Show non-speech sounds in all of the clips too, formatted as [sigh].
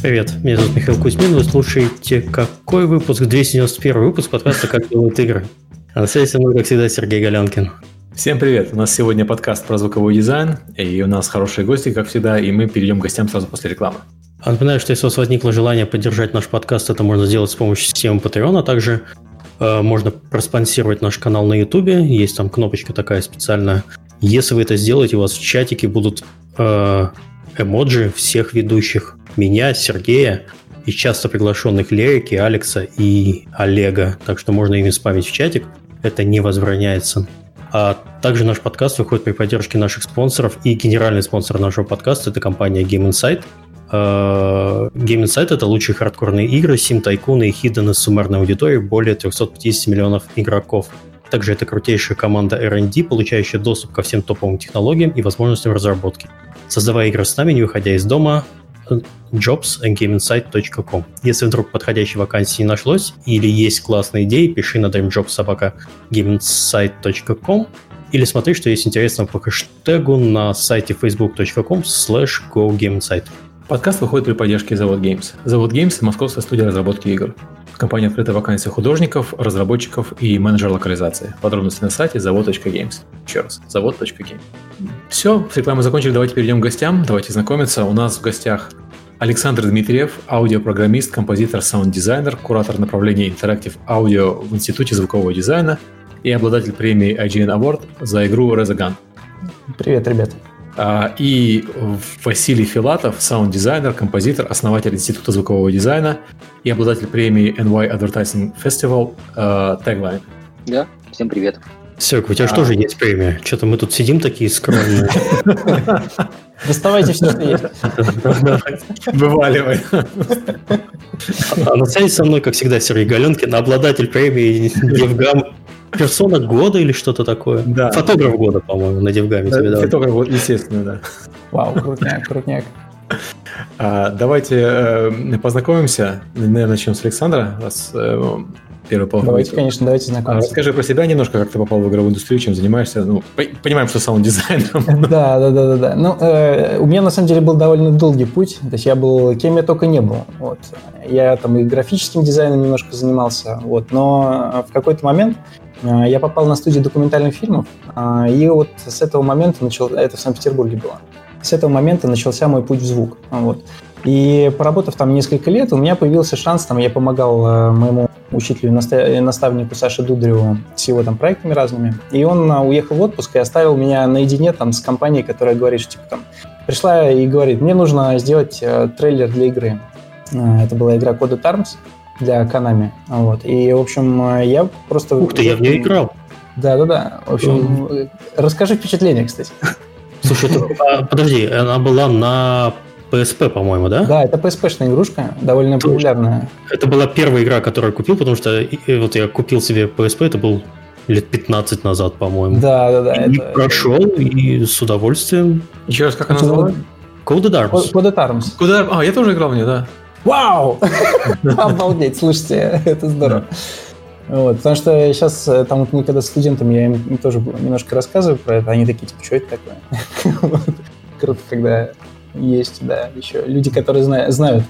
Привет, меня зовут Михаил Кузьмин, вы слушаете какой выпуск? 291 выпуск подкаста «Как делают игры». А на связи со мной, как всегда, Сергей Галенкин. Всем привет! У нас сегодня подкаст про звуковой дизайн, и у нас хорошие гости, как всегда, и мы перейдем к гостям сразу после рекламы. А напоминаю, что если у вас возникло желание поддержать наш подкаст, это можно сделать с помощью системы Patreon, а также э, можно проспонсировать наш канал на YouTube, есть там кнопочка такая специальная. Если вы это сделаете, у вас в чатике будут э, эмоджи всех ведущих меня, Сергея и часто приглашенных Лерики, Алекса и Олега. Так что можно ими спамить в чатик. Это не возбраняется. А также наш подкаст выходит при поддержке наших спонсоров. И генеральный спонсор нашего подкаста – это компания Game Insight. Uh, Game Insight – это лучшие хардкорные игры, сим-тайкуны и хиддены с суммарной аудиторией более 350 миллионов игроков. Также это крутейшая команда R&D, получающая доступ ко всем топовым технологиям и возможностям разработки. Создавая игры с нами, не выходя из дома, jobs.gameinsight.com. Если вдруг подходящей вакансии не нашлось или есть классные идеи, пиши на dreamjobs.gameinsight.com или смотри, что есть интересно по хэштегу на сайте facebook.com slash gogameinsight. Подкаст выходит при поддержке Завод Games. Завод Games – московская студия разработки игр. В компании открыта вакансия художников, разработчиков и менеджер локализации. Подробности на сайте завод.games. Еще раз, завод.games. Все, с рекламой закончили, давайте перейдем к гостям, давайте знакомиться. У нас в гостях Александр Дмитриев, аудиопрограммист, композитор, саунд-дизайнер, куратор направления Interactive Audio в Институте звукового дизайна и обладатель премии IGN Award за игру Resogun. Привет, ребят. А, и Василий Филатов, саунд-дизайнер, композитор, основатель Института звукового дизайна и обладатель премии NY Advertising Festival э, Tagline. Да, всем привет. Серег, у тебя а... же тоже есть премия. Что-то мы тут сидим такие скромные. Доставайте все, что есть. Вываливай. А на связи со мной, как всегда, Сергей Галенкин, обладатель премии DevGAMM Персона года или что-то такое? Да. Фотограф года, по-моему, на DevGAMM'е тебе давали. Фотограф, естественно, да. Вау, крутняк, крутняк. А, давайте э, познакомимся. Наверное, начнем с Александра. Раз, э, первый пол. Давайте, конечно, давайте знакомиться. А, расскажи про себя немножко, как ты попал в игровую индустрию, чем занимаешься. Ну, понимаем, что саунд-дизайнером. [laughs] Да, да, да, да, да. Ну, э, у меня на самом деле был довольно долгий путь. То есть я был, кем я только не был. Вот. Я там и графическим дизайном немножко занимался. Вот. Но в какой-то момент я попал на студию документальных фильмов, а, и вот с этого момента начал, это в Санкт-Петербурге было, с этого момента начался мой путь в звук. Вот. И поработав там несколько лет, у меня появился шанс, там я помогал а, моему учителю наставнику Саше Дудареву с его там проектами разными, и он уехал в отпуск и оставил меня наедине там с компанией, которая говорит, что типа там пришла и говорит, мне нужно сделать трейлер для игры. Это была игра Code Arms, для Konami. Вот. И, в общем, я просто... Ух ты, я в нее играл. Да-да-да. В общем, mm. расскажи впечатление, кстати. Слушай, это, а, подожди, она была на PSP, по-моему, да? Да, это PSP-шная игрушка, довольно Слушай, популярная. Это была первая игра, которую я купил, потому что вот я купил себе PSP, это был лет 15 назад, по-моему. Да, да, да. И это... прошел, и с удовольствием. Еще раз, как она называлась? Coded Arms. Coded Arms. Coded... А, я тоже играл в нее, да. Вау! [laughs] Обалдеть, слушайте, это здорово. Вот, потому что сейчас, э, там вот мы когда студентами, я им тоже немножко рассказываю про это, они такие, типа, что это такое? [laughs] Круто, когда есть, да, еще люди, которые знают.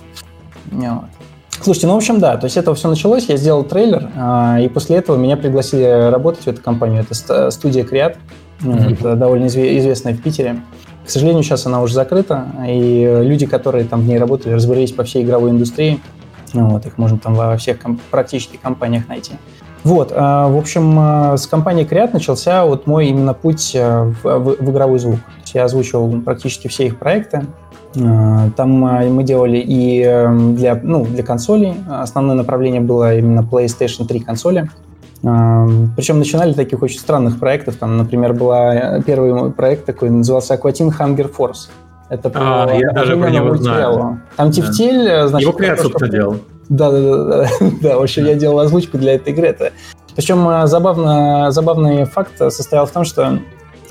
Слушайте, ну, в общем, да, то есть это все началось, я сделал трейлер, а, и после этого меня пригласили работать в эту компанию. Это студия mm-hmm. это довольно известная в Питере. К сожалению, сейчас она уже закрыта, и люди, которые там в ней работали, разбирались по всей игровой индустрии. Ну, вот, их можно там во всех практически компаниях найти. Вот, в общем, с компанией Creat начался вот мой именно путь в, в, в игровой звук. Я озвучивал практически все их проекты. Там мы делали и для, ну, для консолей. Основное направление было именно PlayStation 3 консоли. Причем начинали таких очень странных проектов. Там, например, был э, первый проект такой, назывался Aquatine Hunger Force. Это по а, я даже про него знаю. Там Тефтель, да. значит... Его Креат, собственно, делал. Да, да, да, да, [laughs] да. В общем, я делал озвучку для этой игры. Это... Причем э, забавно, забавный факт состоял в том, что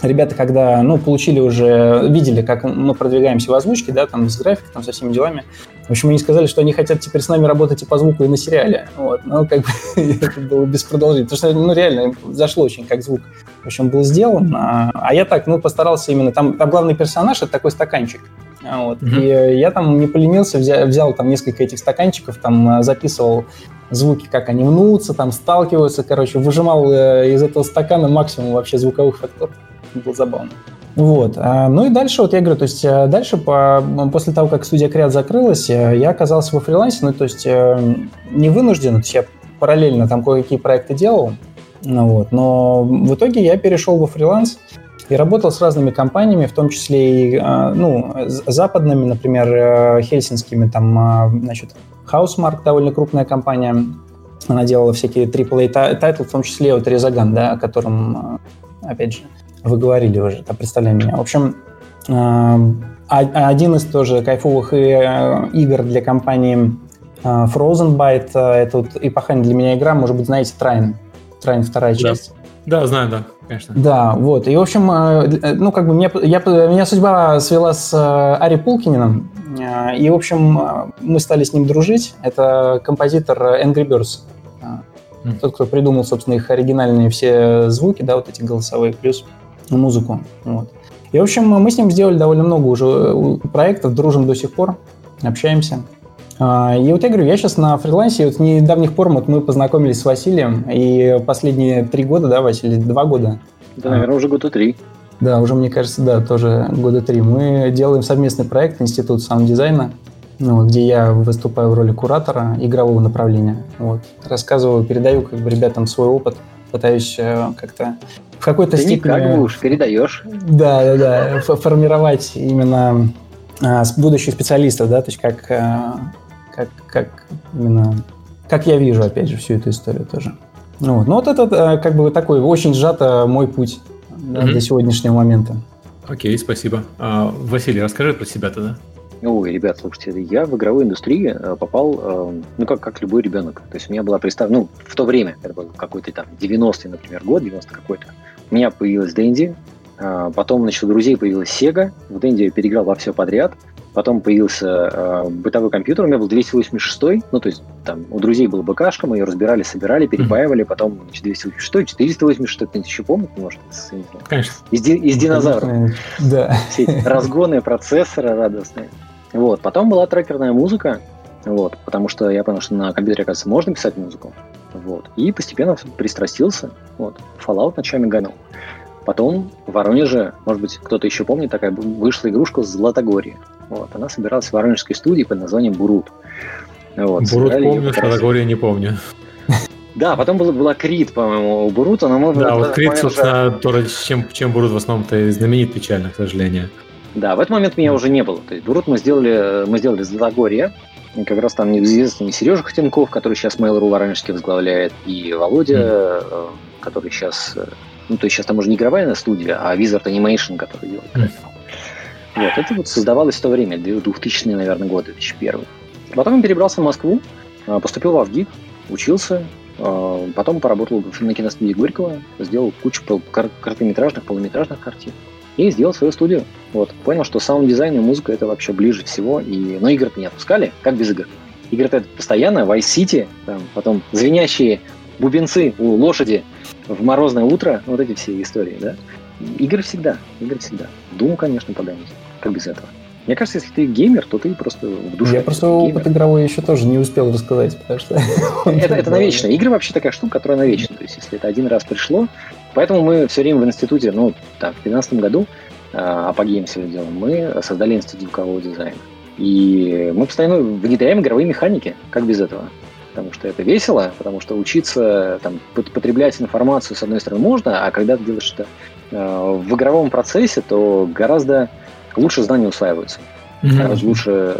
ребята, когда, ну, получили уже, видели, как мы продвигаемся в озвучке, да, там, с графикой, там, со всеми делами, в общем, они сказали, что они хотят теперь с нами работать и по звуку, и на сериале. Вот. Но как бы [laughs] это было без продолжения. Потому что, ну, реально, зашло очень, как звук, в общем, был сделан. А, а я так, ну, постарался именно... Там, там главный персонаж — это такой стаканчик. Вот. Mm-hmm. И я там не поленился, взял, взял там несколько этих стаканчиков, там записывал звуки, как они мнутся, там сталкиваются, короче, выжимал из этого стакана максимум вообще звуковых факторов. Было забавно. Вот. А, ну и дальше, вот я говорю, то есть э, дальше, по, после того, как студия Creat закрылась, э, я оказался во фрилансе, ну то есть э, не вынужден, то есть я параллельно там кое-какие проекты делал, ну, вот, но в итоге я перешел во фриланс и работал с разными компаниями, в том числе и ну, западными, например, хельсинскими, там, значит, Housemark, довольно крупная компания, она делала всякие AAA тайтлы, в том числе вот Resogun, да, о котором, опять же, вы говорили уже, это представляю меня. В общем, э, один из тоже кайфовых э, игр для компании э, Frozen Byte, это вот эпохальная для меня игра, может быть, знаете, Трайн. Трайн вторая да. часть. Да, знаю, да, конечно. Да, вот. И, в общем, ну, как бы меня, я, меня судьба свела с Ари Пулкининым, и, в общем, мы стали с ним дружить. Это композитор Angry Birds. Тот, кто придумал, собственно, их оригинальные все звуки, да, вот эти голосовые, плюс музыку. Вот. И, в общем, мы с ним сделали довольно много уже э, проектов, дружим до сих пор, общаемся. А, и вот я говорю, я сейчас на фрилансе, вот с недавних пор вот мы познакомились с Василием, и последние три года, да, Василий, два года? Да, наверное, уже года три. Да, уже, мне кажется, да, тоже года три. Мы делаем совместный проект Институт саунд-дизайна, ну, где я выступаю в роли куратора игрового направления. Вот. Рассказываю, передаю как бы ребятам свой опыт, пытаюсь э, как-то в какой-то Ты степени... как бы уж передаешь. Да, да, да. Формировать именно а, будущих специалистов, да, то есть как, а, как, как именно... Как я вижу, опять же, всю эту историю тоже. Ну, вот. ну вот это а, как бы такой очень сжато мой путь да, mm-hmm. до сегодняшнего момента. Окей, спасибо. А, Василий, расскажи про себя тогда. Ой, ребят, слушайте, я в игровую индустрию э, попал, э, ну, как, как любой ребенок. То есть у меня была представлена, ну, в то время, это был какой-то там 90-й, например, год, 90 какой-то, у меня появилась Дэнди, потом, значит, у друзей появилась Sega, в Дэнди я переиграл во все подряд, потом появился э, бытовой компьютер, у меня был 286, ну, то есть там у друзей была БКшка, мы ее разбирали, собирали, перепаивали, потом значит, 286, 486, кто-нибудь еще помнит, может, из, Конечно. из, из динозавров. Да. Все эти разгоны процессора радостные. Вот. Потом была трекерная музыка, вот, потому что я понял, что на компьютере, оказывается, можно писать музыку. Вот. И постепенно пристрастился. Вот. Fallout ночами гонял. Потом в Воронеже, может быть, кто-то еще помнит, такая вышла игрушка Златогорье. Вот. Она собиралась в воронежской студии под названием Бурут. Вот. Бурут помню, Златогорье не помню. [laughs] Да, потом была, была Крит, по-моему, у Бурута, но может Да, вот Крит, собственно, тоже... чем, чем Бурут в основном-то знаменит печально, к сожалению. Да, в этот момент меня уже не было. То есть Бурут мы сделали, мы сделали Златогорье, и как раз там неизвестный Сережа Хотенков, который сейчас Mail.ru Воронежский возглавляет, и Володя, mm. который сейчас, э, ну, то есть сейчас там уже не игровая студия, а Wizard Animation, который делает. Mm. Вот, это вот создавалось в то время, 2000 наверное, год, 2001. Потом я перебрался в Москву, э, поступил в Авгик, учился, потом поработал на киностудии Горького, сделал кучу короткометражных, полуметражных картин и сделал свою студию. Вот. Понял, что саунд-дизайн и музыка это вообще ближе всего. И... Но игры-то не отпускали, как без игр. Игры-то это постоянно, Vice City, там, потом звенящие бубенцы у лошади в морозное утро, вот эти все истории, да. Игры всегда, игры всегда. Doom'у, конечно, погонять, как без этого. Мне кажется, если ты геймер, то ты просто в душе. Я просто геймер. опыт игровой еще тоже не успел рассказать, потому что... Это, [laughs] это навечно. Игры вообще такая штука, которая навечно. То есть, если это один раз пришло, Поэтому мы все время в институте, ну, там, в 2015 году, а по геймсу делаем, мы создали институт звукового дизайна. И мы постоянно внедряем игровые механики, как без этого. Потому что это весело, потому что учиться там, потреблять информацию, с одной стороны, можно, а когда ты делаешь это э, в игровом процессе, то гораздо лучше знания усваиваются. Mm-hmm. Гораздо лучше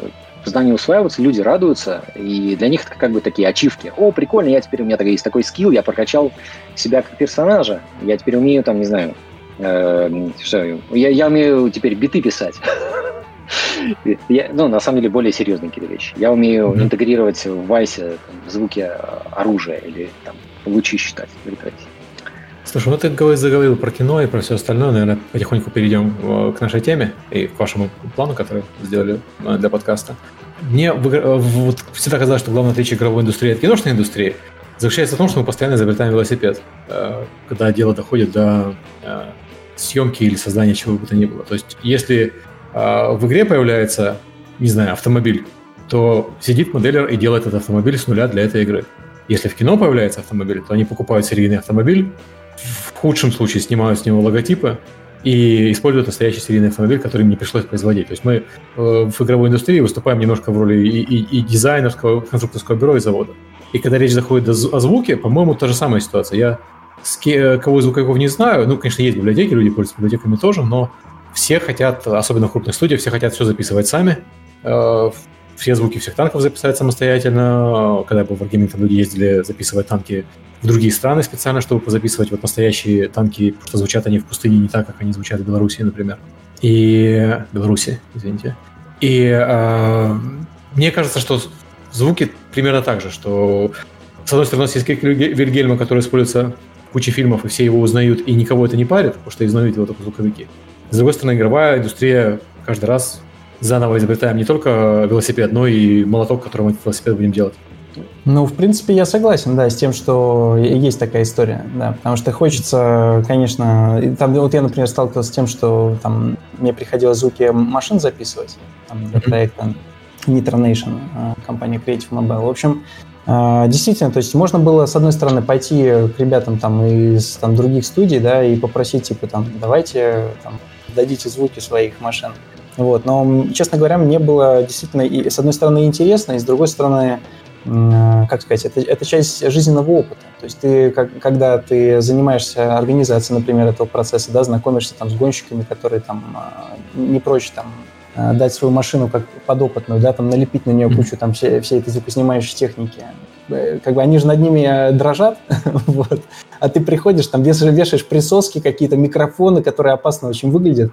знания усваиваются, люди радуются, и для них это как бы такие ачивки. О, прикольно, я теперь, у меня есть такой скилл, я прокачал себя как персонажа, я теперь умею, там, не знаю, э, что, я, я умею теперь биты писать. [laughs] Я, ну, на самом деле, более серьезные какие-то вещи. Я умею mm-hmm. интегрировать в Вайсе звуки оружия или там, лучи считать, репрессии. Слушай, ну ты заговорил про кино и про все остальное, наверное, потихоньку перейдем э, к нашей теме и к вашему плану, который сделали э, для подкаста. Мне э, вот, всегда казалось, что главное отличие игровой индустрии от киношной индустрии заключается в том, что мы постоянно изобретаем велосипед, когда дело доходит до съемки или создания чего бы то ни было. То есть, если в игре появляется, не знаю, автомобиль, то сидит моделер и делает этот автомобиль с нуля для этой игры. Если в кино появляется автомобиль, то они покупают серийный автомобиль, в худшем случае снимают с него логотипы и используют настоящий серийный автомобиль, который им не пришлось производить. То есть мы э, в игровой индустрии выступаем немножко в роли и, и, и дизайнерского, конструкторского бюро и завода. И когда речь заходит о звуке, по-моему, та же самая ситуация. Я с кого из звуковиков не знаю. Ну, конечно, есть библиотеки, люди пользуются библиотеками тоже, но все хотят, особенно в крупных студиях, все хотят все записывать сами. Все звуки всех танков записать самостоятельно. Когда я был в Wargaming, там люди ездили записывать танки в другие страны специально, чтобы позаписывать вот настоящие танки, потому что звучат они в пустыне не так, как они звучат в Беларуси, например. И... Беларуси, извините. И э, мне кажется, что звуки примерно так же, что с одной стороны, у нас есть Крик Вильгельма, который используется в куче фильмов, и все его узнают, и никого это не парит, потому что узнают его только звуковики. С другой стороны, игровая индустрия каждый раз заново изобретаем не только велосипед, но и молоток, которым этот велосипед будем делать. Ну, в принципе, я согласен, да, с тем, что есть такая история, да, потому что хочется, конечно, там, вот я, например, сталкивался с тем, что там мне приходилось звуки машин записывать там, для проекта Nitro Nation, а, компания Creative Mobile. В общем, а, действительно, то есть можно было, с одной стороны, пойти к ребятам там из там, других студий, да, и попросить, типа, там, давайте, там, дадите звуки своих машин. Вот. Но, честно говоря, мне было действительно, и, с одной стороны, интересно, и с другой стороны, как сказать, это, это часть жизненного опыта. То есть ты, как, когда ты занимаешься организацией, например, этого процесса, да, знакомишься там с гонщиками, которые там а, не прочь там а, дать свою машину как подопытную, да, там налепить на нее кучу там все, все этой звукоснимающей техники. Э, как бы они же над ними э, дрожат, [laughs] вот. а ты приходишь, там вешаешь, вешаешь присоски, какие-то микрофоны, которые опасно очень выглядят,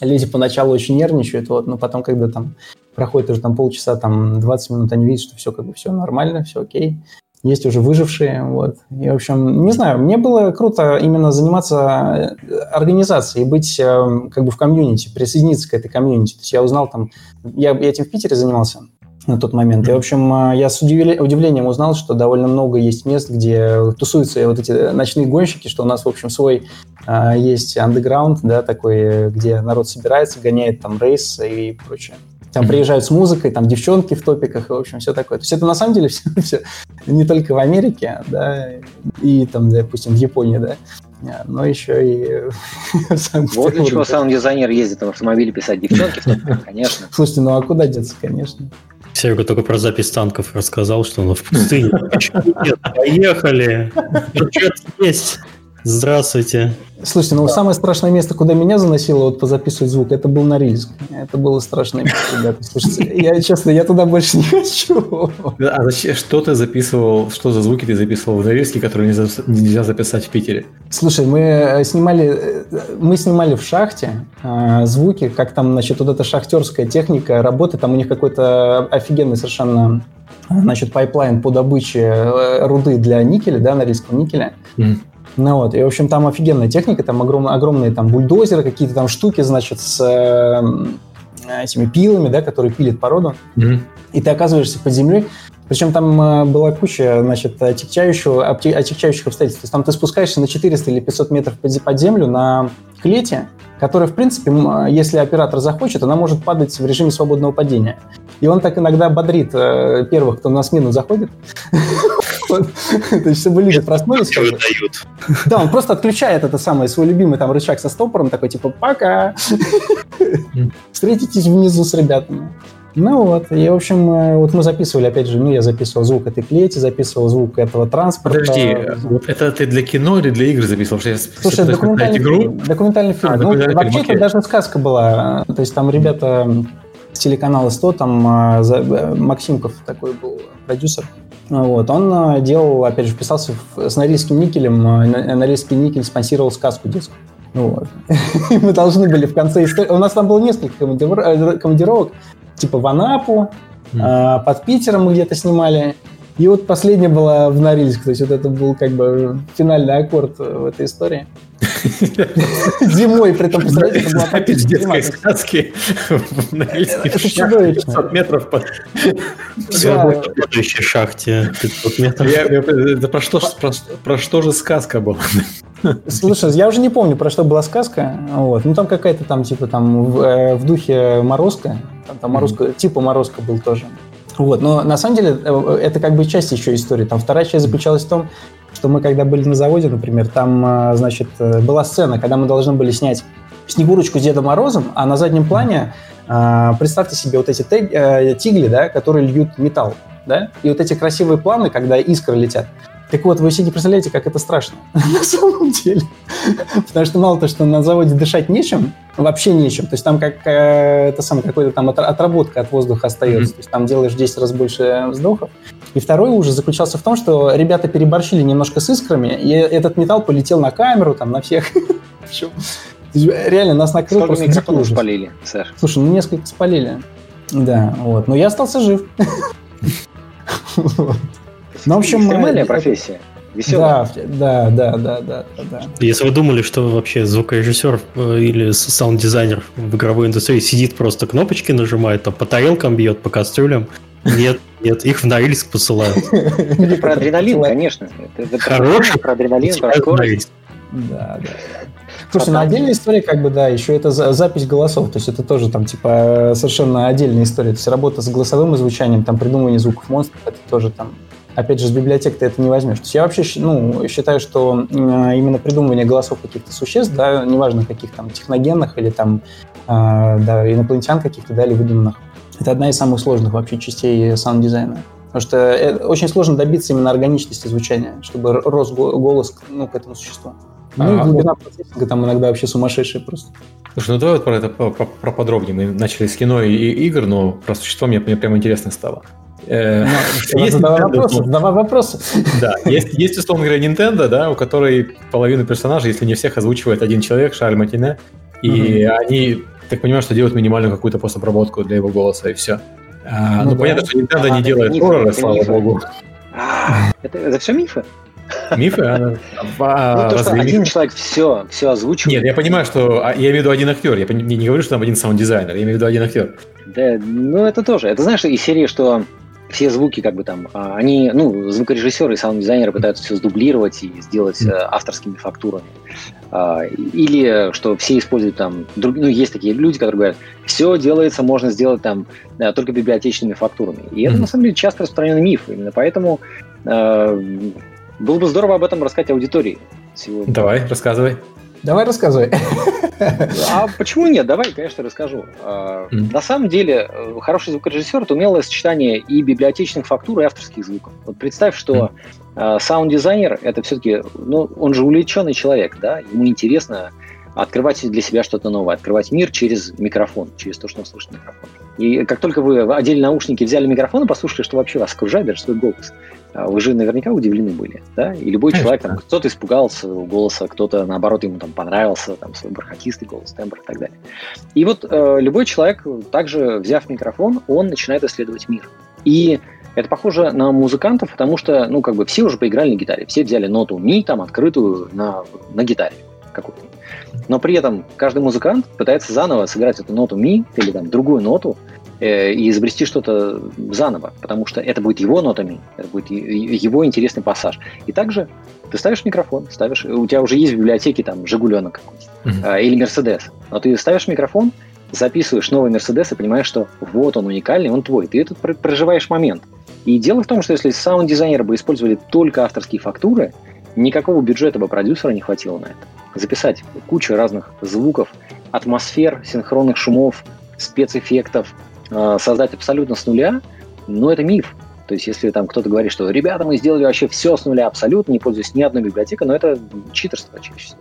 люди поначалу очень нервничают, вот, но потом, когда там проходит уже там полчаса, там 20 минут, они видят, что все как бы все нормально, все окей. Есть уже выжившие, вот. И, в общем, не знаю, мне было круто именно заниматься э, организацией, быть э, как бы в комьюнити, присоединиться к этой комьюнити. То есть я узнал там, я, я этим в Питере занимался, на тот момент. И, в общем, э, я с удивлением узнал, что довольно много есть мест, где тусуются вот эти ночные гонщики, что у нас, в общем, свой э, есть андеграунд, да, такой, где народ собирается, гоняет там рейс и прочее. Там приезжают с музыкой, там девчонки в топиках, и, в общем, все такое. То есть это на самом деле [laughs] все, все не только в Америке, да, и там, допустим, в Японии, да, но еще и [laughs] Вот для чего сам дизайнер ездит на автомобиле писать девчонки конечно. Слушайте, ну а куда деться, конечно. Серега только про запись танков рассказал, что он в пустыне. Поехали! есть. Здравствуйте. Слушайте, ну самое страшное место, куда меня заносило вот позаписывать звук, это был Норильск. Это было страшное место, ребята. Слушайте, я честно, я туда больше не хочу. А зачем, что ты записывал, что за звуки ты записывал в Норильске, которые нельзя, нельзя записать в Питере? Слушай, мы э, снимали, э, мы снимали в шахте э, звуки, как там, значит, вот эта шахтерская техника работает, там у них какой-то офигенный совершенно значит, пайплайн по добыче э, руды для никеля, да, норильского никеля. Mm. Ну вот, и, в общем, там офигенная техника, там огромные, огромные там бульдозеры, какие-то там штуки, значит, с э, этими пилами, да, которые пилят породу. Mm-hmm. И ты оказываешься под землей, причем там э, была куча, значит, отягчающих, отягчающих обстоятельств. То есть там ты спускаешься на 400 или 500 метров под землю на клете, которая, в принципе, если оператор захочет, она может падать в режиме свободного падения. И он так иногда бодрит э, первых, кто на смену заходит. [laughs] [laughs] То есть, чтобы люди проснулись. Да, он просто отключает это самое, свой любимый там рычаг со стопором, такой типа «пока». [laughs] Встретитесь внизу с ребятами. Ну вот, и, в общем, э, вот мы записывали, опять же, ну, я записывал звук этой клети, записывал звук этого транспорта. Подожди, вот это ты для кино или для игр записывал? Что я Слушай, документальный, игру? документальный фильм. А, ну, документальный вообще фильм, это даже сказка была. То есть там ребята с телеканала 100, там а, э, Максимков такой был продюсер, вот, он э, делал, опять же, вписался с Норильским никелем, Норильский никель спонсировал сказку детскую. Вот. [laughs] мы должны были в конце истории... У нас там было несколько командировок, типа в Анапу, mm. под Питером мы где-то снимали. И вот последняя была в Норильск, то есть вот это был как бы финальный аккорд в этой истории. [laughs] Зимой, при этом, представляете, это была Запись детской сказки в Норильске 500 метров под... следующей шахте 500 метров. Это про что же сказка была? Слушай, я уже не помню, про что была сказка. Вот. Ну, там какая-то там, типа, там в, э, в духе Морозка. Там, там Морозка, mm-hmm. типа Морозка был тоже. Вот. Но на самом деле э, это как бы часть еще истории. Там вторая часть заключалась в том, что мы когда были на заводе, например, там, э, значит, была сцена, когда мы должны были снять Снегурочку с Дедом Морозом, а на заднем плане представьте себе вот эти тигли, да, которые льют металл, да, и вот эти красивые планы, когда искры летят. Так вот, вы себе не представляете, как это страшно [laughs] на самом деле. Потому что мало то, что на заводе дышать нечем, вообще нечем. То есть там как э, это самое какой-то там отработка от воздуха остается. Mm-hmm. То есть там делаешь 10 раз больше вздохов. И второй ужас заключался в том, что ребята переборщили немножко с искрами, и этот металл полетел на камеру, там, на всех. [laughs] Реально, нас накрыл просто микрофонов спалили, сэр? Слушай, ну несколько спалили. Да, вот. Но я остался жив. [laughs] Ну, в общем... Экстремальная профессия. Веселая. Да, да, да, да, да, да. Если вы думали, что вообще звукорежиссер э, или саунд-дизайнер в игровой индустрии сидит просто кнопочки нажимает, там по тарелкам бьет, по кастрюлям, нет, нет, их в Норильск посылают. Про адреналин, конечно. Хороший. Про адреналин, про скорость. Да, да. Слушай, на отдельная история, как бы, да, еще это запись голосов, то есть это тоже там, типа, совершенно отдельная история. То есть работа с голосовым звучанием, там, придумывание звуков монстров, это тоже там опять же, с библиотек ты это не возьмешь. То есть я вообще ну, считаю, что именно придумывание голосов каких-то существ, да, неважно каких там техногенных или там э, да, инопланетян каких-то, да, или выдуманных, это одна из самых сложных вообще частей саунд-дизайна. Потому что это очень сложно добиться именно органичности звучания, чтобы рос голос ну, к этому существу. Ну, а, и глубина процессинга там иногда вообще сумасшедшая просто. Слушай, ну давай вот про это про подробнее. Мы начали с кино и игр, но про существо мне, мне прямо интересно стало. Э, [laughs] есть задавай вопросы, задавай вопросы. Да, есть, есть, условно говоря, Nintendo, да, у которой половину персонажей, если не всех, озвучивает один человек, Шарль Мартине, и они, так понимаю, что делают минимальную какую-то постобработку для его голоса, и все. А, ну, ну понятно, что Nintendo не делает хоррора, слава богу. А, это, это все мифы? Мифы? А, а, ну, то, что один человек все, все озвучивает. Нет, я понимаю, что я имею в виду один актер. Я не, не говорю, что там один саунд-дизайнер, я имею в виду один актер. Да, ну это тоже. Это знаешь, из серии, что все звуки, как бы там, а, они, ну, звукорежиссеры и саунд-дизайнеры пытаются все сдублировать и сделать mm. авторскими фактурами. А, или что все используют там, ну, есть такие люди, которые говорят, все делается, можно сделать там только библиотечными фактурами. И это, на самом деле, часто распространенный миф. Именно поэтому э, было бы здорово об этом рассказать аудитории сегодня. Давай, рассказывай. Давай рассказывай. А почему нет? Давай, конечно, расскажу. Mm. На самом деле, э, хороший звукорежиссер – это умелое сочетание и библиотечных фактур, и авторских звуков. Вот представь, что mm. саунд-дизайнер – это все-таки, ну, он же увлеченный человек, да, ему интересно открывать для себя что-то новое, открывать мир через микрофон, через то, что он слышит микрофон. И как только вы одели наушники, взяли микрофон и послушали, что вообще вас окружает, даже свой голос, а вы же наверняка удивлены были, да? И любой человек, там, кто-то испугался голоса, кто-то, наоборот, ему там понравился, там, свой бархатистый голос, тембр и так далее. И вот э, любой человек, также взяв микрофон, он начинает исследовать мир. И это похоже на музыкантов, потому что, ну, как бы все уже поиграли на гитаре, все взяли ноту ми, там, открытую на, на гитаре какой-то. Но при этом каждый музыкант пытается заново сыграть эту ноту ми или там другую ноту, Э, и изобрести что-то заново, потому что это будет его нотами, это будет его интересный пассаж. И также ты ставишь микрофон, ставишь, у тебя уже есть в библиотеке там Жигуленок какой-нибудь mm-hmm. или Мерседес, но ты ставишь микрофон, записываешь новый Мерседес и понимаешь, что вот он уникальный, он твой. Ты этот проживаешь момент. И дело в том, что если саунд-дизайнеры бы использовали только авторские фактуры, никакого бюджета бы продюсера не хватило на это. Записать кучу разных звуков, атмосфер, синхронных шумов, спецэффектов, Э, создать абсолютно с нуля, ну, это миф. То есть, если там кто-то говорит, что ребята, мы сделали вообще все с нуля абсолютно, не пользуясь ни одной библиотекой, но это читерство чаще всего.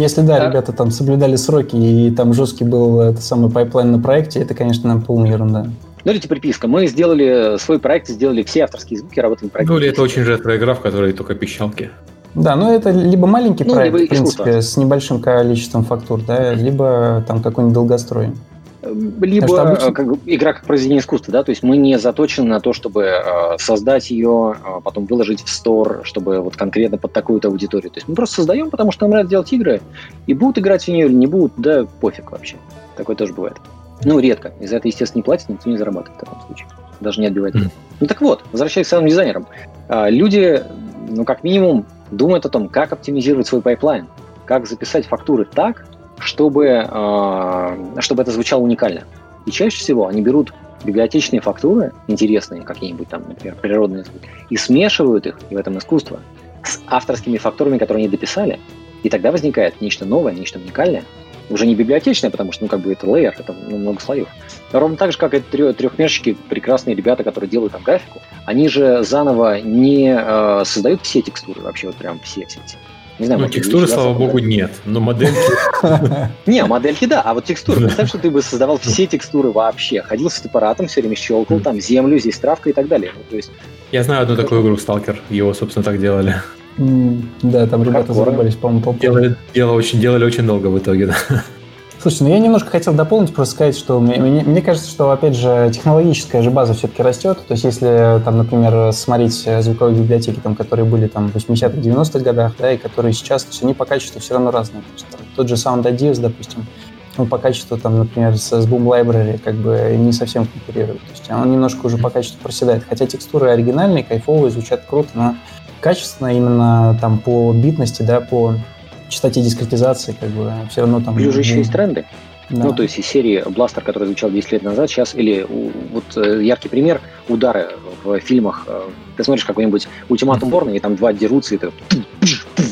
Если да, да, ребята там соблюдали сроки, и там жесткий был этот самый пайплайн на проекте, это, конечно, полная ерунда. Ну, или приписка. Мы сделали свой проект, сделали все авторские звуки, работаем в проекте. Ну, или это очень жесткая игра, в которой только пищалки. Да, ну это либо маленький ну, проект, либо в принципе, с небольшим количеством фактур, да, либо там какой-нибудь долгострой либо обычно... как, игра как произведение искусства, да, то есть мы не заточены на то, чтобы э, создать ее, э, потом выложить в стор, чтобы вот конкретно под такую-то аудиторию. То есть мы просто создаем, потому что нам нравится делать игры, и будут играть в нее или не будут, да, пофиг вообще. Такое тоже бывает. Ну, редко. из за этого, естественно, не платят, никто не зарабатывает в таком случае. Даже не отбивает. Mm. Ну так вот, возвращаясь к саунд-дизайнерам. Люди, ну, как минимум, думают о том, как оптимизировать свой пайплайн. как записать фактуры так, чтобы, э, чтобы это звучало уникально. И чаще всего они берут библиотечные фактуры, интересные какие-нибудь там, например, природные звуки, и смешивают их, и в этом искусство, с авторскими фактурами, которые они дописали. И тогда возникает нечто новое, нечто уникальное. Уже не библиотечное, потому что, ну, как бы это лейер, это ну, много слоев. Ровно так же, как и трехмерщики, прекрасные ребята, которые делают там графику, они же заново не э, создают все текстуры, вообще вот прям все-все-все. Не знаю, ну, текстуры, слава богу, нет, но модельки... [laughs] Не, модельки, да, а вот текстуры. Представь, что ты бы создавал все текстуры вообще. Ходил с фотоаппаратом, все время щелкал, там землю, здесь травка и так далее. Ну, то есть... Я знаю одну такую игру, Сталкер. Его, собственно, так делали. Да, там ребята зарабались, по-моему, по делали, делали, очень, делали очень долго в итоге, да. Слушай, ну я немножко хотел дополнить, просто сказать, что мне, мне, мне кажется, что, опять же, технологическая же база все-таки растет. То есть если, там, например, смотреть звуковые библиотеки, там, которые были там, в 80-х, 90-х годах, да, и которые сейчас, то есть они по качеству все равно разные. То есть, там, тот же Sound Adios, допустим, он по качеству, там, например, с, с Boom Library как бы не совсем конкурирует. То есть он немножко уже по качеству проседает. Хотя текстуры оригинальные, кайфовые, звучат круто, но качественно именно там по битности, да, по частоте дискретизации, как бы все равно там... Плюс же еще есть тренды. Да. Ну, то есть из серии Бластер, который звучал 10 лет назад, сейчас, или вот э, яркий пример, удары в фильмах. Э, ты смотришь какой-нибудь ультиматум Борна, и там два дерутся, и ты, ты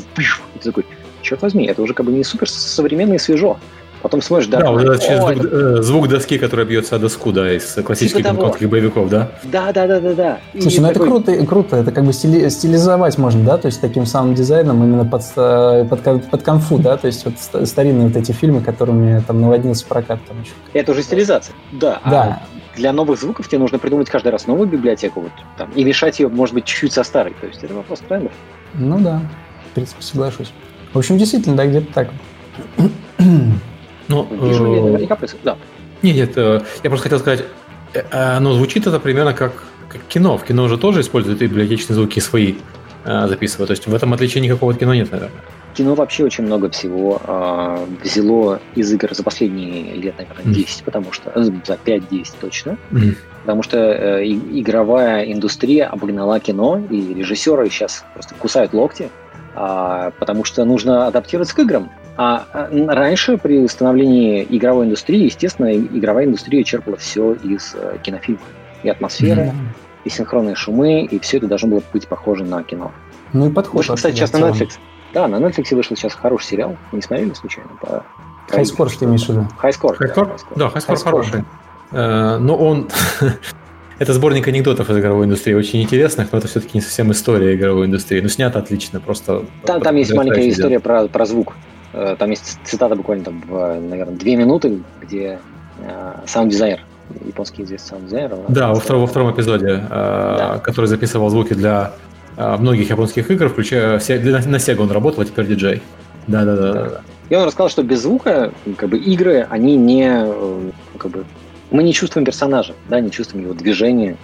такой, черт возьми, это уже как бы не супер современно и свежо. Потом смотришь, да. Да, вот этот звук, э, звук доски, которая бьется о доску, да, из классических типа гонконгских боевиков, да? Да, да, да, да, да. Слушай, и ну такой... это круто, круто, это как бы стили, стилизовать можно, да, то есть таким самым дизайном именно под, под, под конфу, да, то есть вот старинные вот эти фильмы, которыми там наводнился прокат там еще. Это уже стилизация, да. Да. А для новых звуков тебе нужно придумать каждый раз новую библиотеку, вот, там, и мешать ее, может быть, чуть-чуть со старой, то есть это вопрос трендов. Ну да, в принципе, соглашусь. В общем, действительно, да, где-то так. [clears throat] Ну, ли наверняка происходит? Да. Нет, нет, э, я просто хотел сказать, э, оно звучит это примерно как, как кино. В кино же тоже используют библиотечные звуки свои э, записывают. То есть в этом отличия никакого от кино нет, наверное. Кино вообще очень много всего э, взяло из игр за последние лет, наверное, 10, mm. потому что за 5-10 точно. Mm. Потому что э, игровая индустрия обогнала кино, и режиссеры сейчас просто кусают локти, э, потому что нужно адаптироваться к играм. А, а раньше при становлении игровой индустрии, естественно, игровая индустрия черпала все из э, кинофильма. И атмосферы, mm-hmm. и синхронные шумы, и все это должно было быть похоже на кино. Ну и подход. Вышел, кстати, сейчас на Netflix. Да, на Netflix вышел сейчас хороший сериал. Не смотрели случайно? По... Хайскор, что ты имеешь в виду? Хайскор. Хайскор? Да, Хайскор хороший. Э, но он... [laughs] Это сборник анекдотов из игровой индустрии, очень интересных, но это все-таки не совсем история игровой индустрии. Но снято отлично, просто... Там, там есть маленькая история про, про звук. Э, там есть цитата буквально там, в, наверное, две минуты, где э, саунд-дизайнер, японский известный саунд-дизайнер. Да, во втором, во втором эпизоде, э, да. который записывал звуки для многих японских игр, включая на Sega он работал, а теперь диджей. Да, да, да, да. И он рассказал, что без звука как бы игры, они не как бы мы не чувствуем персонажа, да, не чувствуем его движения,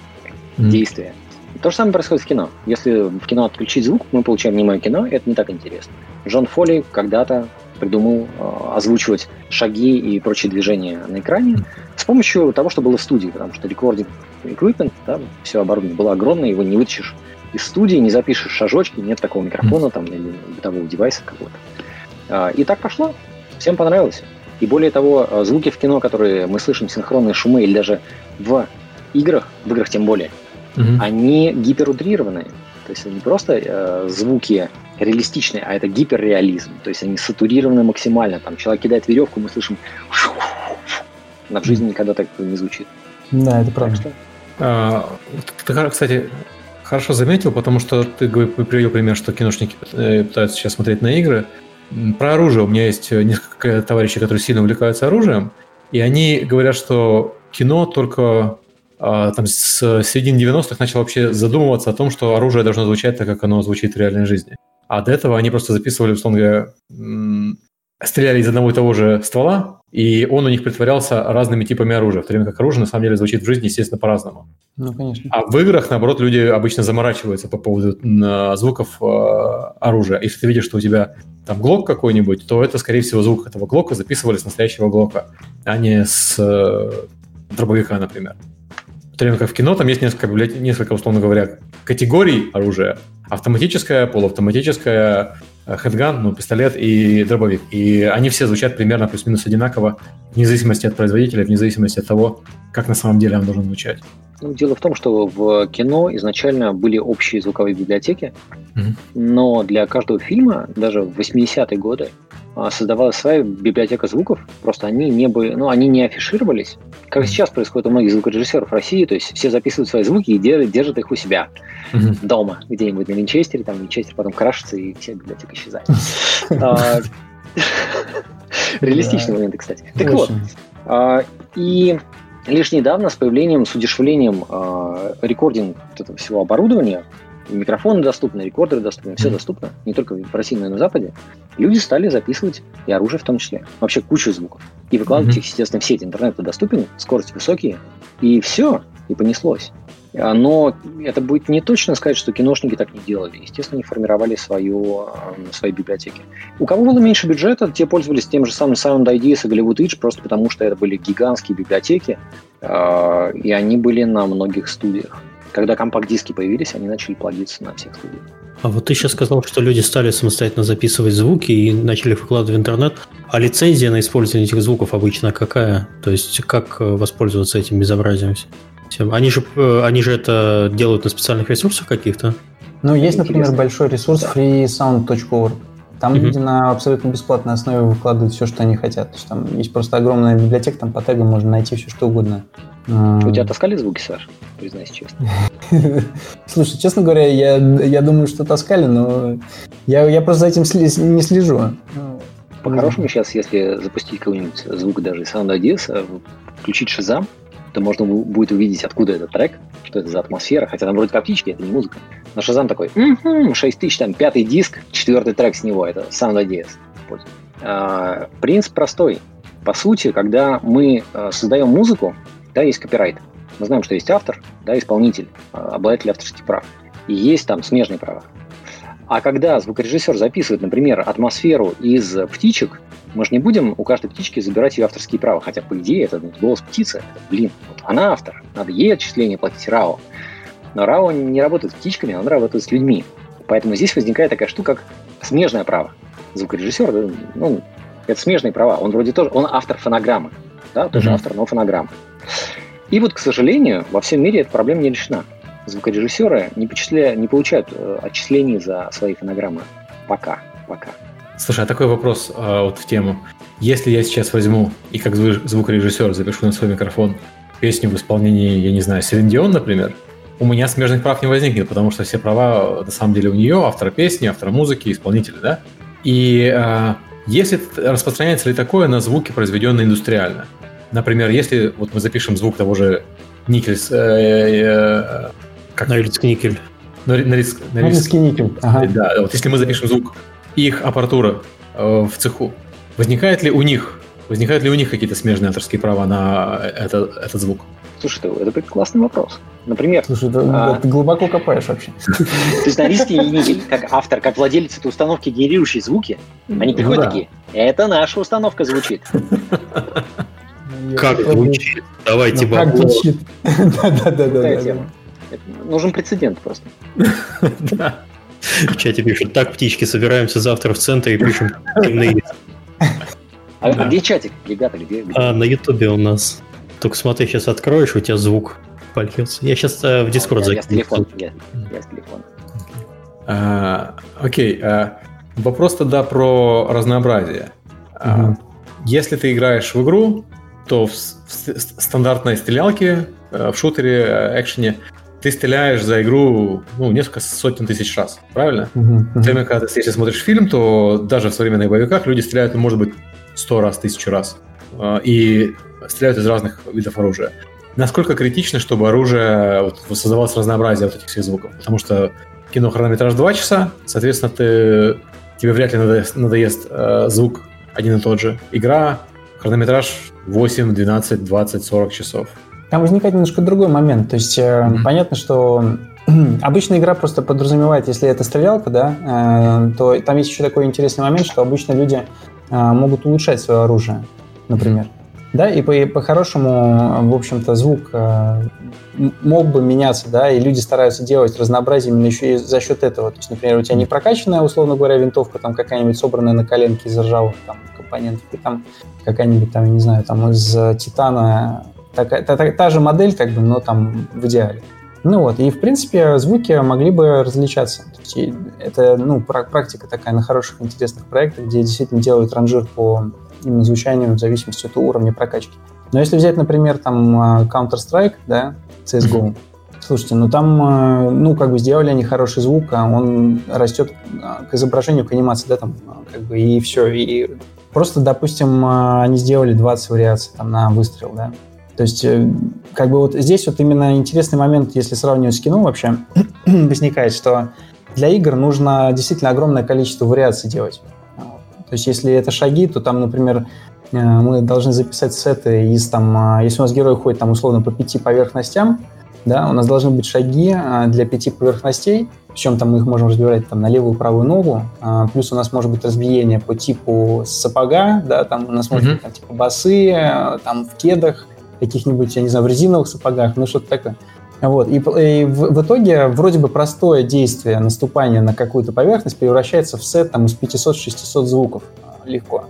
mm-hmm. действия. То же самое происходит в кино. Если в кино отключить звук, мы получаем немое кино, и это не так интересно. Джон Фолли когда-то придумал э, озвучивать шаги и прочие движения на экране с помощью того, что было в студии, потому что рекординг equipment, да, все оборудование было огромное, его не вытащишь из студии, не запишешь шажочки, нет такого микрофона там или бытового девайса какого-то. Э, и так пошло, всем понравилось. И более того, э, звуки в кино, которые мы слышим, синхронные шумы или даже в играх, в играх тем более, mm-hmm. они гиперутрированные. То есть это не просто э, звуки реалистичные, а это гиперреализм. То есть они сатурированы максимально. Там человек кидает веревку, мы слышим но в жизни никогда так не звучит. Да, это правда. Что... А, ты, кстати, хорошо заметил, потому что ты привел пример, что киношники э, пытаются сейчас смотреть на игры. Про оружие. У меня есть несколько товарищей, которые сильно увлекаются оружием, и они говорят, что кино только а, там с середины 90-х начал вообще задумываться о том, что оружие должно звучать так, как оно звучит в реальной жизни. А до этого они просто записывали, условно говоря, стреляли из одного и того же ствола, и он у них притворялся разными типами оружия, в то время как оружие на самом деле звучит в жизни, естественно, по-разному. Ну, конечно. А в играх, наоборот, люди обычно заморачиваются по поводу звуков э, оружия. Если ты видишь, что у тебя там глок какой-нибудь, то это, скорее всего, звук этого глока записывали с настоящего глока, а не с э, дробовика, например. В то время как в кино там есть несколько, несколько, условно говоря, категорий оружия. Автоматическое, полуавтоматическое, хедган, ну, пистолет и дробовик. И они все звучат примерно плюс-минус одинаково, вне зависимости от производителя, вне зависимости от того, как на самом деле он должен звучать. Ну, дело в том, что в кино изначально были общие звуковые библиотеки, mm-hmm. но для каждого фильма, даже в 80-е годы, а, создавалась своя библиотека звуков, просто они не, были, ну, они не афишировались, как сейчас происходит у многих звукорежиссеров России, то есть все записывают свои звуки и держат, держат их у себя mm-hmm. дома, где-нибудь на Винчестере, там Винчестер потом крашится и вся библиотека исчезает. [laughs] А, [laughs] реалистичные моменты, кстати. Так вот, а, и лишь недавно с появлением, с удешевлением рекординг этого всего оборудования, микрофоны доступны, рекордеры доступны, все доступно, не только в России, но и на Западе, люди стали записывать и оружие в том числе, вообще кучу звуков, и выкладывать mm-hmm. их, естественно, в сеть. Интернет доступен, скорости высокие, и все, и понеслось. А, но это будет не точно сказать, что киношники так не делали. Естественно, они формировали свою, свои библиотеки. У кого было меньше бюджета, те пользовались тем же самым Sound IDs и Hollywood Edge, просто потому что это были гигантские библиотеки, а, и они были на многих студиях. Когда компакт-диски появились, они начали плодиться на всех студиях. А вот ты сейчас сказал, что люди стали самостоятельно записывать звуки и начали выкладывать в интернет. А лицензия на использование этих звуков обычно какая? То есть как э, воспользоваться этим безобразием? Они же, э, они же это делают на специальных ресурсах каких-то? Ну, есть, например, Интересно. большой ресурс freesound.org. Там mm-hmm. люди на абсолютно бесплатной основе выкладывают все, что они хотят. То есть там есть просто огромная библиотека, там по тегам можно найти все, что угодно. У тебя таскали звуки, Саш? Признайся честно. [laughs] Слушай, честно говоря, я, я думаю, что таскали, но я, я просто за этим не слежу. По-хорошему сейчас, если запустить какой-нибудь звук даже из Sound Ideas, включить Shazam, то можно будет увидеть, откуда этот трек, что это за атмосфера, хотя там вроде как птички, это не музыка. Но Шазам такой, угу, 6 тысяч, там, пятый диск, четвертый трек с него, это Sound Ideas. А, принцип простой. По сути, когда мы а, создаем музыку, да, есть копирайт. Мы знаем, что есть автор, да, исполнитель, а, обладатель авторских прав. И есть там смежные права. А когда звукорежиссер записывает, например, атмосферу из птичек, мы же не будем у каждой птички забирать ее авторские права, хотя, по идее, это голос птицы. Это, блин, вот она автор, надо ей отчисление платить РАО. Но РАО не работает с птичками, он работает с людьми. Поэтому здесь возникает такая штука, как смежное право. Звукорежиссер, ну, это смежные права. Он вроде тоже, он автор фонограммы, да, тоже mm-hmm. автор, но фонограммы. И вот, к сожалению, во всем мире эта проблема не решена. Звукорежиссеры не, почисля... не получают э, отчислений за свои фонограммы пока. пока. Слушай, а такой вопрос а, вот в тему. Если я сейчас возьму и как звукорежиссер запишу на свой микрофон песню в исполнении, я не знаю, Селин например, у меня смежных прав не возникнет, потому что все права на самом деле у нее, автора песни, автора музыки, исполнителя, да? И а, если распространяется ли такое на звуки, произведенные индустриально? Например, если вот мы запишем звук того же Никельс... Э, э, как? Норильск Никель. Норильск, Норильск, никель. Ага. Да, вот если мы запишем звук их аппаратура э, в цеху, возникает ли у них возникают ли у них какие-то смежные авторские права на это, этот звук? Слушай, это классный вопрос. Например... Слушай, ты, а... ты глубоко копаешь вообще. То есть на риске Нигель, как автор, как владелец этой установки, генерирующей звуки, они ну приходят такие, это наша установка звучит. [laughs] Как звучит? Давайте ну, Как звучит? [laughs] Да-да-да. Нужен прецедент просто. [laughs] В чате пишут, так, птички, собираемся завтра в центре и пишем [laughs] а, а где чатик, ребята? Где, где? А, на ютубе у нас. Только смотри, сейчас откроешь, у тебя звук польется. Я сейчас э, в Дискорд закину. Я с телефона. Я, я с телефона. А, окей. А, вопрос тогда про разнообразие. Угу. А, если ты играешь в игру, то в, в стандартной стрелялке, э, в шутере, э, экшене, ты стреляешь за игру ну, несколько сотен тысяч раз, правильно? Uh-huh, uh-huh. Время, когда ты если смотришь фильм, то даже в современных боевиках люди стреляют, ну, может быть, сто раз, тысячу раз. А, и стреляют из разных видов оружия. Насколько критично, чтобы оружие вот, создавалось разнообразие вот этих всех звуков? Потому что кино хронометраж 2 часа, соответственно, ты, тебе вряд ли надоест, надоест э, звук один и тот же. Игра, хронометраж 8, 12, 20, 40 часов. Там возникает немножко другой момент. То есть mm-hmm. понятно, что [clears throat] обычная игра просто подразумевает, если это стрелялка, да, э, то там есть еще такой интересный момент, что обычно люди э, могут улучшать свое оружие, например. Да, и по- по-хорошему, в общем-то, звук э, мог бы меняться, да, и люди стараются делать разнообразие именно еще и за счет этого. То есть, например, у тебя не прокачанная, условно говоря, винтовка, там какая-нибудь собранная на коленке из ржавых там, компонентов, и там какая-нибудь там, я не знаю, там из титана, такая, та, та, та же модель, как бы, но там в идеале. Ну вот, и в принципе звуки могли бы различаться. Это ну, практика такая на хороших, интересных проектах, где действительно делают ранжир по именно звучанию в зависимости от уровня прокачки. Но если взять, например, там а, Counter-Strike, да, CSGO, mm-hmm. слушайте, ну там, а, ну, как бы сделали они хороший звук, а он растет а, к изображению, к анимации, да, там, как бы, и все. И просто, допустим, они сделали 20 вариаций там на выстрел, да. То есть, э, как бы вот здесь вот именно интересный момент, если сравнивать с кино вообще, [clears throat] возникает, что для игр нужно действительно огромное количество вариаций делать. То есть если это шаги, то там, например, э, мы должны записать сеты из там, а, если у нас герой ходит там условно по пяти поверхностям, да, у нас должны быть шаги а, для пяти поверхностей, причем там мы их можем разбирать там на левую и правую ногу, а, плюс у нас может быть разбиение по типу сапога, да, там у нас может быть там, типа басы, там в кедах, каких-нибудь, я не знаю, в резиновых сапогах, ну что-то такое. Вот. И, и в, в итоге вроде бы простое действие наступания на какую-то поверхность превращается в сет там, из 500-600 звуков легко.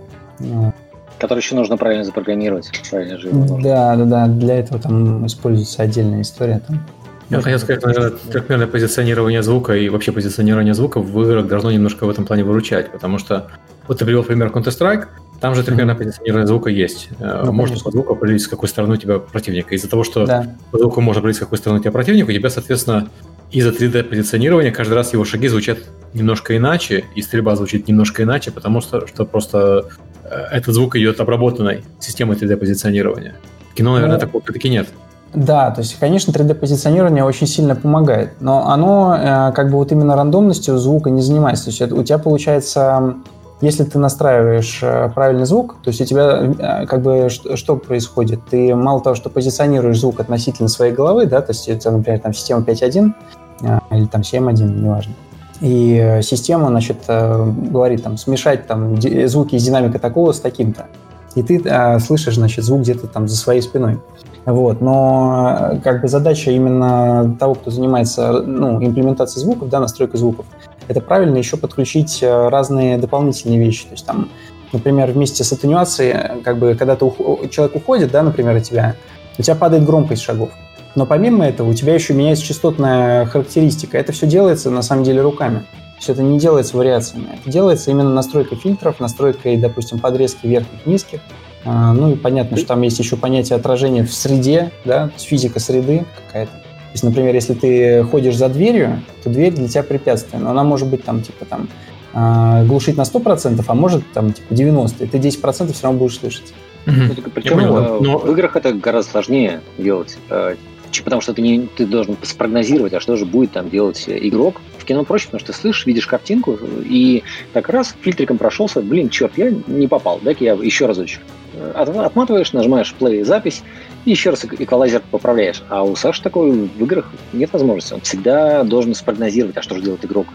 Который еще нужно правильно запрограммировать. Правильно же да, да, да. Для этого там используется отдельная история. Там. Я хотел сказать, наверное, трехмерное позиционирование звука и вообще позиционирование звука в играх должно немножко в этом плане выручать, потому что вот ты привел пример Counter-Strike, там же трехмерное позиционирование звука есть. Э, ну, можно по звуку определить, с какой стороны у тебя противник. Из-за того, что да. по звуку можно определить, с какой стороны у тебя противник, у тебя, соответственно, из-за 3D-позиционирования каждый раз его шаги звучат немножко иначе, и стрельба звучит немножко иначе, потому что, что просто э, этот звук идет обработанной системой 3D-позиционирования. В кино, наверное, ну, такого все-таки нет. Да, то есть, конечно, 3D-позиционирование очень сильно помогает, но оно э, как бы вот именно рандомностью звука не занимается. То есть у тебя получается если ты настраиваешь э, правильный звук, то есть у тебя э, как бы что, происходит? Ты мало того, что позиционируешь звук относительно своей головы, да, то есть это, например, там система 5.1 э, или там 7.1, неважно. И система, значит, говорит там смешать там звуки из динамика такого с таким-то. И ты а, слышишь, значит, звук где-то там за своей спиной. Вот. Но как бы задача именно того, кто занимается ну, имплементацией звуков, да, настройкой звуков, это правильно еще подключить э, разные дополнительные вещи. То есть там, например, вместе с атенюацией, как бы, когда ты, человек уходит, да, например, от тебя, у тебя падает громкость шагов. Но помимо этого у тебя еще меняется частотная характеристика. Это все делается на самом деле руками. Все это не делается вариациями. Это делается именно настройкой фильтров, настройкой, допустим, подрезки верхних, низких. А, ну и понятно, что там есть еще понятие отражения в среде, да, физика среды какая-то есть, например, если ты ходишь за дверью, то дверь для тебя препятствие, но она может быть там, типа, там, э, глушить на 100%, а может там, типа, 90%, и ты 10% все равно будешь слышать. Mm-hmm. Причем э, но... в играх это гораздо сложнее делать, э, потому что ты, не, ты должен спрогнозировать, а что же будет там делать игрок. В кино проще, потому что ты слышишь, видишь картинку, и так раз фильтриком прошелся, блин, черт, я не попал, дай-ка я еще разочек. Э, отматываешь, нажимаешь play запись, и еще раз эквалайзер поправляешь. А у Саши такой в играх нет возможности. Он всегда должен спрогнозировать, а что же делает игрок.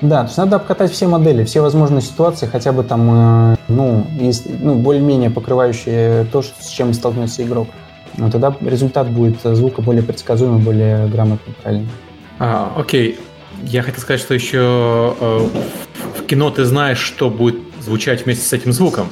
Да, то есть надо обкатать все модели, все возможные ситуации, хотя бы там, э, ну, из, ну более-менее покрывающие то, с чем столкнется игрок. Но тогда результат будет звука более предсказуемый, более грамотный, правильно. А, окей. Я хотел сказать, что еще э, в кино ты знаешь, что будет звучать вместе с этим звуком.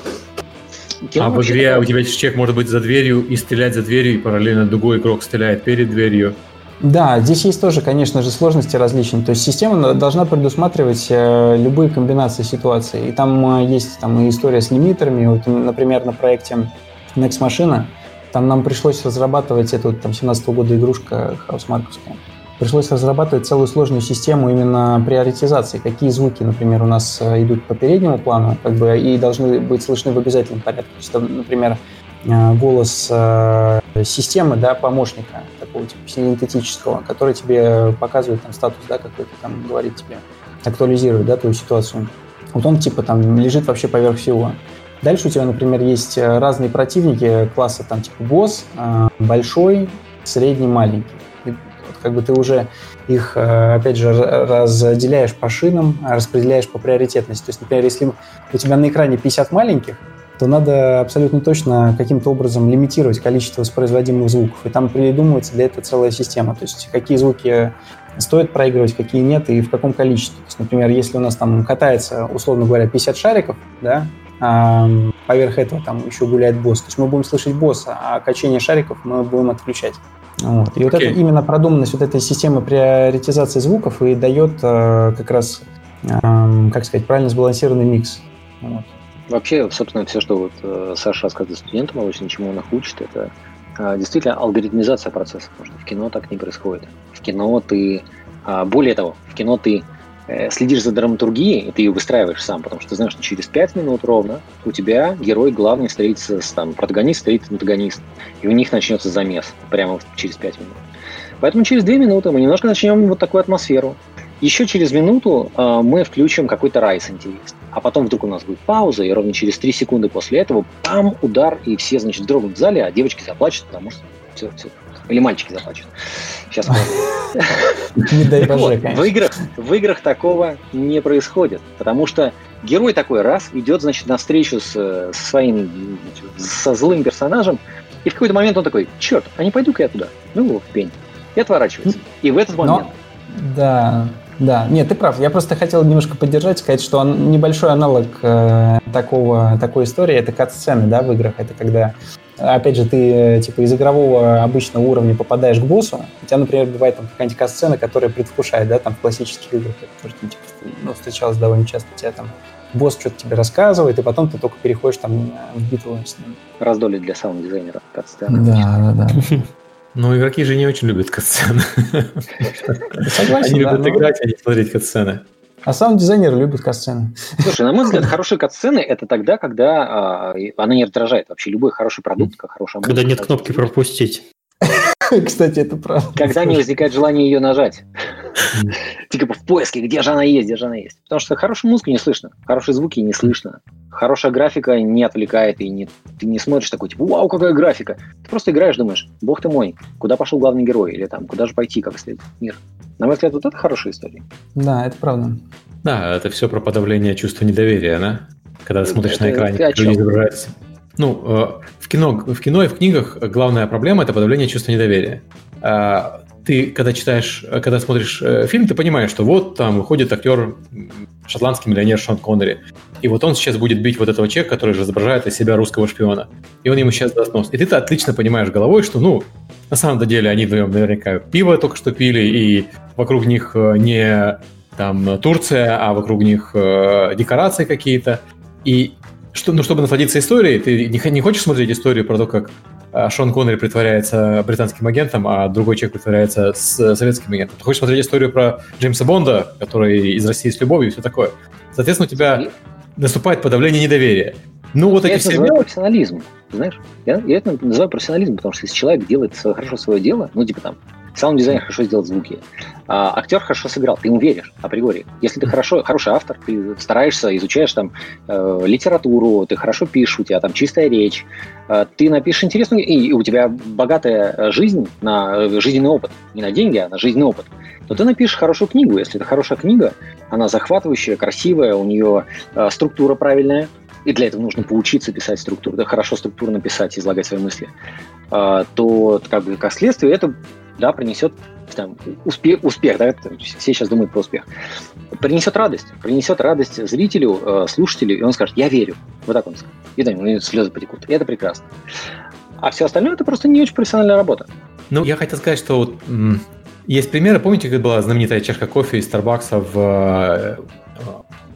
Кино а в игре у тебя человек может быть за дверью и стрелять за дверью, и параллельно другой игрок стреляет перед дверью. Да, здесь есть тоже, конечно же, сложности различные. То есть система должна предусматривать э, любые комбинации ситуаций. И там э, есть там и история с лимитерами. Вот, например, на проекте Next Machine там нам пришлось разрабатывать эту там 17 -го года игрушка хаусмарковская пришлось разрабатывать целую сложную систему именно приоритизации. Какие звуки, например, у нас э, идут по переднему плану, как бы и должны быть слышны в обязательном порядке. То есть, например, э, голос э, системы, да, помощника такого типа синтетического, который тебе показывает там статус, да, какой-то там говорит тебе, актуализирует, да, твою ситуацию. Вот он типа там лежит вообще поверх всего. Дальше у тебя, например, есть разные противники класса там типа босс, большой, средний, маленький как бы ты уже их, э, опять же, разделяешь по шинам, распределяешь по приоритетности. То есть, например, если у тебя на экране 50 маленьких, то надо абсолютно точно каким-то образом лимитировать количество воспроизводимых звуков. И там придумывается для этого целая система. То есть какие звуки стоит проигрывать, какие нет и в каком количестве. То есть, например, если у нас там катается, условно говоря, 50 шариков, да, а поверх этого там еще гуляет босс, то есть мы будем слышать босса, а качение шариков мы будем отключать. Вот. И okay. вот это именно продуманность вот этой системы приоритизации звуков и дает э, как раз, э, как сказать, правильно сбалансированный микс. Вот. Вообще, собственно, все, что вот э, Саша рассказывает студентам, очень чему он их учит, это э, действительно алгоритмизация процесса, потому что в кино так не происходит. В кино ты, э, более того, в кино ты следишь за драматургией, и ты ее выстраиваешь сам, потому что ты знаешь, что через 5 минут ровно у тебя герой главный встретится с там, протагонист, встретится антагонист, и у них начнется замес прямо через 5 минут. Поэтому через 2 минуты мы немножко начнем вот такую атмосферу. Еще через минуту э, мы включим какой-то райс интересный. А потом вдруг у нас будет пауза, и ровно через 3 секунды после этого пам, удар, и все, значит, дрогнут в зале, а девочки заплачут, потому что все, все. Или мальчики заплачут. Сейчас [laughs] Не дай боже, в играх, в играх такого не происходит, потому что герой такой раз идет, значит, на встречу с, со своим, со злым персонажем, и в какой-то момент он такой, черт, а не пойду-ка я туда. Ну, в пень. И отворачивается. И в этот момент... да, да, нет, ты прав. Я просто хотел немножко поддержать, сказать, что он, небольшой аналог э, такого, такой истории — это кат-сцены да, в играх. Это когда, опять же, ты э, типа из игрового обычного уровня попадаешь к боссу, у тебя, например, бывает там какая-нибудь кат-сцена, которая предвкушает, да, там в классических играх. Это тоже, типа, ну, встречалось довольно часто. У тебя там босс что-то тебе рассказывает, и потом ты только переходишь там в битву с ним. Раздолье для саунд-дизайнера кат-сцены. Да, да, да. Но игроки же не очень любят катсцены. Согласен, Они любят играть, а не смотреть катсцены. А саунд-дизайнеры любят катсцены. Слушай, на мой взгляд, [laughs] хорошие катсцены это тогда, когда э, она не раздражает. Вообще любой хороший продукт, как хорошая Когда нет кнопки пропустить. [laughs] Кстати, это правда. Когда не возникает желание ее нажать. Типа в поиске, где же она есть, где же она есть. Потому что хорошую музыку не слышно, хорошие звуки не слышно, хорошая графика не отвлекает, и не, ты не смотришь такой, типа, вау, какая графика. Ты просто играешь, думаешь, бог ты мой, куда пошел главный герой, или там, куда же пойти, как исследовать мир. На мой взгляд, вот это хорошая история. Да, это правда. Да, это все про подавление чувства недоверия, да? Когда ты смотришь это, на экране, люди изображаются. Ну, э, в кино, в кино и в книгах главная проблема – это подавление чувства недоверия. А, ты, когда читаешь, когда смотришь э, фильм, ты понимаешь, что вот там выходит актер, шотландский миллионер Шон Коннери, и вот он сейчас будет бить вот этого человека, который же изображает из себя русского шпиона, и он ему сейчас даст нос. И ты отлично понимаешь головой, что, ну, на самом деле они вдвоем наверняка пиво только что пили, и вокруг них э, не там Турция, а вокруг них э, декорации какие-то. И что, ну, чтобы насладиться историей, ты не, не хочешь смотреть историю про то, как а, Шон Коннери притворяется британским агентом, а другой человек притворяется с советским агентом. Ты хочешь смотреть историю про Джеймса Бонда, который из России с любовью и все такое. Соответственно, у тебя наступает подавление недоверия. Ну, вот я эти это все... называю профессионализм, знаешь? Я, я это называю профессионализм, потому что если человек делает хорошо свое дело, ну, типа там, Саунд-дизайнер хорошо сделал звуки. А, актер хорошо сыграл, ты ему веришь априори. Если ты хорошо, хороший автор, ты стараешься, изучаешь там э, литературу, ты хорошо пишешь, у тебя там чистая речь, э, ты напишешь интересную, и у тебя богатая жизнь на э, жизненный опыт. Не на деньги, а на жизненный опыт. Но ты напишешь хорошую книгу. Если это хорошая книга, она захватывающая, красивая, у нее э, структура правильная, и для этого нужно поучиться писать структуру, да, хорошо структурно писать, излагать свои мысли, э, то как бы как следствие это да, принесет там, успех, успех да, все сейчас думают про успех, принесет радость, принесет радость зрителю, э, слушателю, и он скажет, я верю. Вот так он скажет. И да, у него слезы потекут. И это прекрасно. А все остальное это просто не очень профессиональная работа. Ну, я хотел сказать, что вот, есть примеры. Помните, как была знаменитая чашка кофе из Старбакса в, э,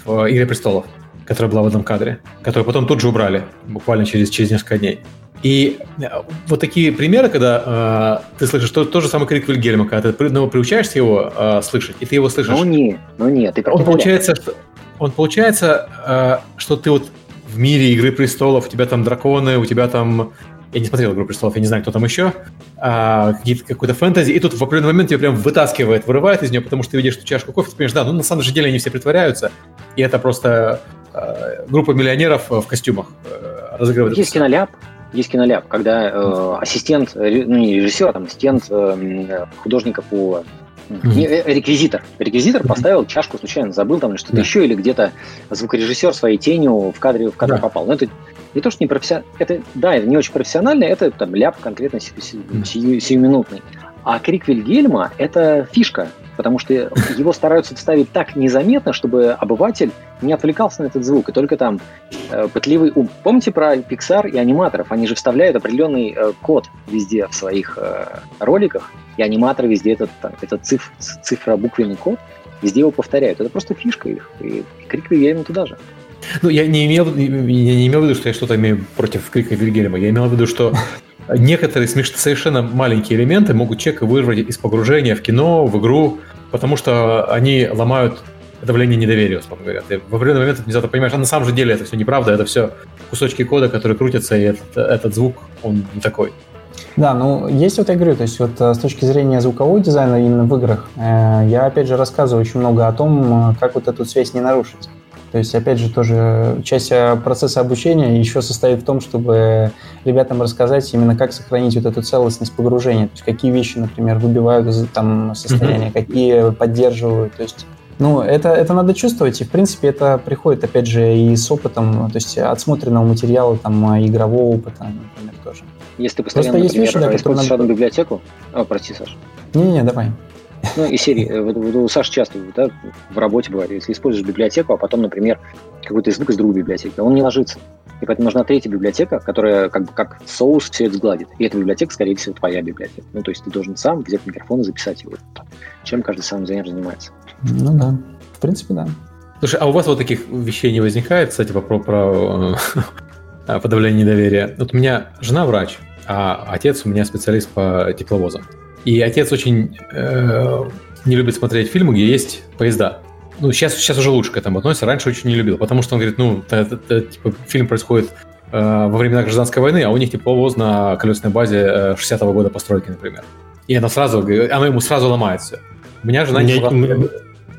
в «Игре престолов», которая была в одном кадре, которую потом тут же убрали, буквально через, через несколько дней. И э, вот такие примеры, когда э, ты слышишь то, то же самое крик Вильгельма, когда ты ну, приучаешься его э, слышать, и ты его слышишь. Ну нет, ну нет. Ты он получается, что, он получается, э, что ты вот в мире Игры Престолов, у тебя там драконы, у тебя там я не смотрел «Игру престолов», я не знаю, кто там еще, а, какой-то фэнтези, и тут в определенный момент тебя прям вытаскивает, вырывает из нее, потому что ты видишь эту чашку кофе, ты понимаешь, да, ну на самом же деле они все притворяются, и это просто а, группа миллионеров в костюмах а, разыгрывает. Есть киноляп, есть киноляп, когда э, ассистент, ну не режиссер, а там ассистент э, художника по Mm-hmm. Не, реквизитор. Реквизитор mm-hmm. поставил чашку, случайно забыл там или что-то yeah. еще, или где-то звукорежиссер своей тенью в кадре, в кадр yeah. попал. Ну, это не то, что не профессионально, это, да, это не очень профессионально, это там ляп конкретно сию, сиюминутный. А крик Вильгельма – это фишка, потому что его стараются вставить так незаметно, чтобы обыватель не отвлекался на этот звук, и только там э, пытливый ум. Помните про Pixar и аниматоров? Они же вставляют определенный э, код везде в своих э, роликах, и аниматоры везде этот, там, этот циф, цифробуквенный код, везде его повторяют. Это просто фишка их, и крик Вильгельма туда же. Ну, я не имел, я не имел в виду, что я что-то имею против крика Вильгельма. Я имел в виду, что некоторые смеш... совершенно маленькие элементы могут человека вырвать из погружения в кино, в игру, потому что они ломают давление недоверия, условно говоря. Ты в определенный момент внезапно понимаешь, а на самом же деле это все неправда, это все кусочки кода, которые крутятся, и этот, этот звук, он не такой. Да, ну есть вот я говорю, то есть вот э, с точки зрения звукового дизайна именно в играх, э, я опять же рассказываю очень много о том, э, как вот эту связь не нарушить. То есть, опять же, тоже часть э, процесса обучения еще состоит в том, чтобы ребятам рассказать именно, как сохранить вот эту целостность погружения. То есть, какие вещи, например, выбивают из там состояния, mm-hmm. какие поддерживают. То есть, ну, это, это надо чувствовать, и, в принципе, это приходит, опять же, и с опытом, то есть, отсмотренного материала, там, игрового опыта, например, тоже. Если ты постоянно, Просто например, есть вещи, да, используешь надо... библиотеку... О, прости, Саша. Не-не, давай. Ну, и серии. Э, вот, вот у Саши часто да, в работе бывает, если используешь библиотеку, а потом, например, какой-то звук из другой библиотеки, он не ложится. И поэтому нужна третья библиотека, которая как бы как соус все это сгладит. И эта библиотека, скорее всего, твоя библиотека. Ну, то есть ты должен сам взять микрофон и записать его. Чем каждый сам дизайнер занимается. Ну да, в принципе, да. Слушай, а у вас вот таких вещей не возникает, кстати, про, про э, [laughs] подавление недоверия? Вот у меня жена врач, а отец у меня специалист по тепловозам. И отец очень э, не любит смотреть фильмы, где есть поезда. Ну, сейчас, сейчас уже лучше к этому относится. Раньше очень не любил, потому что он говорит, ну, это, это, типа, фильм происходит э, во времена гражданской войны, а у них тепловоз на колесной базе э, 60-го года постройки, например. И она сразу, оно ему сразу ломает все. У меня жена у меня, не могла...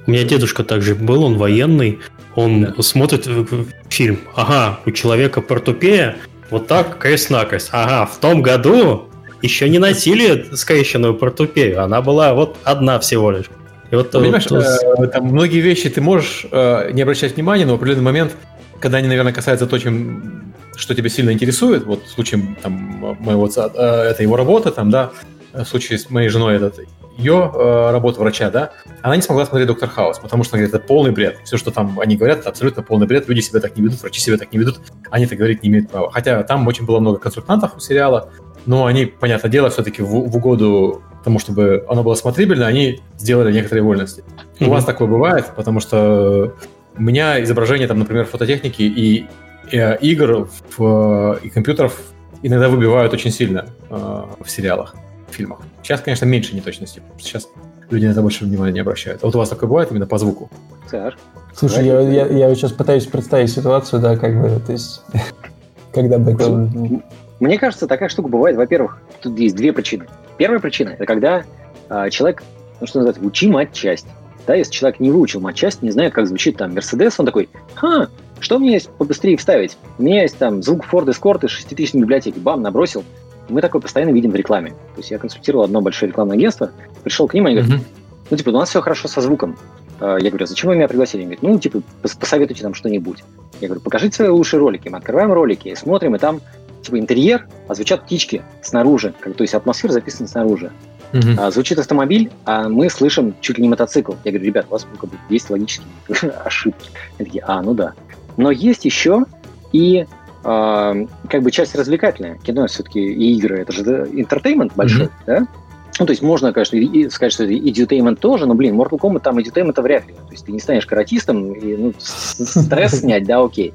У меня дедушка также был, он военный, он да. смотрит фильм. Ага, у человека портупея, вот так крест-накрест. Ага, в том году еще не носили скрещенную портупею, она была вот одна всего лишь. И вот, Понимаешь, вот, э, там многие вещи ты можешь э, не обращать внимания, но в определенный момент, когда они, наверное, касаются то, чем, что тебя сильно интересует, вот в случае там, моего отца, э, это его работа, там, да, в случае с моей женой это ее э, работа врача, да, она не смогла смотреть «Доктор Хаус», потому что, она говорит, это полный бред. Все, что там они говорят, это абсолютно полный бред. Люди себя так не ведут, врачи себя так не ведут, они так говорить не имеют права. Хотя там очень было много консультантов у сериала, но они, понятное дело, все-таки в, в угоду тому, чтобы оно было смотрибельно, они сделали некоторые вольности. Mm-hmm. У вас такое бывает, потому что у меня изображение, там, например, фототехники и, и э, игр в, и компьютеров иногда выбивают очень сильно э, в сериалах, в фильмах. Сейчас, конечно, меньше неточности, потому что сейчас люди на это больше внимания не обращают. А вот у вас такое бывает именно по звуку? Саш, Слушай, я, я, я сейчас пытаюсь представить ситуацию, да, как бы, то есть, [laughs] когда бы это... Мне кажется, такая штука бывает, во-первых, тут есть две причины. Первая причина – это когда э, человек, ну что называется, учи матчасть. Да, если человек не выучил матчасть, не знает, как звучит там Мерседес, он такой, ха, что мне есть побыстрее вставить? У меня есть там звук Ford Escort из 6000 библиотеки, бам, набросил. Мы такое постоянно видим в рекламе. То есть я консультировал одно большое рекламное агентство, пришел к ним, они говорят, ну, типа, у нас все хорошо со звуком. А, я говорю, «А зачем вы меня пригласили? Они говорят, ну, типа, посоветуйте нам что-нибудь. Я говорю, покажите свои лучшие ролики. Мы открываем ролики, смотрим, и там типа интерьер, а звучат птички снаружи, как, то есть атмосфера записана снаружи. Uh-huh. А, звучит автомобиль, а мы слышим чуть ли не мотоцикл. Я говорю, ребят, у вас как бы, есть логические [laughs] ошибки. Они такие, а, ну да. Но есть еще и э, как бы часть развлекательная. Кино все-таки и игры, это же entertainment большой, uh-huh. да? Ну, то есть можно, конечно, и сказать, что это edutainment тоже, но, блин, Mortal Kombat там edutainment вряд ли. То есть ты не станешь каратистом, и ну, стресс снять, да, окей.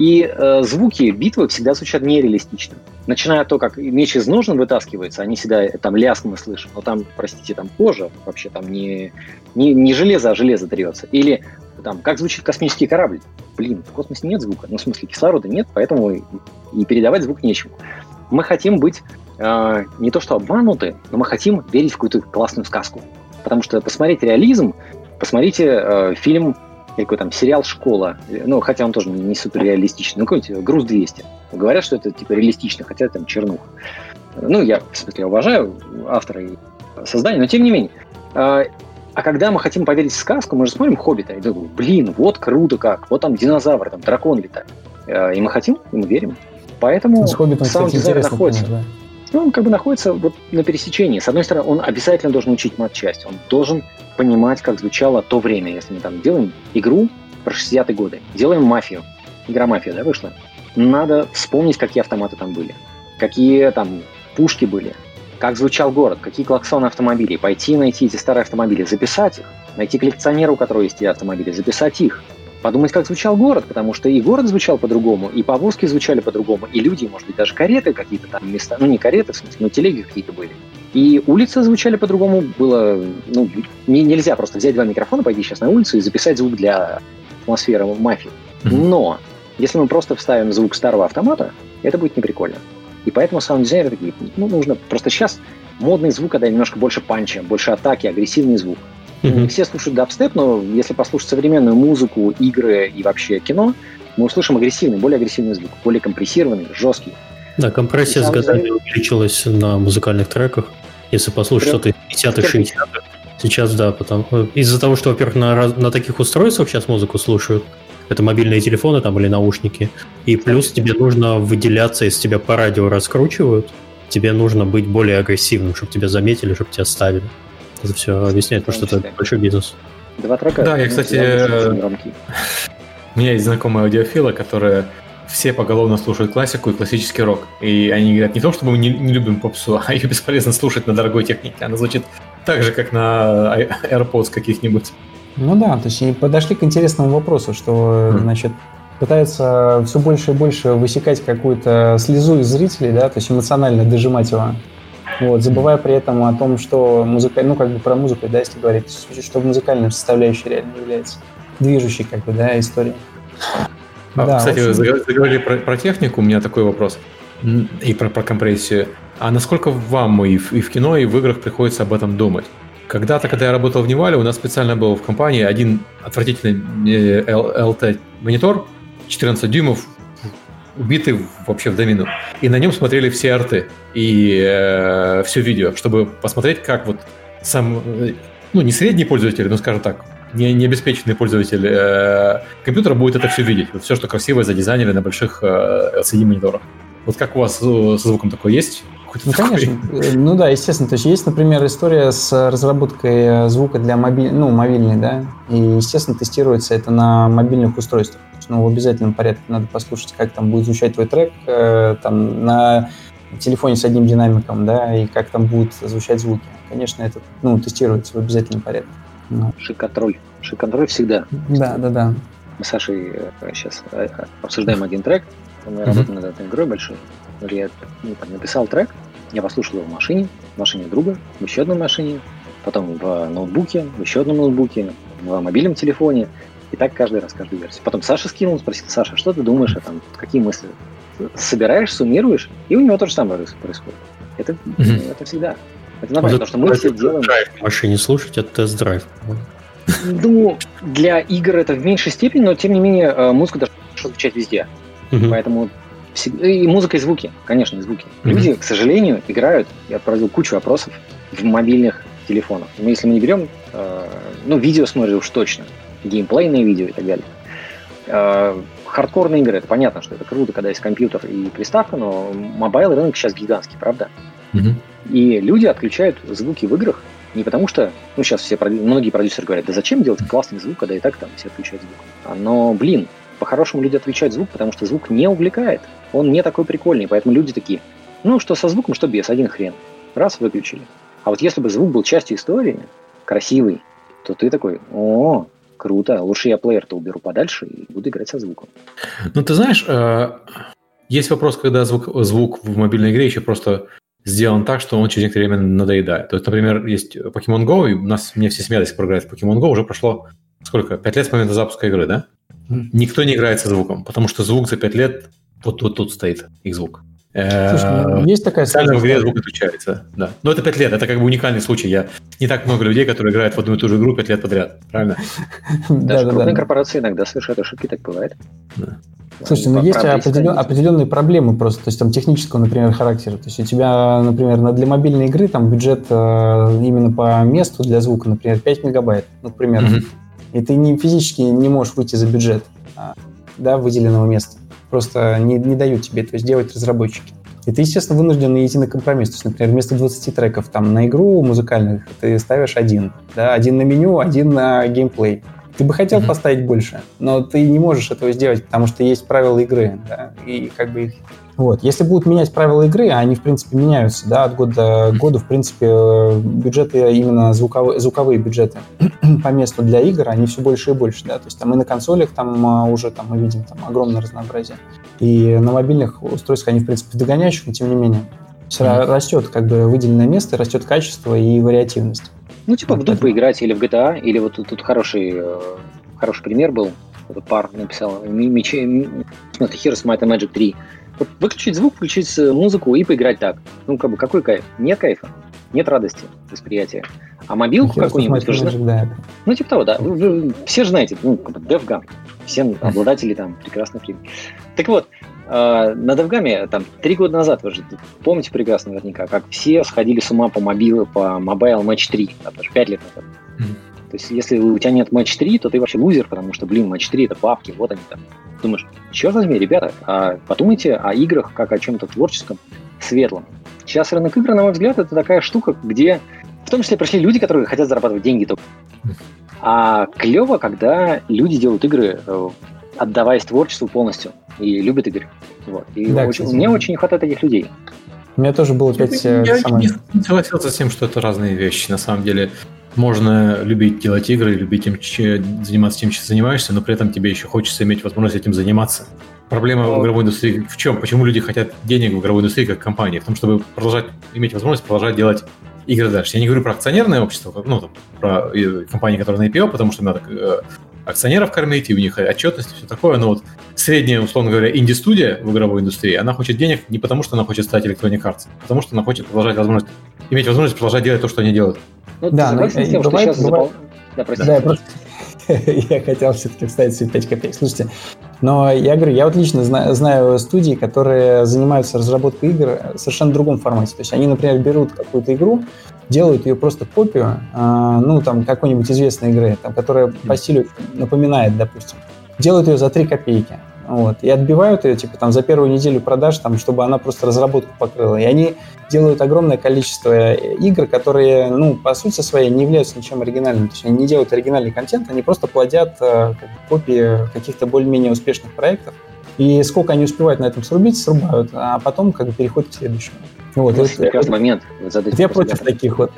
И э, звуки битвы всегда звучат нереалистично. Начиная от того, как меч из ножен вытаскивается, они всегда там лязг мы слышим, но там, простите, там кожа вообще там не, не, не железо, а железо трется. Или там, как звучит космический корабль. Блин, в космосе нет звука. Ну, в смысле, кислорода нет, поэтому и передавать звук нечему. Мы хотим быть э, не то что обмануты, но мы хотим верить в какую-то классную сказку. Потому что посмотреть реализм, посмотрите э, фильм какой там сериал «Школа», ну, хотя он тоже не супер реалистичный, ну, какой-нибудь «Груз 200». Говорят, что это, типа, реалистично, хотя там чернуха. Ну, я, в смысле, уважаю автора и создания, но тем не менее. А, а когда мы хотим поверить в сказку, мы же смотрим «Хоббита» и думаем, блин, вот круто как, вот там динозавр, там дракон летает. Э, и мы хотим, и мы верим. Поэтому саунд-дизайнер находится. Конечно, да. Ну, он как бы находится вот на пересечении. С одной стороны, он обязательно должен учить матчасть. Он должен понимать, как звучало то время. Если мы там делаем игру про 60-е годы, делаем мафию. Игра мафия, да, вышла? Надо вспомнить, какие автоматы там были. Какие там пушки были. Как звучал город, какие клаксоны автомобилей. Пойти найти эти старые автомобили, записать их. Найти коллекционера, у которого есть эти автомобили, записать их подумать, как звучал город, потому что и город звучал по-другому, и повозки звучали по-другому, и люди, может быть, даже кареты какие-то там места, ну не кареты, в смысле, но телеги какие-то были. И улицы звучали по-другому, было, ну, не, нельзя просто взять два микрофона, пойти сейчас на улицу и записать звук для атмосферы мафии. Но если мы просто вставим звук старого автомата, это будет неприкольно. И поэтому саунд-дизайнеры такие, ну, нужно просто сейчас модный звук, когда немножко больше панча, больше атаки, агрессивный звук. Mm-hmm. Все слушают дабстеп, но если послушать современную музыку, игры и вообще кино, мы услышим агрессивный, более агрессивный звук, более компрессированный, жесткий. Да, компрессия с годами увеличилась на музыкальных треках. Если послушать что-то из 50-х, 60-х, сейчас да, потому из-за того, что, во-первых, на, на таких устройствах сейчас музыку слушают, это мобильные телефоны там или наушники, и плюс тебе нужно выделяться, если тебя по радио раскручивают, тебе нужно быть более агрессивным, чтобы тебя заметили, чтобы тебя ставили. Это все объясняет, потому что это большой бизнес. Два трека. Да, я, кстати, [laughs] у меня есть знакомая аудиофила, которая все поголовно слушают классику и классический рок. И они говорят не то, что мы не, не любим попсу, [laughs] а ее бесполезно слушать на дорогой технике. Она звучит так же, как на [laughs] AirPods каких-нибудь. Ну да, то есть подошли к интересному вопросу, что, mm. значит, пытаются все больше и больше высекать какую-то слезу из зрителей, да, то есть эмоционально дожимать его. Вот, забывая при этом о том, что музыка, ну, как бы про музыку, да, если говорить, что музыкальная составляющая реально является движущей, как бы, да, историей. А, да, кстати, общем... заговорили про, про технику, у меня такой вопрос. И про, про компрессию. А насколько вам и в, и в кино, и в играх приходится об этом думать? Когда-то, когда я работал в Невале, у нас специально был в компании один отвратительный LT-монитор, э, 14 дюймов, убиты вообще в домину. И на нем смотрели все арты и э, все видео, чтобы посмотреть, как вот сам, э, ну, не средний пользователь, но, скажем так, не, не обеспеченный пользователь э, компьютера будет это все видеть. Вот все, что красивое задизайнили на больших э, LCD-мониторах. Вот как у вас со звуком такое есть? Ну, такой? конечно. Э, ну да, естественно. То есть есть, например, история с разработкой звука для мобиль... ну, мобильной, да, и, естественно, тестируется это на мобильных устройствах ну, в обязательном порядке надо послушать, как там будет звучать твой трек, э, там, на телефоне с одним динамиком, да, и как там будут звучать звуки. Конечно, это, ну, тестируется в обязательном порядке. Ну. Шик-контроль. Шик-контроль всегда. Да, да, да. Мы с Сашей сейчас э, э, обсуждаем один трек, мы mm-hmm. работаем над этой игрой большой. Я ну, там, написал трек, я послушал его в машине, в машине друга, в еще одной машине, потом в ноутбуке, в еще одном ноутбуке, в мобильном телефоне. И так каждый раз, каждую версию. Потом Саша скинул, спросил, Саша, что ты думаешь, а там, какие мысли? Собираешь, суммируешь, и у него то же самое происходит. Это, mm-hmm. это всегда. Это нормально, потому что мы все делаем... Драйв в машине слушать, это тест-драйв. Ну, для игр это в меньшей степени, но тем не менее э, музыка должна звучать везде. Mm-hmm. Поэтому и музыка, и звуки, конечно, и звуки. Mm-hmm. Люди, к сожалению, играют, я проводил кучу опросов в мобильных телефонах. Но если мы не берем, э, ну, видео смотрим уж точно, геймплейные видео и так далее. А, хардкорные игры, это понятно, что это круто, когда есть компьютер и приставка, но мобайл рынок сейчас гигантский, правда? Mm-hmm. И люди отключают звуки в играх не потому что, ну сейчас все, многие продюсеры говорят, да зачем делать классный звук, когда и так там все отключают звук. А, но, блин, по-хорошему люди отключают звук, потому что звук не увлекает. Он не такой прикольный, поэтому люди такие, ну что со звуком, что без, один хрен. Раз, выключили. А вот если бы звук был частью истории, красивый, то ты такой, о, круто, лучше я плеер-то уберу подальше и буду играть со звуком. Ну, ты знаешь, э, есть вопрос, когда звук, звук в мобильной игре еще просто сделан так, что он через некоторое время надоедает. То есть, например, есть Pokemon Go, и у нас, мне все смеялись, кто играет Pokemon Go, уже прошло сколько? Пять лет с момента запуска игры, да? Никто не играет со звуком, потому что звук за пять лет вот, вот тут стоит, их звук. Слушай, ну, есть такая Специально в игре звук отключается, да. Но это 5 лет, это как бы уникальный случай. Я не так много людей, которые играют в одну и ту же игру 5 лет подряд, правильно? [laughs] Даже крупные корпорации иногда совершают ошибки, так бывает. Слушайте, ну есть определен, определенные проблемы просто, то есть там технического, например, характера. То есть у тебя, например, для мобильной игры там бюджет э, именно по месту для звука, например, 5 мегабайт, ну, к примеру. И ты не, физически не можешь выйти за бюджет а, да, выделенного места. просто не, не дают тебе это сделать разработчики. И ты, естественно, вынужден идти на компромисс. То есть, например, вместо 20 треков там на игру музыкальных ты ставишь один. Да? Один на меню, один на геймплей. Ты бы хотел mm-hmm. поставить больше, но ты не можешь этого сделать, потому что есть правила игры, да, и как бы их вот. Если будут менять правила игры, а они, в принципе, меняются да, от года к году, в принципе, бюджеты, именно звуковые, звуковые бюджеты [clears throat] по месту для игр, они все больше и больше. Да? То есть там и на консолях там а, уже там, мы видим там, огромное разнообразие. И на мобильных устройствах они, в принципе, догоняющие, но тем не менее. Все mm-hmm. растет как бы выделенное место, растет качество и вариативность. Ну, типа вот в Doom поиграть или в GTA, или вот тут, хороший, э, хороший пример был. Пар написал. Мечи, смотри, Heroes Might and Magic 3 вот выключить звук, включить э, музыку и поиграть так. Ну, как бы, какой кайф? Нет кайфа, нет радости восприятия. А мобилку какую-нибудь... Вы же... да. Ну, типа того, да. Вы, вы, все же знаете, ну, как бы DevGam. Все [laughs] обладатели там прекрасных игр. Так вот, э, на DevGam там три года назад, вы же помните прекрасно наверняка, как все сходили с ума по мобилу, по Mobile Match 3, там, даже пять лет назад. То есть, если у тебя нет матч 3, то ты вообще лузер, потому что, блин, матч 3 это папки, вот они там. Думаешь, черт возьми, ребята, а подумайте о играх как о чем-то творческом, светлом. Сейчас рынок игр, на мой взгляд, это такая штука, где в том числе пришли люди, которые хотят зарабатывать деньги только. А клево, когда люди делают игры, э, отдаваясь творчеству полностью, и любят игры. Вот. И да, очень, мне очень не хватает таких людей. У меня тоже было пять... Я, я самых... не согласился с тем, что это разные вещи, на самом деле можно любить делать игры, любить им, заниматься тем, чем занимаешься, но при этом тебе еще хочется иметь возможность этим заниматься. Проблема в игровой индустрии в чем? Почему люди хотят денег в игровой индустрии как компании? В том, чтобы продолжать иметь возможность продолжать делать игры дальше. Я не говорю про акционерное общество, ну, там, про компании, которые на IPO, потому что надо э, акционеров кормить, и у них отчетность, и все такое, но вот средняя, условно говоря, инди-студия в игровой индустрии, она хочет денег не потому, что она хочет стать Electronic Arts, а потому что она хочет продолжать возможность, иметь возможность продолжать делать то, что они делают. Ну, да, но, тем, что бывает, сейчас бывает... Да, Да, я, просто... [laughs] я хотел все-таки вставить свои 5 копеек. Слушайте, но я говорю, я вот лично знаю, знаю студии, которые занимаются разработкой игр в совершенно другом формате. То есть они, например, берут какую-то игру, делают ее просто копию, э, ну, там, какой-нибудь известной игры, там, которая по стилю напоминает, допустим, делают ее за 3 копейки. Вот, и отбивают ее, типа, там, за первую неделю продаж, там, чтобы она просто разработку покрыла. И они делают огромное количество игр, которые, ну, по сути своей не являются ничем оригинальным. То есть они не делают оригинальный контент, они просто плодят э, копии каких-то более-менее успешных проектов. И сколько они успевают на этом срубить, срубают, а потом как бы переходят к следующему. Вот, это, прекрасный это, момент. Я против таких вот.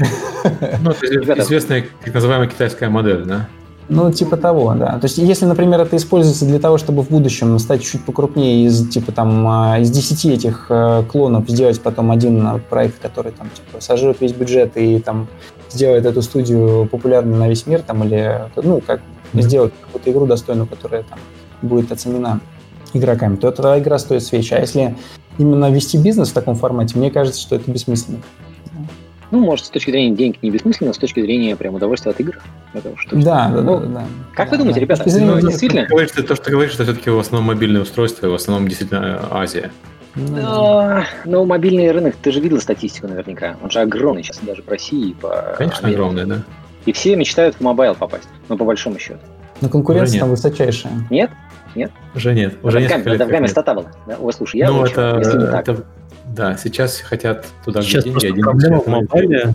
Ну, это известная, так называемая китайская модель, да? Ну, типа того, да. То есть, если, например, это используется для того, чтобы в будущем стать чуть покрупнее из, типа, там, а, из 10 этих э, клонов сделать потом один проект, который, там, типа, сожрет весь бюджет и, там, сделает эту студию популярной на весь мир, там, или, ну, как mm-hmm. сделать какую-то игру достойную, которая, там, будет оценена игроками, то эта игра стоит свечи. А если именно вести бизнес в таком формате, мне кажется, что это бессмысленно. Ну, может, с точки зрения денег не бессмысленно, но с точки зрения прям удовольствия от игр. Это что да, да, ну, да, да. Как да, вы думаете, да. ребята, ну, действительно? Ты говоришь, то, что ты говоришь, что все-таки в основном мобильное устройство, и в основном действительно Азия. Ну, да. Но мобильный рынок, ты же видел статистику наверняка. Он же огромный сейчас даже в России по Конечно, Америке. огромный, да. И все мечтают в мобайл попасть, ну, по большому счету. Но конкуренция там высочайшая. Нет? Нет? Уже нет. Уже в несколько лет. В стата была. Да? Ой, слушай, я ну, это, это, да, сейчас хотят туда сейчас деньги. Один проблема в мобайле,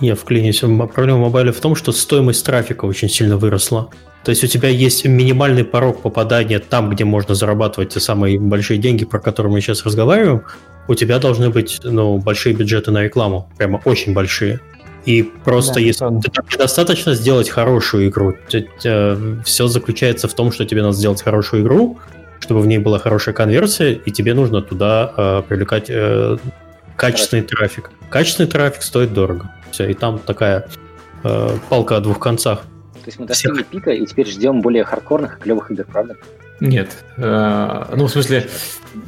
я вклинюсь. Проблема в мобайле в том, что стоимость трафика очень сильно выросла. То есть у тебя есть минимальный порог попадания там, где можно зарабатывать те самые большие деньги, про которые мы сейчас разговариваем. У тебя должны быть ну, большие бюджеты на рекламу, прямо очень большие. И просто да, если правда. тебе недостаточно сделать хорошую игру, все заключается в том, что тебе надо сделать хорошую игру, чтобы в ней была хорошая конверсия, и тебе нужно туда э, привлекать э, качественный трафик. Качественный трафик стоит дорого. Все, и там такая э, палка о двух концах. То есть мы достигли Всех... пика и теперь ждем более хардкорных и клевых игр, правда? Нет. Э, ну, в смысле,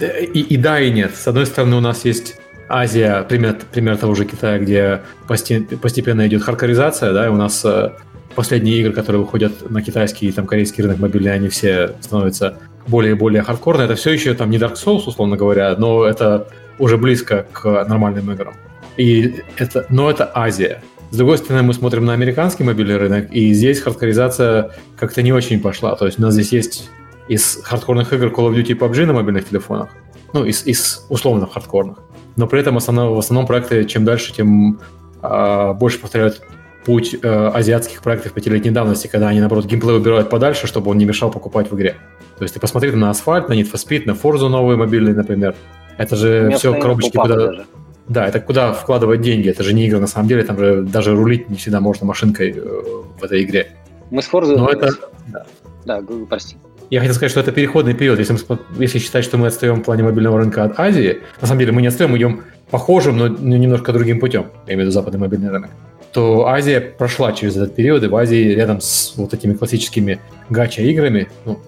и, и да, и нет. С одной стороны, у нас есть Азия, пример, пример того же Китая, где постепенно идет хардкоризация, да, и у нас э, последние игры, которые выходят на китайский и там корейский рынок мобильный, они все становятся более и более хардкорные. Это все еще там не Dark Souls, условно говоря, но это уже близко к нормальным играм. И это, но это Азия. С другой стороны, мы смотрим на американский мобильный рынок, и здесь хардкоризация как-то не очень пошла. То есть у нас здесь есть из хардкорных игр Call of Duty и PUBG на мобильных телефонах. Ну, из, из условно хардкорных. Но при этом основном, в основном проекты чем дальше, тем э, больше повторяют путь э, азиатских проектов пятилетней давности, когда они, наоборот, геймплей убирают подальше, чтобы он не мешал покупать в игре. То есть ты посмотри на асфальт, на Need for Speed, на Forza новые мобильные, например. Это же Место все коробочки куда... Даже. Да, это куда вкладывать деньги. Это же не игры на самом деле, там же даже рулить не всегда можно машинкой э, в этой игре. Мы с Forza... Но это... Да, да прости. Я хотел сказать, что это переходный период. Если, мы, если считать, что мы отстаем в плане мобильного рынка от Азии, на самом деле мы не отстаем, мы идем похожим, но немножко другим путем, я имею в виду западный мобильный рынок, то Азия прошла через этот период, и в Азии рядом с вот этими классическими гача-играми, ну,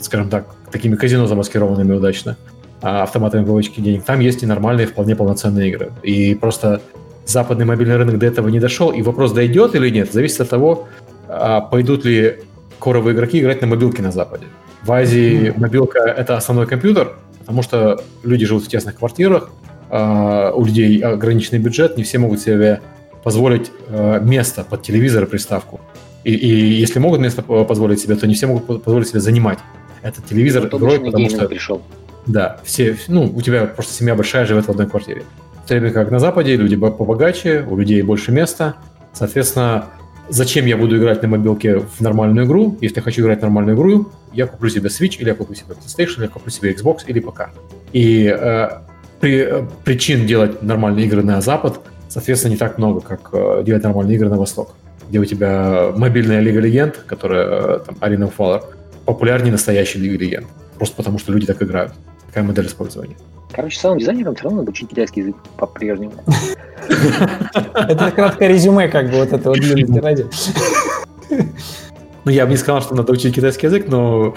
скажем так, такими казино замаскированными удачно, а автоматами выводки денег, там есть и нормальные, вполне полноценные игры. И просто западный мобильный рынок до этого не дошел, и вопрос, дойдет или нет, зависит от того, а, пойдут ли коровые игроки играть на мобилке на Западе. В Азии мобилка — это основной компьютер, потому что люди живут в тесных квартирах, а, у людей ограниченный бюджет, не все могут себе позволить место под телевизор и приставку. И, и если могут место позволить себе, то не все могут позволить себе занимать этот телевизор игрой, потому что... Пришел. Да, все, ну, у тебя просто семья большая живет в одной квартире. В то время как на Западе люди побогаче, у людей больше места, соответственно, зачем я буду играть на мобилке в нормальную игру? Если я хочу играть в нормальную игру, я куплю себе Switch, или я куплю себе PlayStation, или я куплю себе Xbox, или ПК. И э, при, э, причин делать нормальные игры на Запад, соответственно, не так много, как э, делать нормальные игры на Восток, где у тебя мобильная Лига Легенд, которая, э, там, Arena of Valor, популярнее настоящей Лиги Легенд. Просто потому, что люди так играют. Такая модель использования. Короче, самым дизайнерам все равно надо учить китайский язык по-прежнему. Это краткое резюме, как бы, вот это вот длинной ради. Ну, я бы не сказал, что надо учить китайский язык, но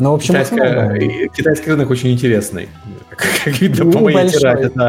ну, в общем, Китайская, китайский рынок очень интересный. Как видно по моей тирade, [laughs] да.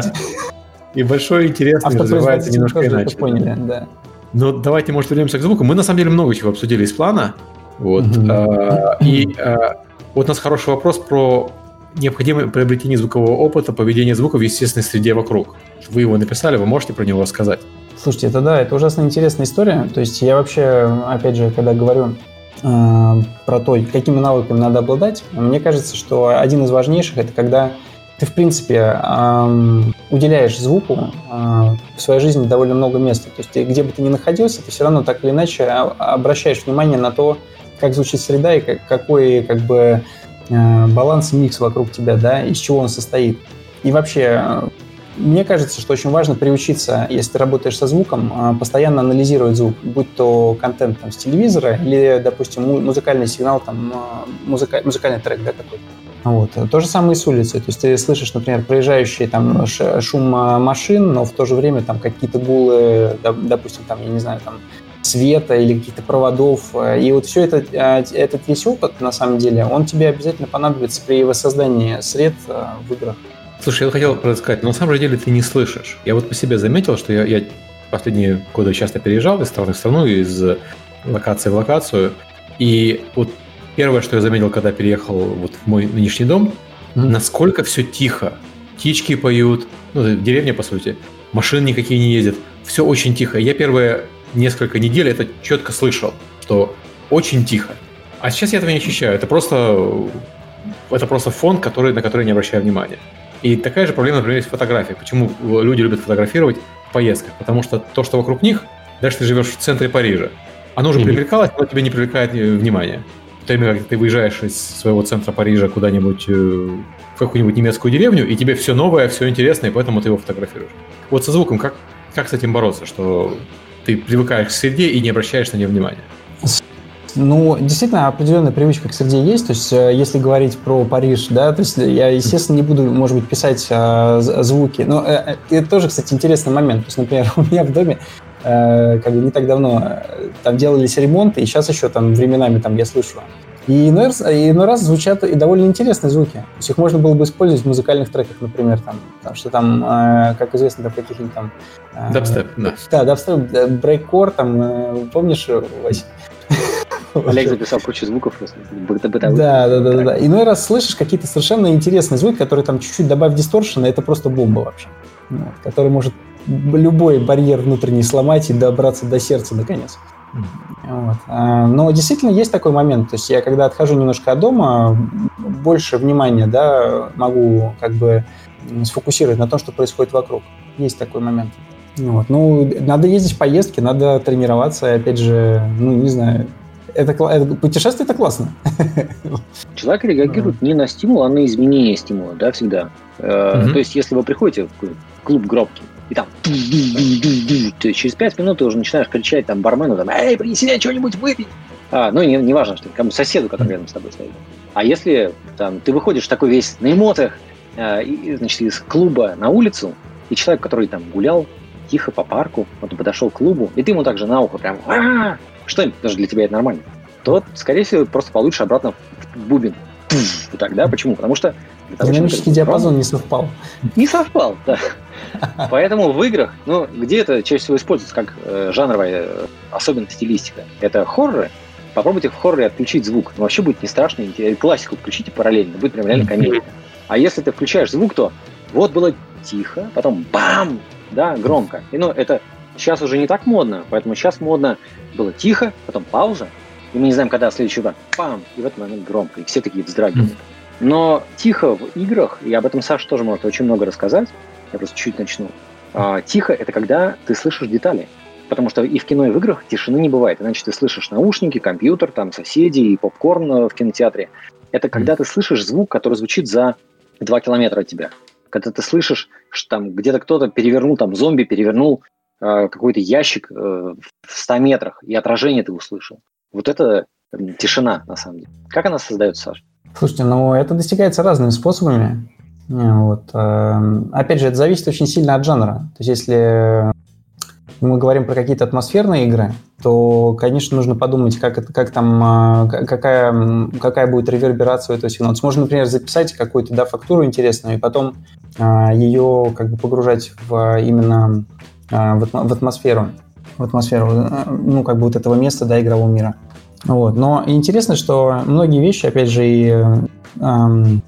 И большой, интересный, развивается немножко иначе. Поняли, да. Но давайте, может, вернемся к звуку. Мы, на самом деле, много чего обсудили из плана. Вот. А, и а, вот у нас хороший вопрос про необходимое приобретение звукового опыта, поведение звука в естественной среде вокруг. Вы его написали, вы можете про него рассказать? Слушайте, это да, это ужасно интересная история. То есть я вообще, опять же, когда говорю э, про то, какими навыками надо обладать, мне кажется, что один из важнейших это когда ты, в принципе, э, уделяешь звуку э, в своей жизни довольно много места. То есть ты, где бы ты ни находился, ты все равно так или иначе обращаешь внимание на то, как звучит среда и как, какой как бы э, баланс микс вокруг тебя, да, из чего он состоит. И вообще, мне кажется, что очень важно приучиться, если ты работаешь со звуком, постоянно анализировать звук, будь то контент там, с телевизора или, допустим, музыкальный сигнал, там, музыка, музыкальный трек, да, какой-то. Вот. То же самое и с улицы. То есть ты слышишь, например, проезжающий там шум машин, но в то же время там какие-то гулы, допустим, там, я не знаю, там света или каких-то проводов. И вот все это, а, этот весь опыт, на самом деле, он тебе обязательно понадобится при воссоздании сред а, в играх. Слушай, я хотел сказать, но на самом деле ты не слышишь. Я вот по себе заметил, что я, я последние годы часто переезжал из страны в страну, из локации в локацию. И вот первое, что я заметил, когда переехал вот в мой нынешний дом, mm-hmm. насколько все тихо. Птички поют, ну, деревня, по сути. Машин никакие не ездят. Все очень тихо. Я первое несколько недель это четко слышал, что очень тихо. А сейчас я этого не ощущаю. Это просто, это просто фон, который, на который не обращаю внимания. И такая же проблема, например, есть в фотографиях. Почему люди любят фотографировать в поездках? Потому что то, что вокруг них, дальше ты живешь в центре Парижа. Оно уже mm-hmm. привлекалось, но тебе не привлекает внимания. То время ты выезжаешь из своего центра Парижа куда-нибудь э, в какую-нибудь немецкую деревню, и тебе все новое, все интересное, поэтому ты его фотографируешь. Вот со звуком как, как с этим бороться, что ты привыкаешь к среде и не обращаешь на нее внимания. Ну, действительно, определенная привычка к среде есть. То есть, э, если говорить про Париж, да, то есть я, естественно, не буду, может быть, писать э, звуки. Но э, э, это тоже, кстати, интересный момент. То есть, например, [laughs] у меня в доме э, как бы не так давно э, там делались ремонты, и сейчас еще там временами там я слышу и иной, раз, и иной раз звучат и довольно интересные звуки. То есть их можно было бы использовать в музыкальных треках, например, там, потому что там, э, как известно, там каких-нибудь там... Э, дабстеп, да. Да, дабстеп, брейккор, там, э, помнишь, Вася? [laughs] Олег записал кучу звуков просто. Да, да, да, да, да. Иной раз слышишь какие-то совершенно интересные звуки, которые там чуть-чуть добавь дисторшена, это просто бомба вообще. Вот, который может любой барьер внутренний сломать и добраться до сердца наконец. Вот. А, но действительно есть такой момент. То есть я когда отхожу немножко от дома, больше внимания да, могу как бы сфокусировать на том, что происходит вокруг. Есть такой момент. Вот. Ну, надо ездить в поездки, надо тренироваться. Опять же, ну, не знаю, это, это путешествие это классно. [laughs] Человек реагирует не на стимул, а на изменение стимула, да, всегда. Э, то есть, если вы приходите в клуб гробки, и там ты через пять минут ты уже начинаешь кричать там бармену, там, эй, принеси мне что-нибудь выпить. А, ну, не, не важно, что кому соседу, который рядом с тобой стоит. А если там ты выходишь такой весь на эмоциях, э, и, значит, из клуба на улицу, и человек, который там гулял тихо по парку, вот подошел к клубу, и ты ему также на ухо прям а что даже для тебя это нормально, то, скорее всего, просто получишь обратно в бубен. Вот так, да? Почему? Потому что... Динамический диапазон не совпал. Не совпал, да. Поэтому в играх, ну, где это чаще всего используется как э, жанровая э, особенность стилистика? Это хорроры. Попробуйте в хорроре отключить звук. Ну, вообще будет не страшно. Классику включите параллельно, будет прям реально комедия. А если ты включаешь звук, то вот было тихо, потом бам, да, громко. И ну, это сейчас уже не так модно, поэтому сейчас модно было тихо, потом пауза, и мы не знаем, когда следующий удар, пам, и в этот момент громко, и все такие вздрагивают. Но тихо в играх, и об этом Саша тоже может очень много рассказать, я просто чуть начну. А, тихо – это когда ты слышишь детали. Потому что и в кино, и в играх тишины не бывает. Иначе ты слышишь наушники, компьютер, там соседи и попкорн э, в кинотеатре. Это когда ты слышишь звук, который звучит за 2 километра от тебя. Когда ты слышишь, что там где-то кто-то перевернул, там зомби перевернул э, какой-то ящик э, в 100 метрах, и отражение ты услышал. Вот это тишина, на самом деле. Как она создается, Саша? Слушайте, ну это достигается разными способами. Вот. Эм, опять же, это зависит очень сильно от жанра. То есть, если мы говорим про какие-то атмосферные игры, то, конечно, нужно подумать, как, это, как там, э, какая, какая будет реверберация этого сигнала. То есть можно, например, записать какую-то да, фактуру интересную, и потом а, ее как бы погружать в именно в, в атмосферу, в атмосферу, э, ну, как бы вот этого места, да, игрового мира. Вот. Но интересно, что многие вещи, опять же, и эм,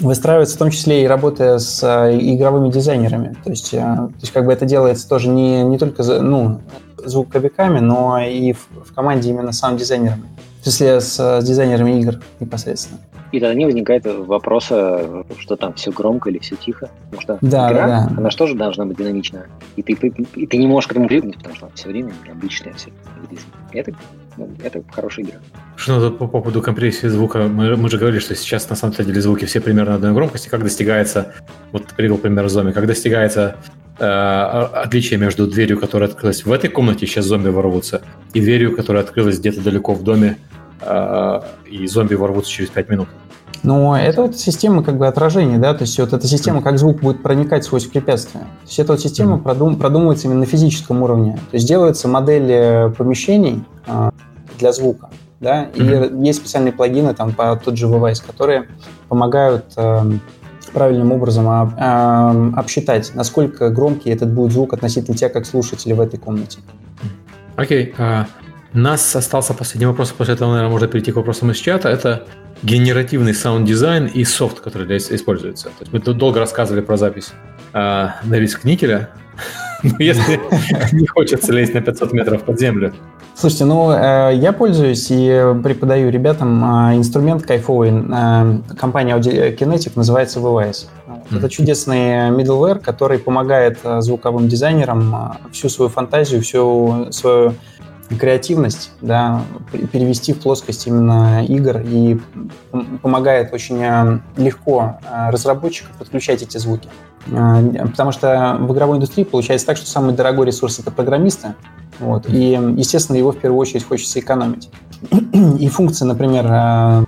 выстраивается в том числе и работая с э, игровыми дизайнерами. То есть, э, то есть как бы это делается тоже не, не только ну, звуковиками, но и в, в команде именно сам дизайнерами. В смысле, с, с дизайнерами игр непосредственно. И тогда не возникает вопроса, что там все громко или все тихо. Потому что да, игра, да, да. она же тоже должна быть динамичная. И ты, и ты не можешь к этому привыкнуть, потому что все время необычное все. Это ну, это хорошая игра. Что ну, по поводу компрессии звука, мы, мы же говорили, что сейчас на самом деле звуки все примерно одной громкости. Как достигается, вот ты привел пример зомби, как достигается э, отличие между дверью, которая открылась в этой комнате, сейчас зомби ворвутся, и дверью, которая открылась где-то далеко в доме, э, и зомби ворвутся через 5 минут. Но это вот система как бы отражения, да, то есть вот эта система, как звук будет проникать сквозь препятствия. То есть эта вот система продум, продумывается именно на физическом уровне. То есть делаются модели помещений а, для звука, да, и mm-hmm. есть специальные плагины там по тот же VVS, которые помогают э, правильным образом об, э, обсчитать, насколько громкий этот будет звук относительно тебя как слушателя в этой комнате. Окей. Okay. У нас остался последний вопрос, после этого, наверное, можно перейти к вопросам из чата. Это генеративный саунд-дизайн и софт, который здесь используется. То есть мы тут долго рассказывали про запись э, Норильск никеля, но [laughs] если не хочется лезть на 500 метров под землю. Слушайте, ну, э, я пользуюсь и преподаю ребятам э, инструмент кайфовый. Э, компания Audiokinetic называется Wwise. Это чудесный middleware, который помогает звуковым дизайнерам всю свою фантазию, всю свою креативность да, перевести в плоскость именно игр и помогает очень э, легко э, разработчикам подключать эти звуки. Э, потому что в игровой индустрии получается так, что самый дорогой ресурс — это программисты, вот, и, естественно, его в первую очередь хочется экономить. [clears throat] И функции, например,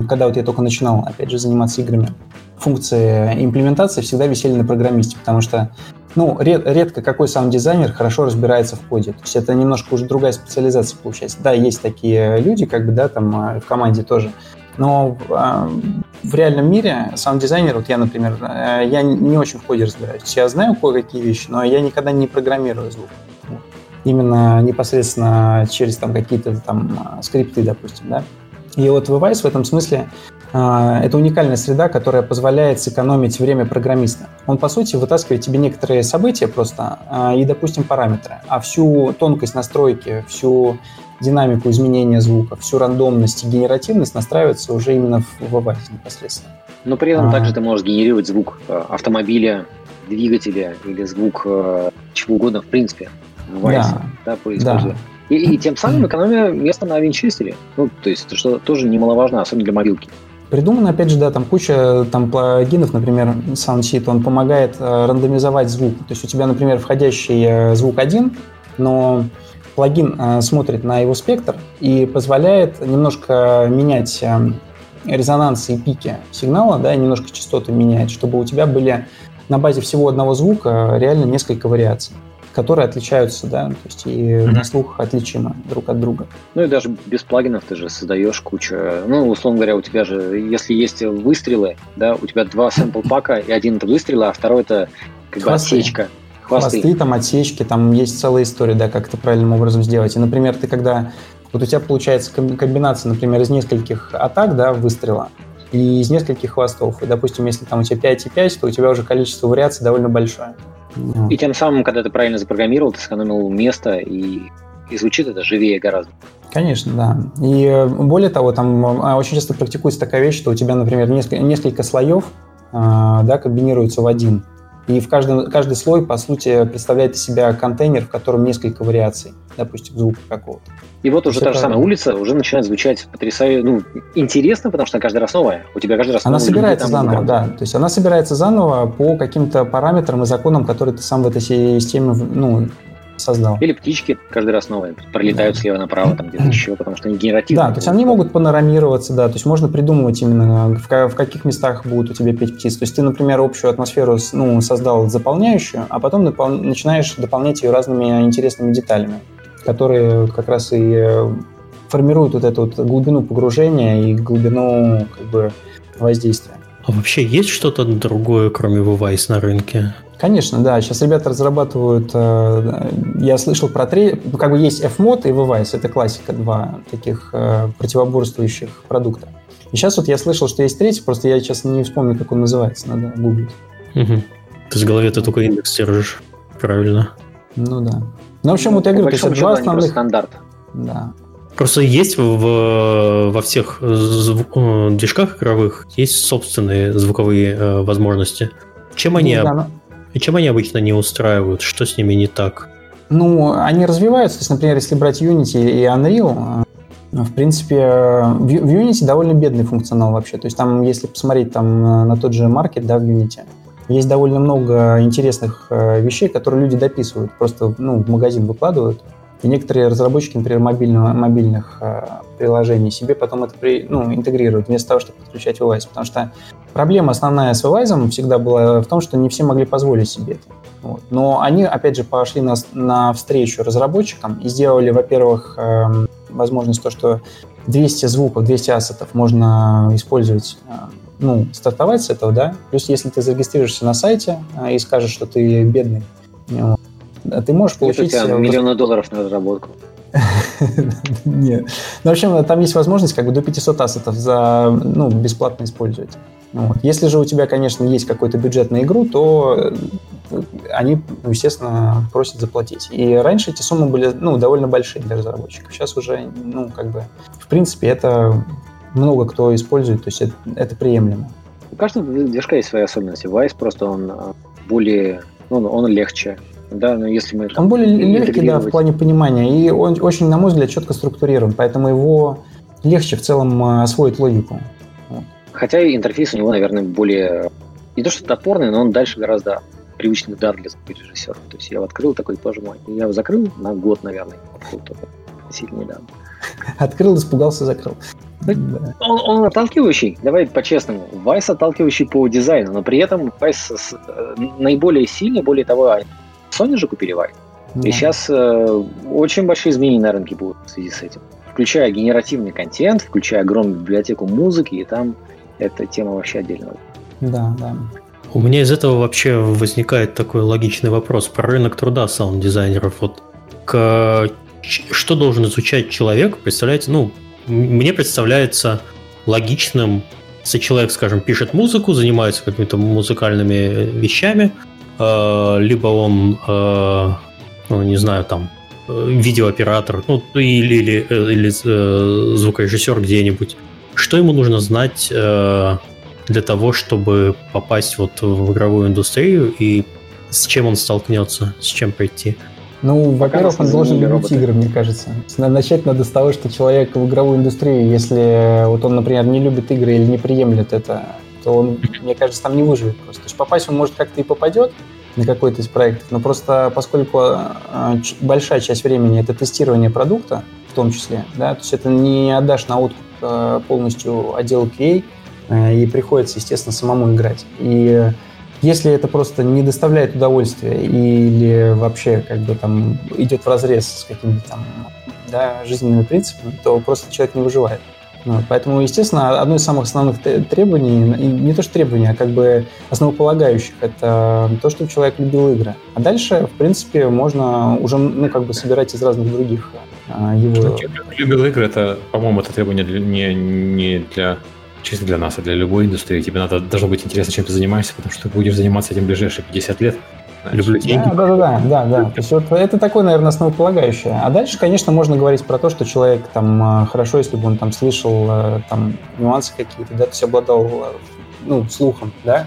когда вот я только начинал, опять же, заниматься играми, функции имплементации всегда висели на программисте, потому что ну, ред, редко какой сам дизайнер хорошо разбирается в коде. То есть это немножко уже другая специализация получается. Да, есть такие люди, как бы, да, там а, в команде тоже. Но э, в реальном мире сам дизайнер, вот я, например, э, я не очень в коде разбираюсь. Я знаю кое-какие вещи, но я никогда не программирую звук. Именно непосредственно через там какие-то там а, скрипты, допустим, да. И вот Vivise в этом смысле это уникальная среда, которая позволяет сэкономить время программиста. Он, по сути, вытаскивает тебе некоторые события просто а, и, допустим, параметры, а всю тонкость настройки, всю динамику изменения звука, всю рандомность и генеративность настраивается уже именно в, в Avast непосредственно. Но при этом а... также ты можешь генерировать звук э, автомобиля, двигателя или звук э, чего угодно в принципе в Vice, да, да, да. И, и тем самым экономия места на винчестере. Ну, то есть, что тоже немаловажно, особенно для мобилки. Придумано, опять же, да, там куча там плагинов, например, SoundSheet, он помогает э, рандомизовать звук. То есть у тебя, например, входящий э, звук один, но плагин э, смотрит на его спектр и позволяет немножко менять резонансы и пики сигнала, да, немножко частоты менять, чтобы у тебя были на базе всего одного звука реально несколько вариаций которые отличаются, да, то есть и mm-hmm. на слух отличимы друг от друга. Ну и даже без плагинов ты же создаешь кучу, ну, условно говоря, у тебя же, если есть выстрелы, да, у тебя два сэмпл пака, и один это выстрелы, а второй это как бы отсечка. Хвосты. Хвосты, там отсечки, там есть целая история, да, как это правильным образом сделать. И, например, ты когда вот у тебя получается комбинация, например, из нескольких атак, да, выстрела, и из нескольких хвостов. И, допустим, если там у тебя 5 и 5, то у тебя уже количество вариаций довольно большое. И тем самым, когда ты правильно запрограммировал, ты сэкономил место, и, и звучит это живее гораздо. Конечно, да. И э, более того, там а, очень часто практикуется такая вещь, что у тебя, например, несколько, несколько слоев а, да, комбинируются в один. И в каждом, каждый слой, по сути, представляет из себя контейнер, в котором несколько вариаций, допустим, звука какого-то. И вот уже та же самая улица уже начинает звучать потрясающе, ну, интересно, потому что она каждый раз новая. У тебя каждый раз Она собирается заново, да. То есть она собирается заново по каким-то параметрам и законам, которые ты сам в этой системе ну, создал. Или птички каждый раз новые пролетают да. слева направо, там где-то [clears throat] еще, потому что они генеративные. Да, то есть они могут панорамироваться, да, то есть можно придумывать именно, в, в каких местах будут у тебя петь птиц. То есть ты, например, общую атмосферу ну, создал заполняющую, а потом допол- начинаешь дополнять ее разными интересными деталями, которые как раз и э, формируют вот эту вот глубину погружения и глубину как бы воздействия. А вообще есть что-то другое, кроме Vice на рынке? Конечно, да. Сейчас ребята разрабатывают... Э, я слышал про три... Как бы есть Fmod и VVice. Это классика, два таких э, противоборствующих продукта. И сейчас вот я слышал, что есть третий, просто я сейчас не вспомню, как он называется. Надо гуглить. Угу. Ты с голове ты только индекс держишь. Правильно. Ну да. Ну, в общем, вот я говорю, то есть два основных... стандарт. Да. Просто есть в, во всех звук, э, движках игровых есть собственные звуковые э, возможности. Чем они, ну, да, но... и чем они обычно не устраивают? Что с ними не так? Ну, они развиваются. То есть, например, если брать Unity и Unreal, э, в принципе, в Unity довольно бедный функционал вообще. То есть там, если посмотреть там на тот же маркет, да, в Unity, есть довольно много интересных вещей, которые люди дописывают, просто ну, в магазин выкладывают. И некоторые разработчики, например, мобильного, мобильных э, приложений себе потом это при, ну, интегрируют вместо того, чтобы подключать Vivise. Потому что проблема основная с Vivise всегда была в том, что не все могли позволить себе это. Вот. Но они, опять же, пошли на, на встречу разработчикам и сделали, во-первых, э, возможность то, что 200 звуков, 200 ассетов можно использовать э, ну, стартовать с этого, да. Плюс, если ты зарегистрируешься на сайте э, и скажешь, что ты бедный, ты можешь получить... Это э, миллиона долларов на разработку. [laughs] Нет. Ну, в общем, там есть возможность как бы до 500 ассетов за, ну, бесплатно использовать. Вот. Если же у тебя, конечно, есть какой-то бюджет на игру, то э, они, ну, естественно, просят заплатить. И раньше эти суммы были, ну, довольно большие для разработчиков. Сейчас уже, ну, как бы, в принципе, это много кто использует, то есть это, это приемлемо. У каждого движка есть свои особенности. Vice просто он э, более, ну, он легче, да, но если мы... Он более легкий, да, в плане понимания, и он очень, на мой взгляд, четко структурирован, поэтому его легче в целом э, освоить логику. Хотя интерфейс у него, наверное, более... Не то, что топорный, но он дальше гораздо привычный дар для режиссера. То есть я его открыл такой, боже мой. Я его закрыл на год, наверное. Сильно недавно. [laughs] Открыл, испугался, закрыл. Он, он отталкивающий, давай по-честному. Вайс отталкивающий по дизайну, но при этом Вайс э, наиболее сильный, более того, Sony же купили Vive. Да. И сейчас э, очень большие изменения на рынке будут в связи с этим. Включая генеративный контент, включая огромную библиотеку музыки, и там эта тема вообще отдельная. Да, да. У меня из этого вообще возникает такой логичный вопрос про рынок труда саунд-дизайнеров. Вот к... что должен изучать человек? Представляете, ну, мне представляется логичным, если человек, скажем, пишет музыку, занимается какими-то музыкальными вещами, Э, либо он, э, ну, не знаю, там, видеооператор, ну, или, или, или э, звукорежиссер где-нибудь, что ему нужно знать э, для того, чтобы попасть вот в игровую индустрию и с чем он столкнется, с чем прийти? Ну, во-первых, он должен любить роботы. игры, мне кажется. Начать надо с того, что человек в игровую индустрию, если вот он, например, не любит игры или не приемлет это, то он, мне кажется, там не выживет просто. То есть попасть он, может, как-то и попадет на какой-то из проектов, но просто поскольку а, большая часть времени это тестирование продукта, в том числе, да, то есть это не отдашь на откуп а, полностью отдел QA, а, и приходится, естественно, самому играть. И если это просто не доставляет удовольствия или вообще как бы там идет в разрез с какими-то там да, жизненными принципами, то просто человек не выживает. Вот, поэтому, естественно, одно из самых основных требований, не то что требования, а как бы основополагающих, это то, чтобы человек любил игры. А дальше, в принципе, можно уже, ну, как бы собирать из разных других а, его... Любил игры, это, по-моему, это требование не, не для чисто для нас, а для любой индустрии. Тебе надо, должно быть интересно, чем ты занимаешься, потому что ты будешь заниматься этим ближайшие 50 лет. Люблю деньги. Да, да, да, да, да. То есть вот это такое, наверное, основополагающее. А дальше, конечно, можно говорить про то, что человек там а, хорошо, если бы он там слышал э, там нюансы какие-то, да, то есть обладал э, ну, слухом, да.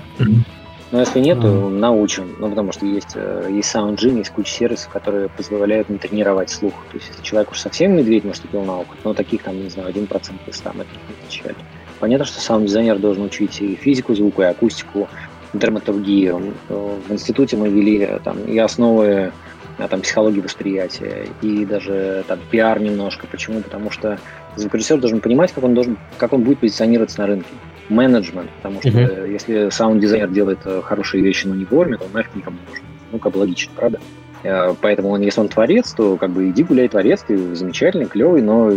Но если нет, то научим. Ну, потому что есть, э, есть SoundGym, есть куча сервисов, которые позволяют тренировать слух. То есть, если человек уж совсем медведь наступил на опыт, но таких там, не знаю, 1% из 100 это не отличает. Понятно, что сам дизайнер должен учить и физику звука, и акустику, драматургию. В институте мы вели там, и основы а, там, психологии восприятия, и даже там, пиар немножко. Почему? Потому что звукорежиссер должен понимать, как он, должен, как он будет позиционироваться на рынке. Менеджмент, потому что uh-huh. если саунд-дизайнер делает э, хорошие вещи, но не вовремя, то он нафиг никому не нужен. Ну, как бы логично, правда? Э, поэтому он, если он творец, то как бы иди гуляй творец, ты замечательный, клевый, но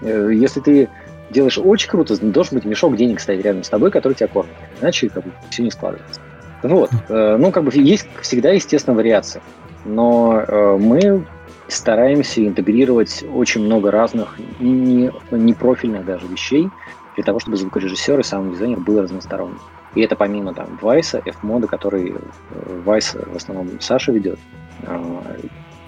э, если ты делаешь очень круто, должен быть мешок денег стоять рядом с тобой, который тебя кормит. Иначе как бы, все не складывается. Вот. Э, ну, как бы есть всегда, естественно, вариации. Но э, мы стараемся интегрировать очень много разных, не, не профильных даже вещей, для того, чтобы звукорежиссер и саунд-дизайнер был разносторонний. И это помимо там Вайса, F-мода, который Вайс в основном Саша ведет,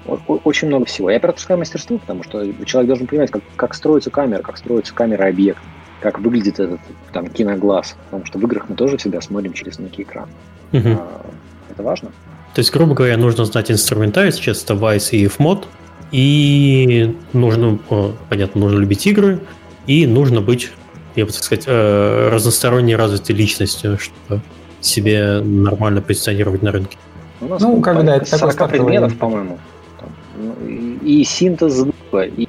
очень много всего. И операторское мастерство, потому что человек должен понимать, как, как строится камера, как строится камера объект, как выглядит этот там киноглаз, потому что в играх мы тоже всегда смотрим через некий экран. Угу. А, это важно. То есть, грубо говоря, нужно знать инструментарий, сейчас это Vice и FMOD, и нужно, понятно, нужно любить игры, и нужно быть, я бы так сказать, э, разносторонней развитой личностью, чтобы себе нормально позиционировать на рынке. ну, как бы, да, это такой предметов, по-моему и синтез звука, и,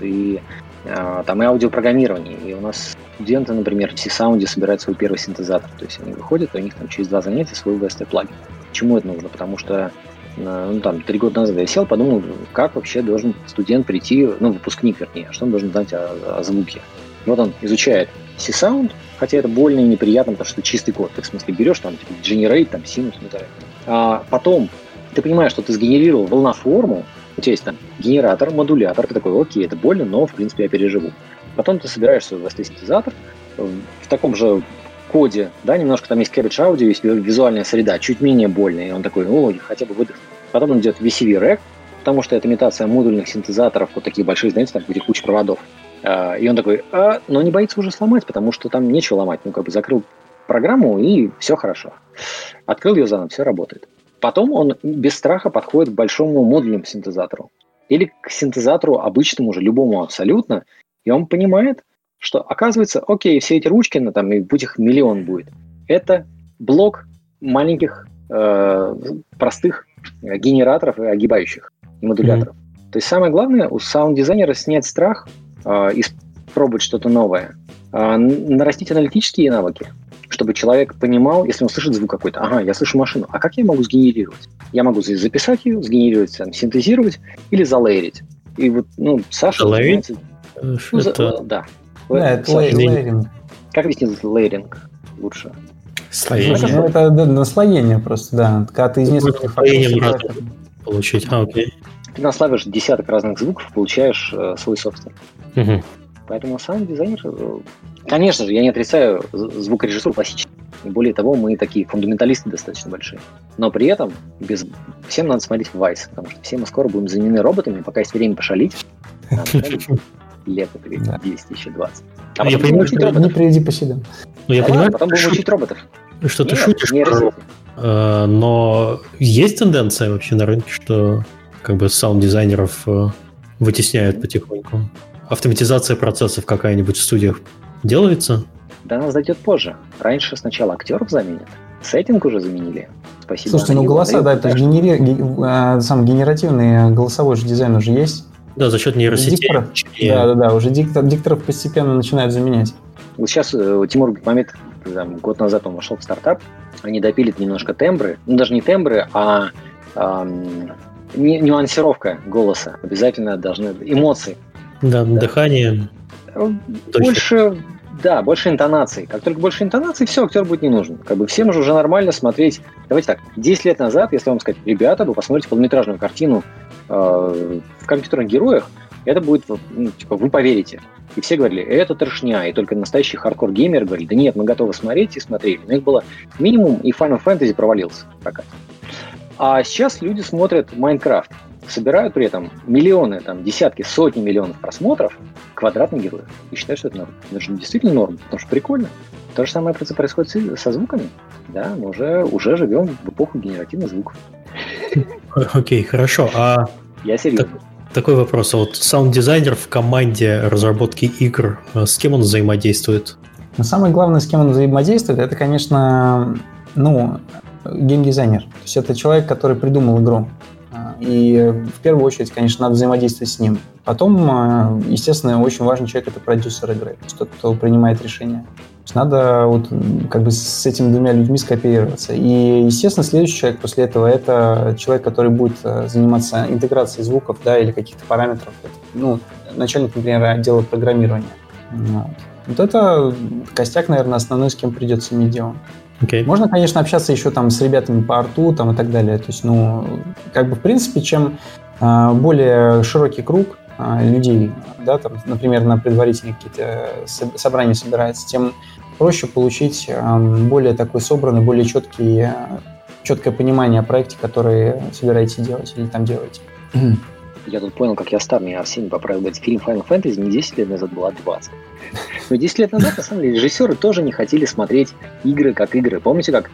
и а, там и аудиопрограммирование. И у нас студенты, например, в C-Sound собирают свой первый синтезатор. То есть они выходят, и у них там через два занятия свой VST плагин. Чему это нужно? Потому что а, ну, там, три года назад я сел, подумал, как вообще должен студент прийти, ну, выпускник, вернее, что он должен знать о, о звуке. вот он изучает C-Sound, хотя это больно и неприятно, потому что чистый код. Ты, в смысле, берешь там, типа, generate, там, синус, ну, а потом ты понимаешь, что ты сгенерировал волноформу, у тебя есть там генератор, модулятор, ты такой, окей, это больно, но, в принципе, я переживу. Потом ты собираешь свой VST-синтезатор в таком же коде, да, немножко там есть cabbage аудио, есть визуальная среда, чуть менее больная, и он такой, о, хотя бы выдох. Потом он идет VCV Rack, потому что это имитация модульных синтезаторов, вот такие большие, знаете, там, где куча проводов. А, и он такой, а, но не боится уже сломать, потому что там нечего ломать. Ну, как бы закрыл программу, и все хорошо. Открыл ее заново, все работает. Потом он без страха подходит к большому модульному синтезатору. Или к синтезатору обычному уже, любому абсолютно, и он понимает, что оказывается, окей, все эти ручки, ну, там, и будь их миллион будет, это блок маленьких э, простых генераторов и огибающих и модуляторов. Mm-hmm. То есть самое главное у саунд-дизайнера снять страх э, и пробовать что-то новое, э, нарастить аналитические навыки, чтобы человек понимал, если он слышит звук какой-то, ага, я слышу машину, а как я могу сгенерировать? Я могу записать ее, сгенерировать, там, синтезировать или залейрить. И вот, ну, Саша... Залейрить? Ну, это... за... Да. Да, это лейринг. Как объяснить лейринг лучше? Слоение. Ну, это да, наслоение просто, да. Когда ты из нескольких факторов... Получить, а, окей. Ты наславишь десяток разных звуков, получаешь э, свой собственный. Угу. Поэтому сам дизайнер, э, конечно же, я не отрицаю звукорежиссуру классическую. И более того, мы такие фундаменталисты достаточно большие. Но при этом без... всем надо смотреть в Vice, потому что все мы скоро будем заменены роботами, пока есть время пошалить. Лето 10 еще 20. А я понимаю, учить роботов. Не приди по себе. Ну, я а понимаю, потом будем учить роботов. Что ты шутишь, э, но есть тенденция вообще на рынке, что как бы саунд-дизайнеров э, вытесняют потихоньку. Автоматизация процессов какая-нибудь в студиях делается? До нас дойдет позже. Раньше сначала актеров заменят, сеттинг уже заменили. Спасибо. Слушайте, ну голоса, да, это же генери... Э, сам генеративный голосовой же дизайн уже есть. Да, за счет нейросетей. Дикторов, да, да, да, уже диктор, дикторов постепенно начинают заменять. Вот сейчас э, Тимур Бекмамед, там, год назад он вошел в стартап, они допилят немножко тембры, ну даже не тембры, а эм, нюансировка голоса. Обязательно должны эмоции. Да, да. дыхание. Э, больше, Точно. да, больше интонаций. Как только больше интонаций, все, актер будет не нужен. Как бы всем же уже нормально смотреть. Давайте так, 10 лет назад, если вам сказать, ребята, вы посмотрите полнометражную картину э, в компьютерных героях, это будет, ну, типа, вы поверите. И все говорили, это трешня, и только настоящий хардкор-геймер говорили, да нет, мы готовы смотреть и смотрели. Но их было минимум, и Final Fantasy провалился прокат. А сейчас люди смотрят Minecraft, собирают при этом миллионы, там, десятки, сотни миллионов просмотров квадратных героев. И считают, что это норм. Это же действительно норм, потому что прикольно. То же самое происходит со звуками. Да, мы уже, уже живем в эпоху генеративных звуков. Окей, okay, хорошо. А Я серьезно. Так, такой вопрос. А вот саунд-дизайнер в команде разработки игр, э, с кем он взаимодействует? Но самое главное, с кем он взаимодействует, это, конечно, ну, геймдизайнер. То есть это человек, который придумал игру. И в первую очередь, конечно, надо взаимодействовать с ним. Потом, а, естественно, очень важный человек – это продюсер игры, тот, кто принимает решения. надо вот как бы с этими двумя людьми скооперироваться. И, естественно, следующий человек после этого – это человек, который будет а, заниматься интеграцией звуков да, или каких-то параметров. Ну, начальник, например, отдела программирования. Вот. вот это костяк, наверное, основной, с кем придется иметь дело. Okay. Можно, конечно, общаться еще там с ребятами по арту там, и так далее. То есть, ну, как бы, в принципе, чем э, более широкий круг э, людей, да, там, например, на предварительные какие-то собрания собирается, тем проще получить э, более такой собранный, более четкий, э, четкое понимание о проекте, который собираетесь делать или там делаете. Я тут понял, как я стар, меня Арсений поправил. Говорит, фильм Final Fantasy не 10 лет назад был, а 20. Но 10 лет назад, на самом деле, режиссеры тоже не хотели смотреть игры как игры. Помните, как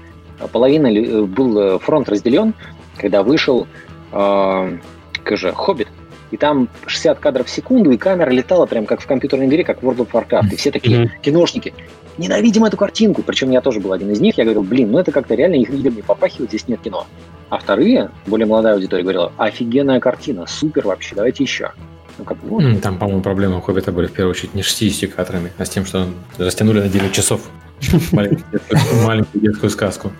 половина э, был э, фронт разделен, когда вышел э, как же, Хоббит, и там 60 кадров в секунду, и камера летала прям как в компьютерной игре, как в World of Warcraft. И все такие mm-hmm. киношники, ненавидим эту картинку. Причем я тоже был один из них. Я говорил, блин, ну это как-то реально их играми попахивает, здесь нет кино. А вторые, более молодая аудитория, говорила, офигенная картина, супер вообще, давайте еще. Ну, как, ну, Там, по-моему, проблемы у Хоббита были в первую очередь не 60 кадрами, а с тем, что растянули на 9 часов [laughs] маленькую детскую сказку.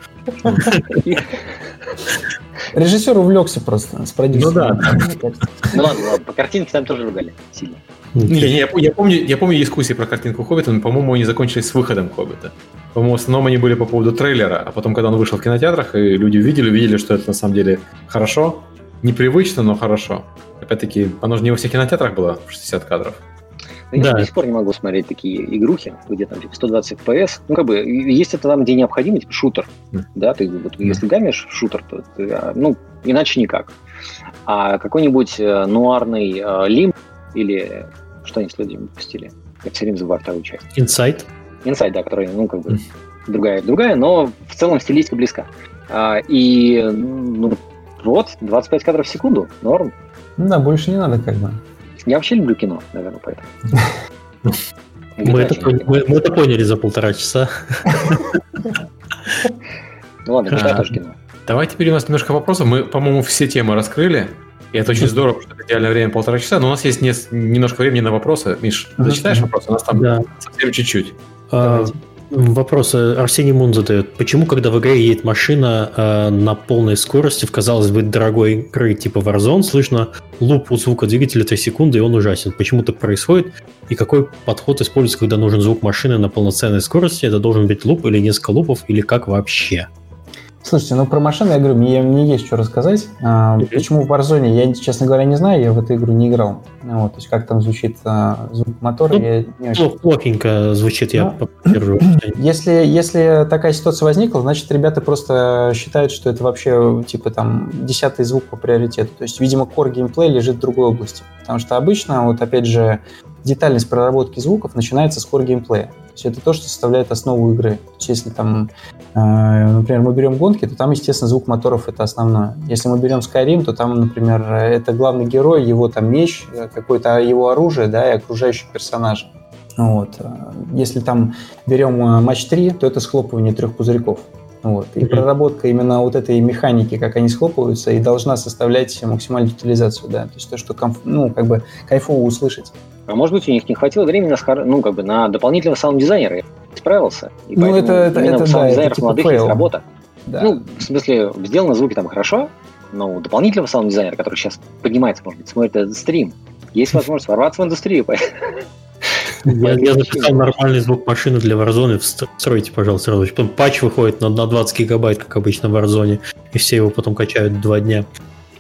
Режиссер увлекся просто с продюсером. Ну да. Ну ладно, ладно, по картинке там тоже ругали сильно. Я, я, помню, я помню дискуссии про картинку Хоббита, но, по-моему, они закончились с выходом Хоббита. По-моему, в основном они были по поводу трейлера, а потом, когда он вышел в кинотеатрах, и люди увидели, увидели, что это на самом деле хорошо, непривычно, но хорошо. Опять-таки, оно же не во всех кинотеатрах было в 60 кадров. Я да. до сих пор не могу смотреть такие игрухи, где там типа 120 FPS. Ну, как бы, есть это там, где необходимо, типа шутер. Mm. Да, ты вот mm. если гамишь шутер, то ты, а, ну, иначе никак. А какой-нибудь э, нуарный э, лим или что они с людьми выпустили? Я все время забываю вторую часть. Инсайт. Инсайт, да, который, ну, как бы, mm. другая, другая, но в целом стилистика близка. А, и, ну, вот, 25 кадров в секунду, норм. Ну да, больше не надо как бы. Я вообще люблю кино, наверное, поэтому. [laughs] Мы это, мы, мы это поняли за полтора часа. Ну ладно, мечта тоже кино. Давай теперь у нас немножко вопросов. Мы, по-моему, все темы раскрыли. И это очень здорово, что идеальное время полтора часа. Но у нас есть немножко времени на вопросы. Миш, зачитаешь вопросы? У нас там совсем чуть-чуть. А, Вопрос Арсений Мун задает. Почему, когда в игре едет машина э, на полной скорости в, казалось бы, дорогой игры типа Warzone, слышно луп у звука двигателя 3 секунды, и он ужасен? Почему так происходит? И какой подход используется, когда нужен звук машины на полноценной скорости? Это должен быть луп или несколько лупов, или как вообще? Слушайте, ну про машины, я говорю, мне, мне есть что рассказать. А, почему в Warzone, я, честно говоря, не знаю, я в эту игру не играл. Ну, вот, то есть как там звучит а, звук мотора, ну, я не очень... Плохенько звучит, я ну. [clears throat] Если, если такая ситуация возникла, значит, ребята просто считают, что это вообще, типа, там, десятый звук по приоритету. То есть, видимо, core геймплей лежит в другой области. Потому что обычно, вот опять же, детальность проработки звуков начинается с core геймплея. То есть это то, что составляет основу игры. То есть если там, э, например, мы берем гонки, то там, естественно, звук моторов это основное. Если мы берем Skyrim, то там, например, это главный герой, его там меч, какое-то его оружие, да, и окружающие персонажи. Вот. Если там берем э, матч 3, то это схлопывание трех пузырьков. Вот. И проработка именно вот этой механики, как они схлопываются, и должна составлять максимальную утилизацию, да, то есть то, что комф... ну, как бы кайфово услышать. А может быть, у них не хватило времени на, ну, как бы на дополнительного саунд-дизайнера. Справился. И ну, это, это, это, у саунд-дизайнеров типа молодых есть работа. Да. Ну, в смысле, сделаны звуки там хорошо, но у дополнительного саунд-дизайнера, который сейчас поднимается, может быть, смотрит этот стрим, есть возможность ворваться в индустрию. [laughs] Я, я записал нормальный звук машины для Warzone. Встройте, пожалуйста, сразу. Потом патч выходит на, на 20 гигабайт, как обычно в Warzone, и все его потом качают два дня.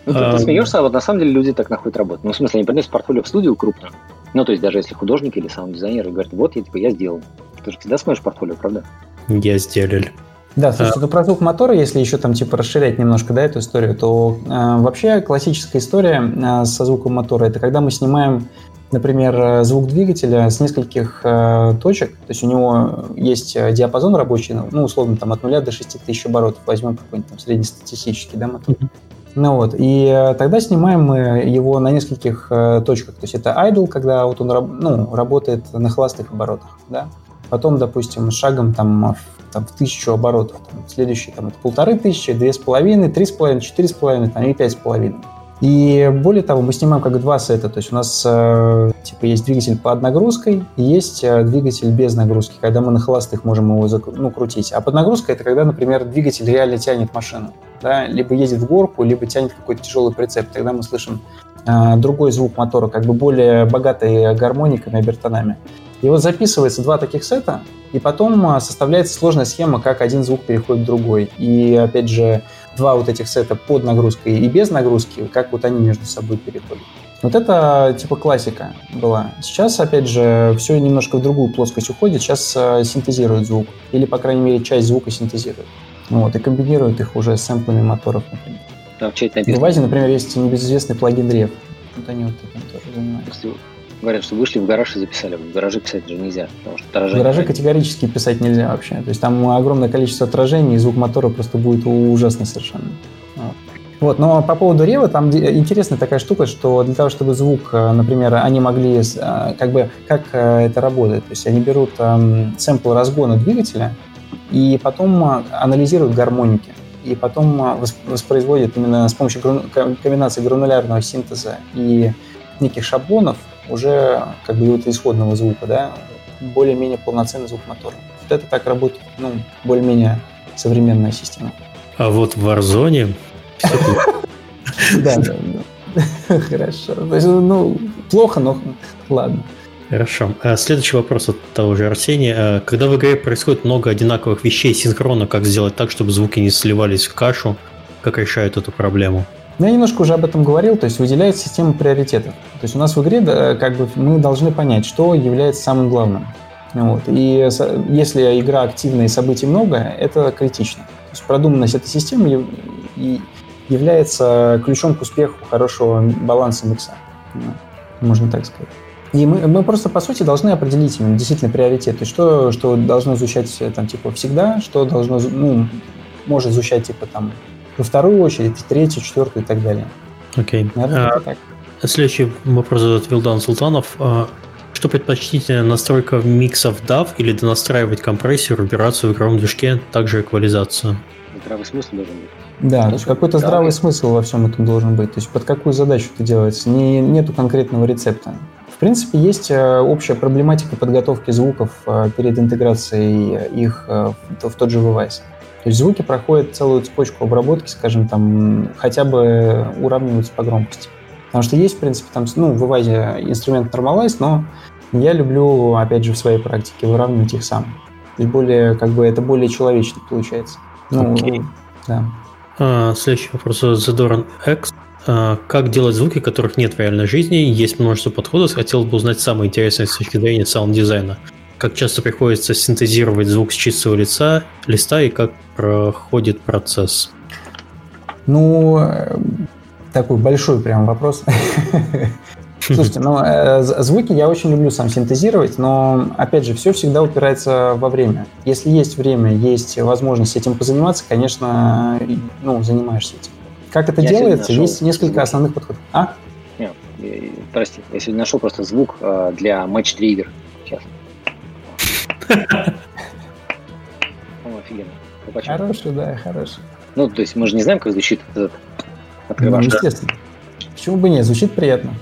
Ну, ты, а, ты смеешься, а вот на самом деле люди так находят работу. Ну, в смысле, они приносят портфолио в студию крупно. Ну, то есть даже если художник или саунд-дизайнер говорит, вот, я, типа, я сделал. Ты же всегда смотришь портфолио, правда? Я сделал. Да, слушай, а... ну про звук мотора, если еще там типа расширять немножко, да, эту историю, то э, вообще классическая история э, со звуком мотора это когда мы снимаем например, звук двигателя с нескольких э, точек, то есть у него есть э, диапазон рабочий, ну, ну условно, там от 0 до 6 тысяч оборотов, возьмем какой-нибудь там среднестатистический, да, мотор. Ну вот, и э, тогда снимаем мы его на нескольких э, точках, то есть это idle, когда вот он ну, работает на холостых оборотах, да, потом, допустим, шагом там там, в тысячу оборотов. Там, следующий там, это полторы тысячи, две с половиной, три с половиной, четыре с половиной там, и пять с половиной. И более того, мы снимаем как два сета. То есть у нас э, типа есть двигатель под нагрузкой и есть э, двигатель без нагрузки, когда мы на холостых можем его ну, крутить. А под нагрузкой это когда, например, двигатель реально тянет машину. Да? Либо едет в горку, либо тянет какой-то тяжелый прицеп. Тогда мы слышим э, другой звук мотора, как бы более богатый гармониками, обертонами. И вот записывается два таких сета, и потом составляется сложная схема, как один звук переходит в другой. И опять же, два вот этих сета под нагрузкой и без нагрузки, как вот они между собой переходят. Вот это типа классика была. Сейчас, опять же, все немножко в другую плоскость уходит. Сейчас э, синтезируют звук. Или, по крайней мере, часть звука синтезируют. Вот, и комбинируют их уже с сэмплами моторов, например. Да, в, в Вазе, например, есть небезызвестный плагин Rev. Вот они вот этим тоже занимаются. Говорят, что вышли в гараж и записали. В гараже писать же нельзя, потому что отражение... В гараже категорически писать нельзя вообще. То есть там огромное количество отражений, и звук мотора просто будет ужасный совершенно. Вот. Но по поводу рева, там интересная такая штука, что для того, чтобы звук, э, например, они могли, э, как бы, как э, это работает, то есть они берут эм, сэмпл разгона двигателя и потом анализируют гармоники, и потом воспроизводят именно с помощью комбинации гранулярного синтеза и неких шаблонов уже как бы вот исходного звука, да, более-менее полноценный звук мотора. Вот это так работает, ну, более-менее современная система. А вот в Warzone [laughs] Да. [laughs] Хорошо. То есть, ну, плохо, но ладно. Хорошо. А следующий вопрос от того же Арсения. А когда в игре происходит много одинаковых вещей синхронно, как сделать так, чтобы звуки не сливались в кашу? Как решают эту проблему? Ну, я немножко уже об этом говорил, то есть выделяется система приоритетов. То есть у нас в игре как бы мы должны понять, что является самым главным. Вот. И если игра активная и событий много, это критично. То есть продуманность этой системы является ключом к успеху хорошего баланса микса. Ну, можно так сказать. И мы, мы просто, по сути, должны определить именно действительно приоритеты. Что, что должно звучать там, типа, всегда, что должно, ну, может звучать, типа, там, во вторую очередь, в третью, четвертую и так далее. Окей. Okay. Наверное, а, так. Следующий вопрос задает Вилдан Султанов. А, что предпочтительнее, настройка миксов DAV или донастраивать компрессию, руберацию в игровом движке, также эквализацию? Здравый смысл должен быть. Да, то есть какой-то здравый смысл во всем этом должен быть. То есть под какую задачу это делается. Не, нету конкретного рецепта. В принципе, есть э, общая проблематика подготовки звуков э, перед интеграцией их э, в тот же девайс. То есть звуки проходят целую цепочку обработки, скажем, там хотя бы уравниваются по громкости. Потому что есть, в принципе, там, ну, в Эвазе инструмент Normalize, но я люблю, опять же, в своей практике выравнивать их сам. То есть более, как бы, это более человечно получается. Ну, okay. Да. А, следующий вопрос Задоран X. А, как делать звуки, которых нет в реальной жизни? Есть множество подходов. Хотелось бы узнать самое интересное с точки зрения саунд-дизайна. Как часто приходится синтезировать звук с чистого лица, листа и как проходит процесс? Ну, э, такой большой прям вопрос. [laughs] Слушайте, ну, э, звуки я очень люблю сам синтезировать, но, опять же, все всегда упирается во время. Если есть время, есть возможность этим позаниматься, конечно, ну, занимаешься этим. Как это я делается? Есть несколько звук. основных подходов. А? Нет, прости, я сегодня нашел просто звук э, для Trigger. Сейчас. По-моему, офигенно. Хороший, да, хороший. Ну, то есть мы же не знаем, как звучит этот открываш. Ну, естественно. Почему бы нет? Звучит приятно.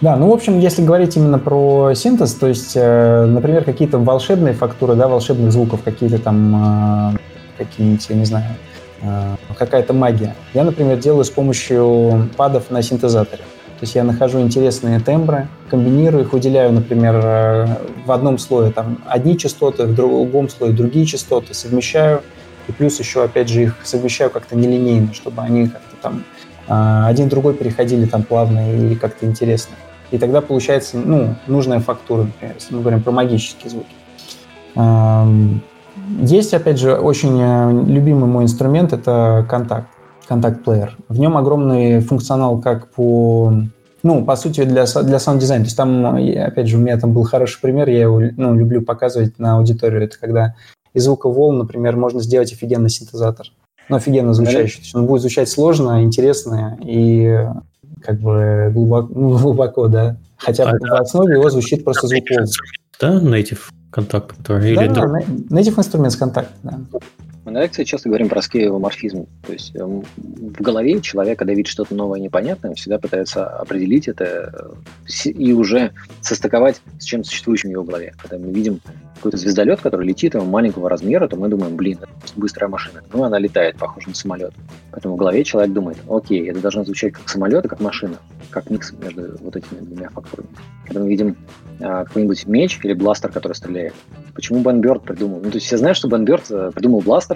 Да, ну, в общем, если говорить именно про синтез, то есть, э, например, какие-то волшебные фактуры, да, волшебных звуков, какие-то там, э, какие-нибудь, я не знаю, э, какая-то магия. Я, например, делаю с помощью падов на синтезаторе. То есть я нахожу интересные тембры, комбинирую их, выделяю, например, э, в одном слое там одни частоты, в другом слое другие частоты, совмещаю, и плюс еще, опять же, их совмещаю как-то нелинейно, чтобы они как-то там э, один другой переходили там плавно и как-то интересно. И тогда получается ну, нужная фактура, например, если мы говорим про магические звуки. Есть, опять же, очень э, любимый мой инструмент – это Kontakt, Kontakt Player. В нем огромный функционал как по ну, по сути, для, для саунд-дизайна. То есть там, опять же, у меня там был хороший пример, я его ну, люблю показывать на аудиторию. Это когда из звука волн, например, можно сделать офигенный синтезатор. Ну, офигенно звучащий. То есть он будет звучать сложно, интересно и как бы глубоко, [laughs] ну, глубоко да. Хотя а, в основе его звучит просто звук волн. Да, native контакт. Да, или да, native инструмент с контакт, да. Мы на лекции часто говорим про скейломорфизм. То есть эм, в голове человек, когда видит что-то новое непонятное, всегда пытается определить это э, и уже состыковать с чем существующим в его голове. Когда мы видим какой-то звездолет, который летит, его маленького размера, то мы думаем, блин, это быстрая машина. Ну, она летает, похоже на самолет. Поэтому в голове человек думает, окей, это должно звучать как самолет и как машина, как микс между вот этими двумя факторами. Когда мы видим а, какой-нибудь меч или бластер, который стреляет, почему Бен Бёрд придумал? Ну, то есть все знают, что Бен Бёрд э, придумал бластер,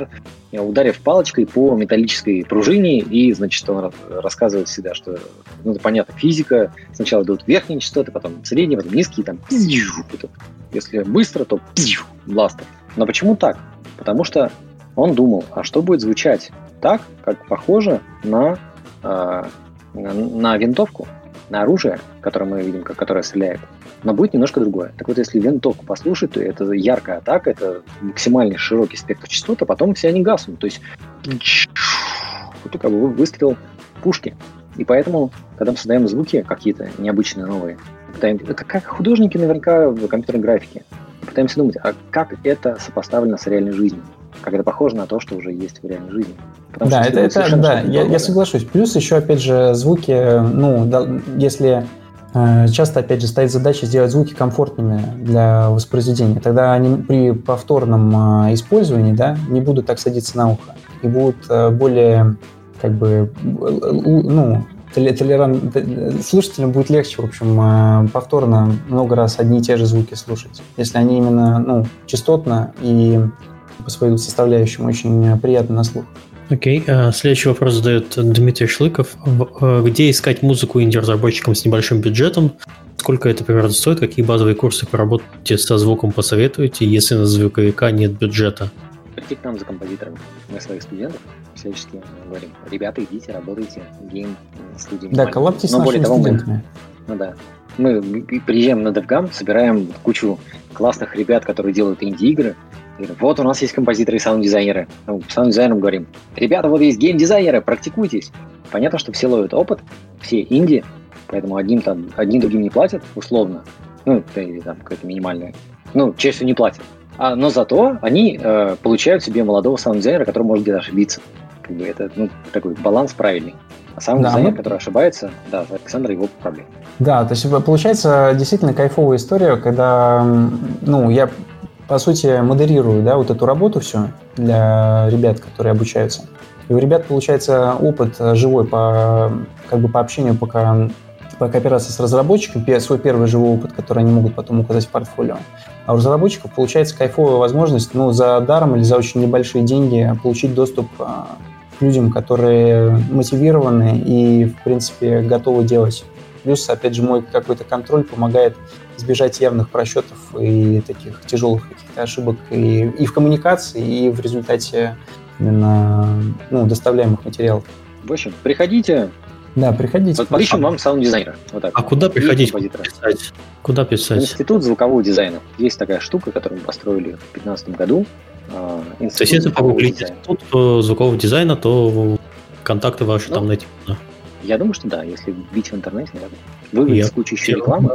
ударив палочкой по металлической пружине, и, значит, он рассказывает всегда, что, ну, это понятно, физика, сначала идут верхние частоты, потом средние, потом низкие, там, если быстро, то бластер. Но почему так? Потому что он думал, а что будет звучать так, как похоже на, э, на, на винтовку, на оружие, которое мы видим, которое стреляет но будет немножко другое. Так вот, если винтовку послушать, то это яркая атака, это максимальный широкий спектр частот, а потом все они гаснут. То есть это как бы выстрел пушки. И поэтому, когда мы создаем звуки какие-то необычные, новые, пытаемся, как художники наверняка в компьютерной графике, пытаемся думать, а как это сопоставлено с реальной жизнью? Как это похоже на то, что уже есть в реальной жизни? Потому да, это, это да, я, я соглашусь. Плюс еще, опять же, звуки, ну, да, если Э, часто, опять же, стоит задача сделать звуки комфортными для воспроизведения. Тогда они при повторном э, использовании да, не будут так садиться на ухо и будут э, более как бы, ну, толерант... слушателям будет легче, в общем, повторно много раз одни и те же звуки слушать. Если они именно, ну, частотно и по своим составляющим очень приятно на слух. Окей. Okay. Следующий вопрос задает Дмитрий Шлыков. Э, где искать музыку инди-разработчикам с небольшим бюджетом? Сколько это примерно стоит? Какие базовые курсы по работе со звуком посоветуете, если на звуковика нет бюджета? Прийти к нам за композиторами. Мы своих студентов всячески говорим, ребята, идите, работайте, гейм студии. Да, коллабьте с нашими того, студентами. Мы, ну да. Мы приезжаем на DevGam, собираем кучу классных ребят, которые делают инди-игры, вот у нас есть композиторы и саунд-дизайнеры. Ну, саунд-дизайнерам говорим, ребята, вот есть гейм-дизайнеры, практикуйтесь. Понятно, что все ловят опыт, все инди, поэтому одним там, одним другим не платят, условно. Ну, или там какое-то минимальное. Ну, чаще не платят. А, но зато они э, получают себе молодого саунд-дизайнера, который может где-то ошибиться. Как бы это ну, такой баланс правильный. А сам да, дизайнер, мы... который ошибается, да, Александр его проблем. Да, то есть получается действительно кайфовая история, когда ну, я по сути, модерирую да, вот эту работу всю для ребят, которые обучаются. И у ребят получается опыт живой по, как бы по общению, пока по кооперации с разработчиком, свой первый живой опыт, который они могут потом указать в портфолио. А у разработчиков получается кайфовая возможность ну, за даром или за очень небольшие деньги получить доступ людям, которые мотивированы и, в принципе, готовы делать. Плюс, опять же, мой какой-то контроль помогает избежать явных просчетов и таких тяжелых каких-то ошибок и, и в коммуникации, и в результате именно ну, доставляемых материалов. В общем, приходите. Да, приходите. Вот поищем вам саунд-дизайнера. Вот так. А куда приходить? Писать? Куда писать? Институт звукового дизайна. Есть такая штука, которую мы построили в 2015 году. А, то есть, если погуглить институт звукового дизайна, то контакты ваши ну, там найти можно. Я думаю, что да, если вбить в интернете, наверное. Выведет случае еще рекламы,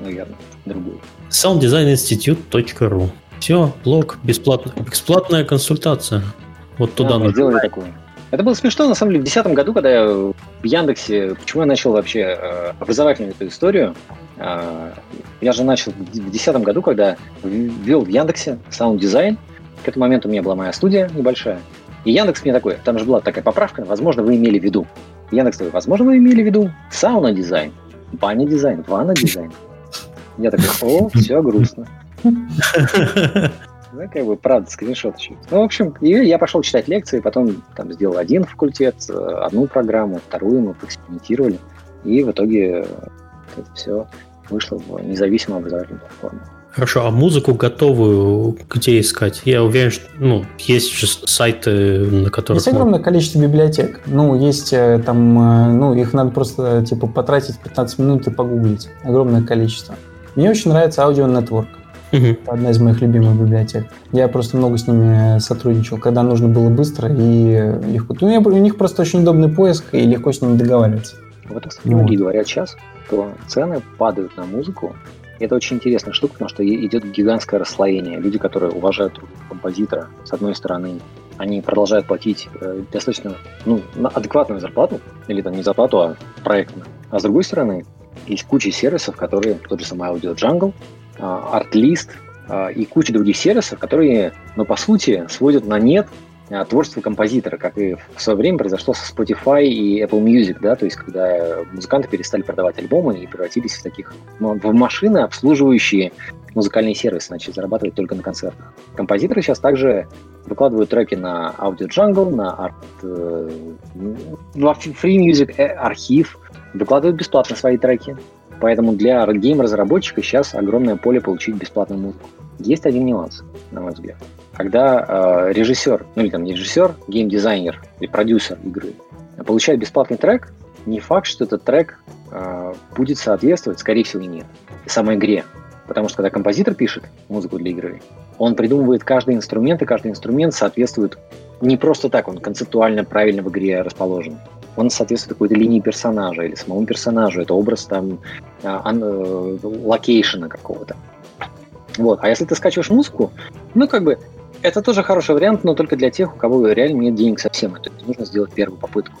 наверное, другую. sounddesignинstitute.ru Все, блог, бесплатно, бесплатная консультация. Вот туда да, нужно. сделали такую. Это было смешно, на самом деле, в 2010 году, когда я в Яндексе, почему я начал вообще э, образовательную эту историю, э, я же начал в 2010 году, когда ввел в Яндексе саунд-дизайн, к этому моменту у меня была моя студия небольшая, и Яндекс мне такой, там же была такая поправка, возможно, вы имели в виду. Яндекс такой, возможно, вы имели в виду сауна-дизайн, баня-дизайн, ванна-дизайн. Я такой, о, все грустно. Да, [laughs] как бы, правда, скриншот еще. Ну, в общем, и я пошел читать лекции, потом там сделал один факультет, э, одну программу, вторую мы экспериментировали, и в итоге это все вышло в независимую образовательную платформу. Хорошо, а музыку готовую где искать? Я уверен, что ну, есть же сайты, на которых... Есть огромное количество библиотек. Ну, есть э, там, э, ну, их надо просто, типа, потратить 15 минут и погуглить. Огромное количество. Мне очень нравится Audio Network. Угу. Одна из моих любимых библиотек. Я просто много с ними сотрудничал, когда нужно было быстро и легко. Ну, у них просто очень удобный поиск и легко с ними договариваться. Вот, кстати, многие говорят сейчас, что цены падают на музыку. И это очень интересная штука, потому что идет гигантское расслоение. Люди, которые уважают композитора, с одной стороны, они продолжают платить э, достаточно ну, адекватную зарплату, или там не зарплату, а проектную. А с другой стороны, есть куча сервисов, которые, тот же самый Audio Jungle, ArtList а, и куча других сервисов, которые, ну, по сути, сводят на нет а, творчество композитора, как и в свое время произошло со Spotify и Apple Music, да, то есть когда музыканты перестали продавать альбомы и превратились в таких ну, в машины, обслуживающие музыкальные сервисы, значит, зарабатывать только на концертах. Композиторы сейчас также выкладывают треки на Audio Jungle, на Art, э, ну, Free Music э, архив, выкладывают бесплатно свои треки. Поэтому для гейм-разработчика сейчас огромное поле получить бесплатную музыку. Есть один нюанс, на мой взгляд. Когда э, режиссер, ну или там не режиссер, гейм-дизайнер или продюсер игры получает бесплатный трек, не факт, что этот трек э, будет соответствовать, скорее всего, и нет, самой игре. Потому что когда композитор пишет музыку для игры, он придумывает каждый инструмент, и каждый инструмент соответствует не просто так, он концептуально правильно в игре расположен он соответствует какой-то линии персонажа или самому персонажу. Это образ там а, э, location а какого-то. Вот. А если ты скачиваешь музыку, ну, как бы, это тоже хороший вариант, но только для тех, у кого реально нет денег совсем. То есть нужно сделать первую попытку.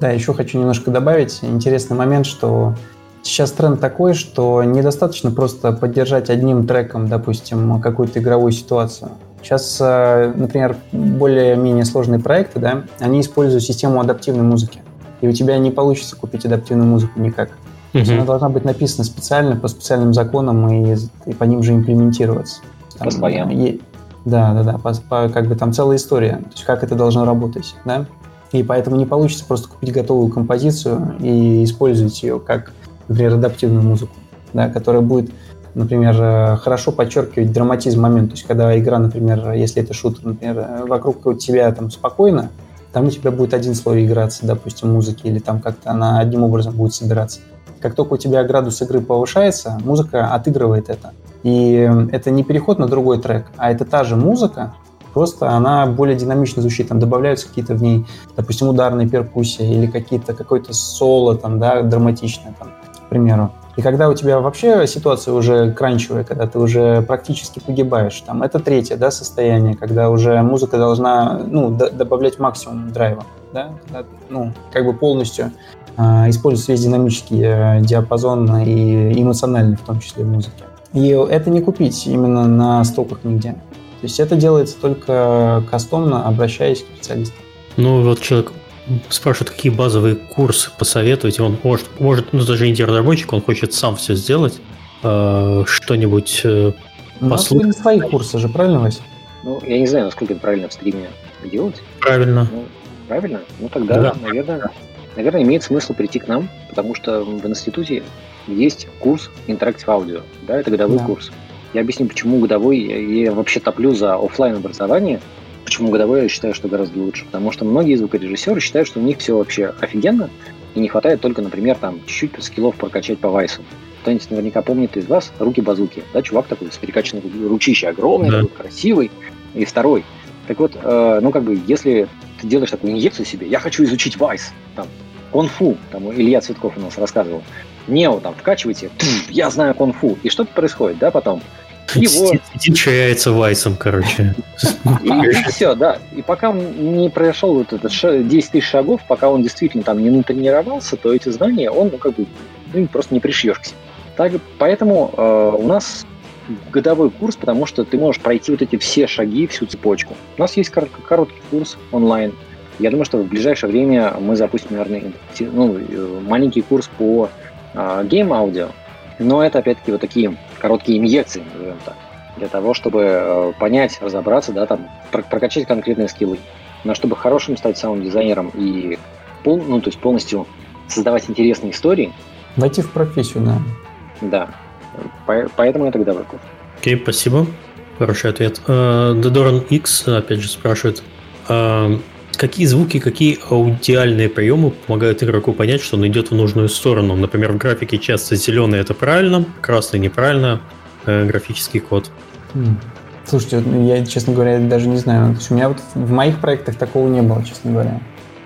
Да, еще хочу немножко добавить интересный момент, что сейчас тренд такой, что недостаточно просто поддержать одним треком, допустим, какую-то игровую ситуацию. Сейчас, э, например, более-менее сложные проекты, да, они используют систему адаптивной музыки и у тебя не получится купить адаптивную музыку никак. То есть она должна быть написана специально, по специальным законам и, и по ним же имплементироваться. Там, по своим. И, да, да, да, по, по, как бы там целая история, то есть как это должно работать, да. И поэтому не получится просто купить готовую композицию и использовать ее как, например, адаптивную музыку, да, которая будет, например, э, хорошо подчеркивать драматизм момента. То есть когда игра, например, если это шутер, например, э, вокруг тебя там спокойно, там у тебя будет один слой играться, допустим, музыки, или там как-то она одним образом будет собираться. Как только у тебя градус игры повышается, музыка отыгрывает это. И это не переход на другой трек, а это та же музыка, просто она более динамично звучит, там добавляются какие-то в ней, допустим, ударные перкуссии или какие-то какое-то соло там, да, драматичное там, к примеру. И когда у тебя вообще ситуация уже кранчевая, когда ты уже практически погибаешь, там, это третье да, состояние, когда уже музыка должна ну, добавлять максимум драйва, да, когда, ну, как бы полностью э, использовать весь динамический э, диапазон и эмоциональный в том числе в музыке. И это не купить именно на стоках нигде. То есть это делается только кастомно, обращаясь к специалистам. Ну, вот человек спрашивают, какие базовые курсы посоветуете. Он может, может ну даже инди-разработчик, он хочет сам все сделать, э, что-нибудь э, ну, послушать. свои курсы же, правильно, Вася? Ну, я не знаю, насколько это правильно в стриме делать. Правильно. Ну, правильно? Ну тогда, да. наверное, наверное, имеет смысл прийти к нам, потому что в институте есть курс Interactive Audio, да, это годовой да. курс. Я объясню, почему годовой, я вообще топлю за офлайн образование, почему годовой я считаю, что гораздо лучше. Потому что многие звукорежиссеры считают, что у них все вообще офигенно, и не хватает только, например, там, чуть-чуть скиллов прокачать по вайсу. Кто-нибудь наверняка помнит из вас руки-базуки. Да, чувак такой с перекачанной ручищей, огромный, да. такой красивый. И второй. Так вот, э, ну как бы, если ты делаешь такую инъекцию себе, я хочу изучить вайс, там, конфу, там Илья Цветков у нас рассказывал, нео там вкачивайте, я знаю конфу. И что происходит, да, потом? Его... Сидит вайсом, короче. И, и все, да. И пока он не прошел вот этот 10 тысяч шагов, пока он действительно там не натренировался, то эти знания он ну, как бы ну, просто не пришьешь к себе. Так, поэтому э, у нас годовой курс, потому что ты можешь пройти вот эти все шаги, всю цепочку. У нас есть короткий курс онлайн. Я думаю, что в ближайшее время мы запустим, наверное, ну, э, маленький курс по game audio. Но это, опять-таки, вот такие короткие инъекции, назовем так, для того, чтобы э, понять, разобраться, да, там, прокачать конкретные скиллы. Но чтобы хорошим стать саунд-дизайнером и пол, ну, то есть полностью создавать интересные истории. Войти в профессию, да. Да. Поэтому я тогда выкуп. Окей, okay, спасибо. Хороший ответ. Дедоран uh, X опять же спрашивает, uh, Какие звуки, какие аудиальные приемы помогают игроку понять, что он идет в нужную сторону? Например, в графике часто зеленый это правильно, красный неправильно, э, графический код. Слушайте, я, честно говоря, даже не знаю. То есть у меня вот в моих проектах такого не было, честно говоря.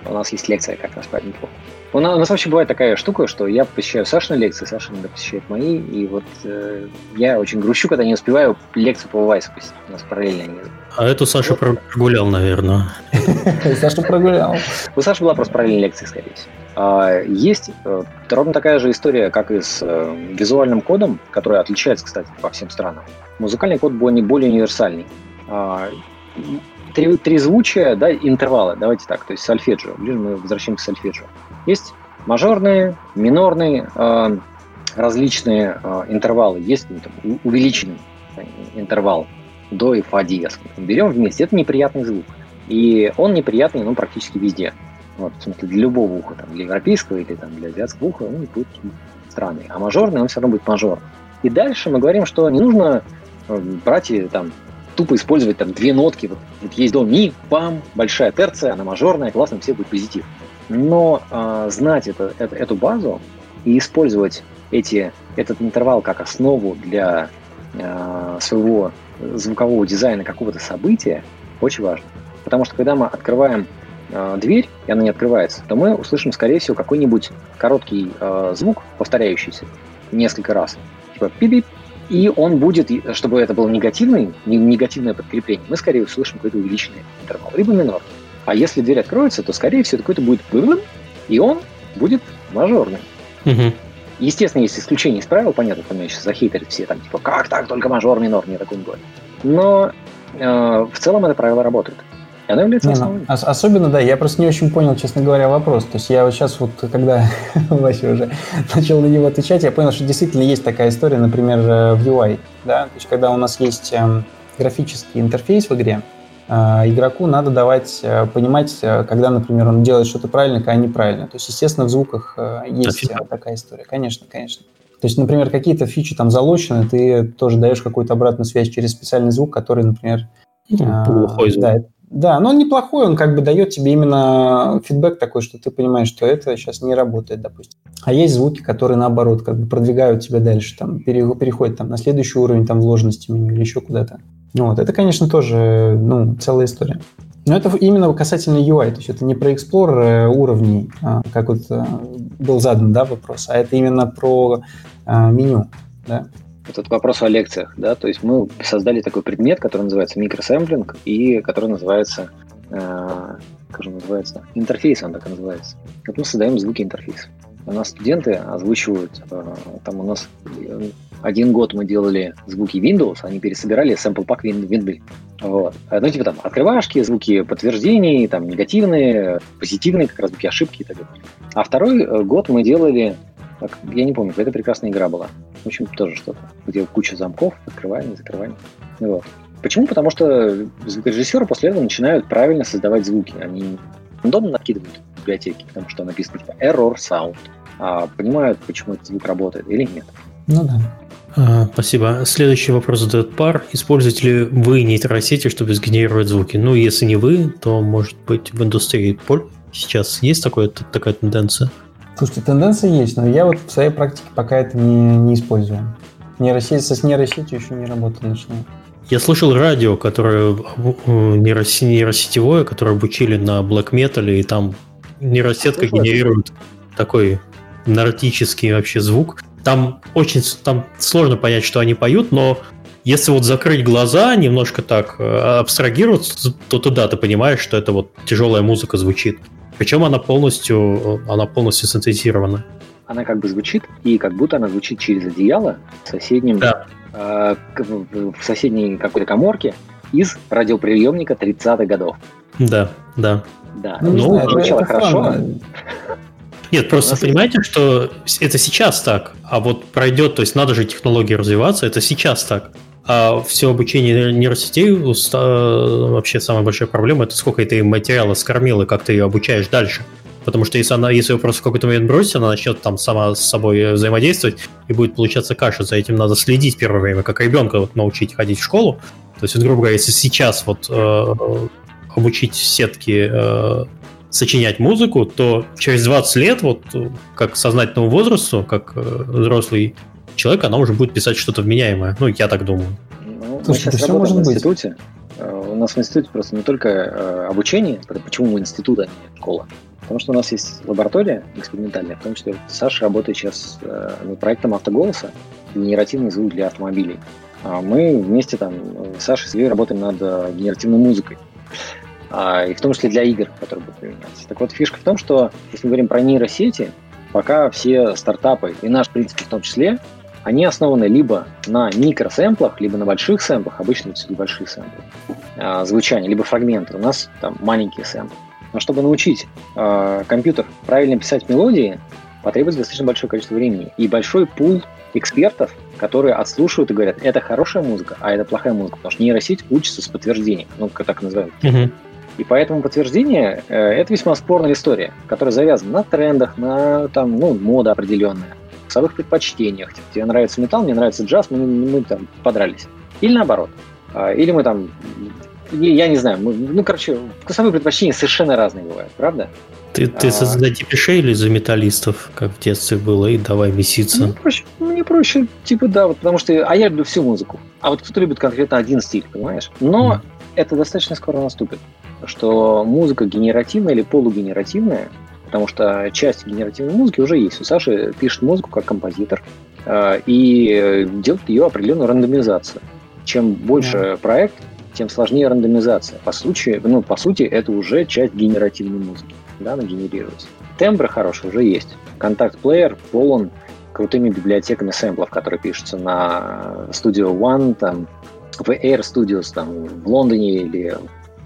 У нас есть лекция как раз по этому поводу. У нас, у нас вообще бывает такая штука, что я посещаю Сашины лекции, Саша иногда посещает мои, и вот э, я очень грущу, когда не успеваю лекцию по Вайсу посетить. У нас параллельно они. А эту Саша вот. прогулял, наверное. [laughs] Саша прогулял. У Саши была просто параллельная лекция, скорее всего. А, есть э, ровно такая же история, как и с э, визуальным кодом, который отличается, кстати, по всем странам. Музыкальный код был не более универсальный. А, три, три звучия, да, интервалы, давайте так, то есть сольфеджио. Ближе мы возвращаемся к сольфеджио. Есть мажорные, минорные, э, различные э, интервалы. Есть ну, там, увеличенный интервал до и фа диез. Берем вместе, это неприятный звук. И он неприятный, ну, практически везде. Вот, в смысле, для любого уха, там, для европейского или там, для азиатского уха, он будет странный. А мажорный, он все равно будет мажорный. И дальше мы говорим, что не нужно э, брать и там тупо использовать там две нотки. Вот, вот есть до ми, пам, большая терция, она мажорная, классно, все будет позитив. Но э, знать это, это, эту базу и использовать эти, этот интервал как основу для э, своего звукового дизайна какого-то события очень важно. Потому что когда мы открываем э, дверь, и она не открывается, то мы услышим, скорее всего, какой-нибудь короткий э, звук, повторяющийся несколько раз. Типа пип и он будет, чтобы это было негативный, негативное подкрепление, мы скорее услышим какой-то увеличенный интервал, либо минор. А если дверь откроется, то, скорее всего, какой-то будет и он будет мажорный. Угу. Естественно, есть исключения из правил, понятно, там сейчас захейтерят все, там, типа, как так, только мажор, минор, не такой бывает. Но э, в целом это правило работает. И оно является ну, ос- особенно, да, я просто не очень понял, честно говоря, вопрос. То есть я вот сейчас вот, когда [laughs] Вася уже начал на него отвечать, я понял, что действительно есть такая история, например, э, в UI, да, то есть когда у нас есть э, графический интерфейс в игре, игроку надо давать, э, понимать, э, когда, например, он делает что-то правильно, когда неправильно. То есть, естественно, в звуках э, есть Офигенно. такая история. Конечно, конечно. То есть, например, какие-то фичи там залочены, ты тоже даешь какую-то обратную связь через специальный звук, который, например... Ну, плохой звук. Да, да, но он неплохой, он как бы дает тебе именно фидбэк такой, что ты понимаешь, что это сейчас не работает, допустим. А есть звуки, которые наоборот как бы продвигают тебя дальше, там, переходят там, на следующий уровень там, вложенности меню или еще куда-то. Вот, это, конечно, тоже ну, целая история. Но это именно касательно UI, то есть это не про Explorer э, уровней, а, как вот э, был задан да, вопрос, а это именно про а, меню. Да этот вопрос о лекциях, да, то есть мы создали такой предмет, который называется микросэмплинг и который называется, э, как же называется, интерфейс он так и называется. Вот мы создаем звуки интерфейса. У нас студенты озвучивают, э, там у нас один год мы делали звуки Windows, они пересобирали sample pack Windows. Вот. Ну, типа там открывашки, звуки подтверждений, там негативные, позитивные, как раз звуки ошибки и так далее. А второй э, год мы делали я не помню, это прекрасная игра была. В общем, тоже что-то, где куча замков, открываем, закрываем. Вот. Почему? Потому что звукорежиссеры после этого начинают правильно создавать звуки. Они рандомно накидывают библиотеки, потому что написано типа error sound, а понимают, почему этот звук работает или нет. Ну да. А, спасибо. Следующий вопрос задает пар. Используете ли вы нейросети, чтобы сгенерировать звуки? Ну, если не вы, то, может быть, в индустрии сейчас есть такое, такая тенденция? Слушайте, тенденция есть, но я вот в своей практике пока это не, не использую. Нейросеть, со нейросетью еще не работал начинаю. Я слышал радио, которое нейросетевое, которое обучили на Black Metal, и там нейросетка генерирует такой нордический вообще звук. Там очень там сложно понять, что они поют, но если вот закрыть глаза, немножко так э, абстрагироваться, то туда ты понимаешь, что это вот тяжелая музыка звучит. Причем она полностью, она полностью синтезирована. Она как бы звучит, и как будто она звучит через одеяло в соседнем, да. э, в соседней какой-то коморке из радиоприемника 30-х годов. Да, да. Да, ну, ну знаю, звучало хорошо. Странно. Нет, просто понимаете, что это сейчас так, а вот пройдет, то есть надо же технологии развиваться, это сейчас так. А все обучение нейросетей вообще самая большая проблема это сколько ты материала скормил и как ты ее обучаешь дальше. Потому что если она, если вы просто в какой-то момент бросите, она начнет там сама с собой взаимодействовать, и будет получаться каша. За этим надо следить первое время, как ребенка вот, научить ходить в школу. То есть, вот, грубо говоря, если сейчас вот э, обучить сетки э, сочинять музыку, то через 20 лет, вот как сознательному возрасту, как э, взрослый человек, она уже будет писать что-то вменяемое. Ну, я так думаю. Ну, Слушай, мы сейчас все может в институте. Быть. Э, у нас в институте просто не только э, обучение, почему мы институт, а не школа. Потому что у нас есть лаборатория экспериментальная, в том числе Саша работает сейчас над проектом автоголоса, генеративный звук для автомобилей. А мы вместе там с Сашей с Ильей работаем над генеративной музыкой и в том числе для игр, которые будут применяться. Так вот, фишка в том, что если мы говорим про нейросети, пока все стартапы, и наш, в принципе, в том числе, они основаны либо на микросэмплах, либо на больших сэмплах, обычно это большие сэмплы, а, звучания, либо фрагменты. У нас там маленькие сэмплы. Но чтобы научить э, компьютер правильно писать мелодии, потребуется достаточно большое количество времени и большой пул экспертов, которые отслушивают и говорят, это хорошая музыка, а это плохая музыка, потому что нейросеть учится с подтверждением, ну, так называем. Uh-huh. И поэтому подтверждение э, это весьма спорная история, которая завязана на трендах, на там, ну, мода определенная, вкусовых предпочтениях. Типа, тебе нравится металл, мне нравится джаз, мы, мы там подрались. Или наоборот. А, или мы там я не знаю, мы, ну, короче, вкусовые предпочтения совершенно разные бывают, правда? Ты, ты а... за депешей или за металлистов, как в детстве было, и давай меситься? Мне проще, мне проще, типа, да, вот, потому что, а я люблю всю музыку. А вот кто-то любит конкретно один стиль, понимаешь? Но mm. это достаточно скоро наступит что музыка генеративная или полугенеративная, потому что часть генеративной музыки уже есть. У Саши пишет музыку как композитор э, и делает ее определенную рандомизацию. Чем больше yeah. проект, тем сложнее рандомизация. По сути, ну, по сути, это уже часть генеративной музыки. Да, она генерируется. Тембры хорошие уже есть. Контакт-плеер полон крутыми библиотеками сэмплов, которые пишутся на Studio One, там, в Air Studios там, в Лондоне или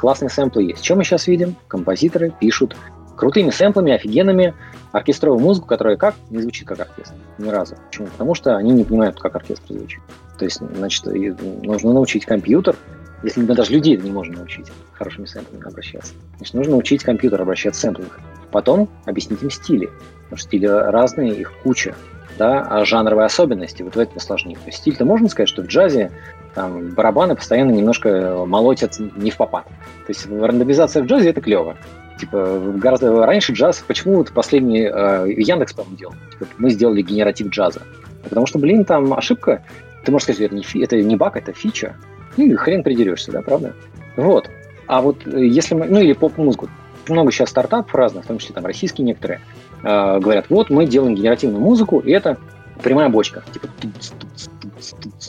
классные сэмплы есть. Что мы сейчас видим? Композиторы пишут крутыми сэмплами, офигенными, оркестровую музыку, которая как? Не звучит как оркестр. Ни разу. Почему? Потому что они не понимают, как оркестр звучит. То есть, значит, нужно научить компьютер, если мы даже людей не можем научить хорошими сэмплами обращаться. Значит, нужно научить компьютер обращаться с сэмплами. Потом объяснить им стили. Потому что стили разные, их куча. Да, а жанровые особенности, вот в этом сложнее. То есть стиль-то можно сказать, что в джазе там барабаны постоянно немножко молотят не в попад. То есть рандомизация в джазе это клево. Типа, гораздо раньше джаз, почему вот последний э, Яндекс, по-моему, делал? Типа, мы сделали генератив джаза. Потому что, блин, там ошибка. Ты можешь сказать, это не, фи, это не баг, это фича. И хрен придерешься, да, правда? Вот. А вот э, если мы, ну или поп-музыку, много сейчас стартапов разных, в том числе там российские некоторые, э, говорят, вот мы делаем генеративную музыку, и это прямая бочка, типа,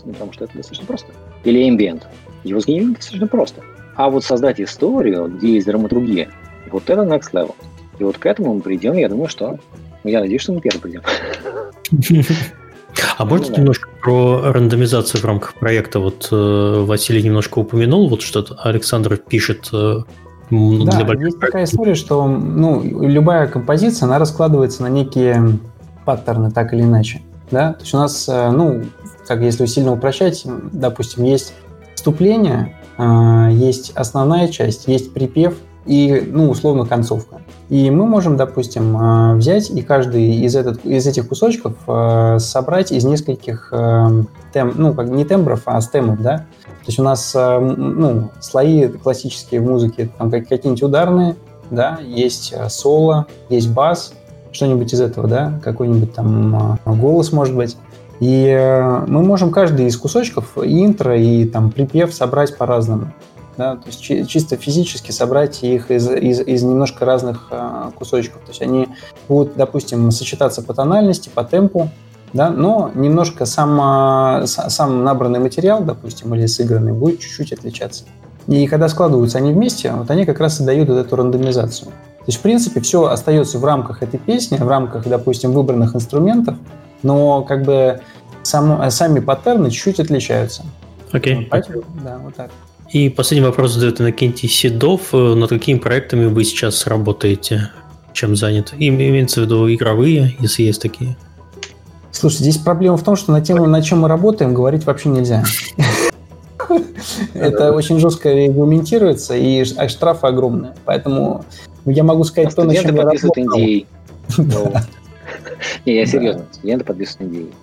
ну, потому что это достаточно просто. Или ambient. Его сгенерировать достаточно просто. А вот создать историю, где есть драматургия, вот это next level. И вот к этому мы придем, я думаю, что... Я надеюсь, что мы первым придем. А можно ну, немножко про рандомизацию в рамках проекта? Вот э, Василий немножко упомянул, вот что Александр пишет э, да, для есть такая история, что ну, любая композиция, она раскладывается на некие паттерны, так или иначе. Да? То есть у нас, э, ну, как если сильно упрощать, допустим, есть вступление, э, есть основная часть, есть припев, и, ну, условно, концовка. И мы можем, допустим, э, взять и каждый из, этот, из этих кусочков э, собрать из нескольких тем, ну, как не тембров, а стемов, да. То есть у нас, ну, слои классические в музыке, там какие-нибудь ударные, да, есть соло, есть бас, что-нибудь из этого, да, какой-нибудь там голос, может быть. И мы можем каждый из кусочков, интро, и там припев собрать по-разному да, то есть чисто физически собрать их из, из, из немножко разных э, кусочков. То есть они будут, допустим, сочетаться по тональности, по темпу, да, но немножко сам, сам набранный материал, допустим, или сыгранный, будет чуть-чуть отличаться. И когда складываются они вместе, вот они как раз и дают вот эту рандомизацию. То есть, в принципе, все остается в рамках этой песни, в рамках, допустим, выбранных инструментов, но как бы сам, сами паттерны чуть-чуть отличаются. Окей. Okay. Да, вот так. И последний вопрос задает Иннокентий Седов. Над какими проектами вы сейчас работаете? Чем занят? И имеется в виду игровые, если есть такие. Слушай, здесь проблема в том, что на тему, на чем мы работаем, говорить вообще нельзя. Это очень жестко регламентируется, и штрафы огромные. Поэтому я могу сказать то, на чем я работал. [laughs] Не, я серьезно. Студенты подписывают NDA.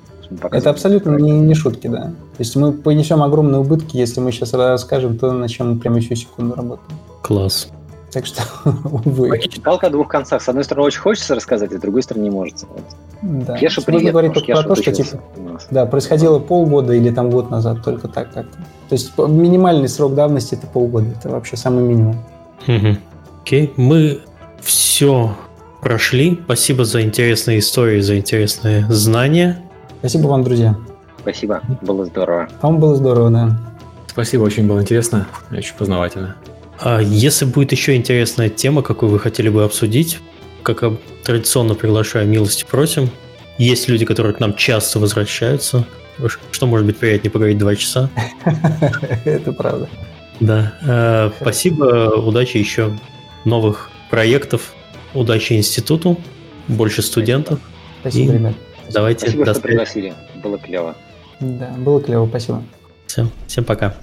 Это абсолютно не, не шутки, да. То есть мы понесем огромные убытки, если мы сейчас расскажем то, на чем мы прямо еще секунду работаем. Класс. Так что, [laughs] увы. Палка о двух концах. С одной стороны, очень хочется рассказать, а с другой стороны, не может. Да. Кеша привет. Можно говорить только про то, что типа, да, происходило полгода или там год назад, только так как-то. То есть минимальный срок давности это полгода. Это вообще самый минимум. Угу. Окей, мы все прошли. Спасибо за интересные истории, за интересные знания. Спасибо вам, друзья. Спасибо, было здорово. Вам было здорово, да. Спасибо, очень было интересно, очень познавательно. А если будет еще интересная тема, какую вы хотели бы обсудить, как традиционно приглашаю, милости просим. Есть люди, которые к нам часто возвращаются. Что может быть приятнее поговорить два часа? [laughs] Это правда. Да. Э, спасибо, удачи еще новых проектов, удачи институту, больше студентов. Спасибо, ребят. Давайте. Спасибо, что пригласили. Было клево. Да, было клево, спасибо. Все, всем пока.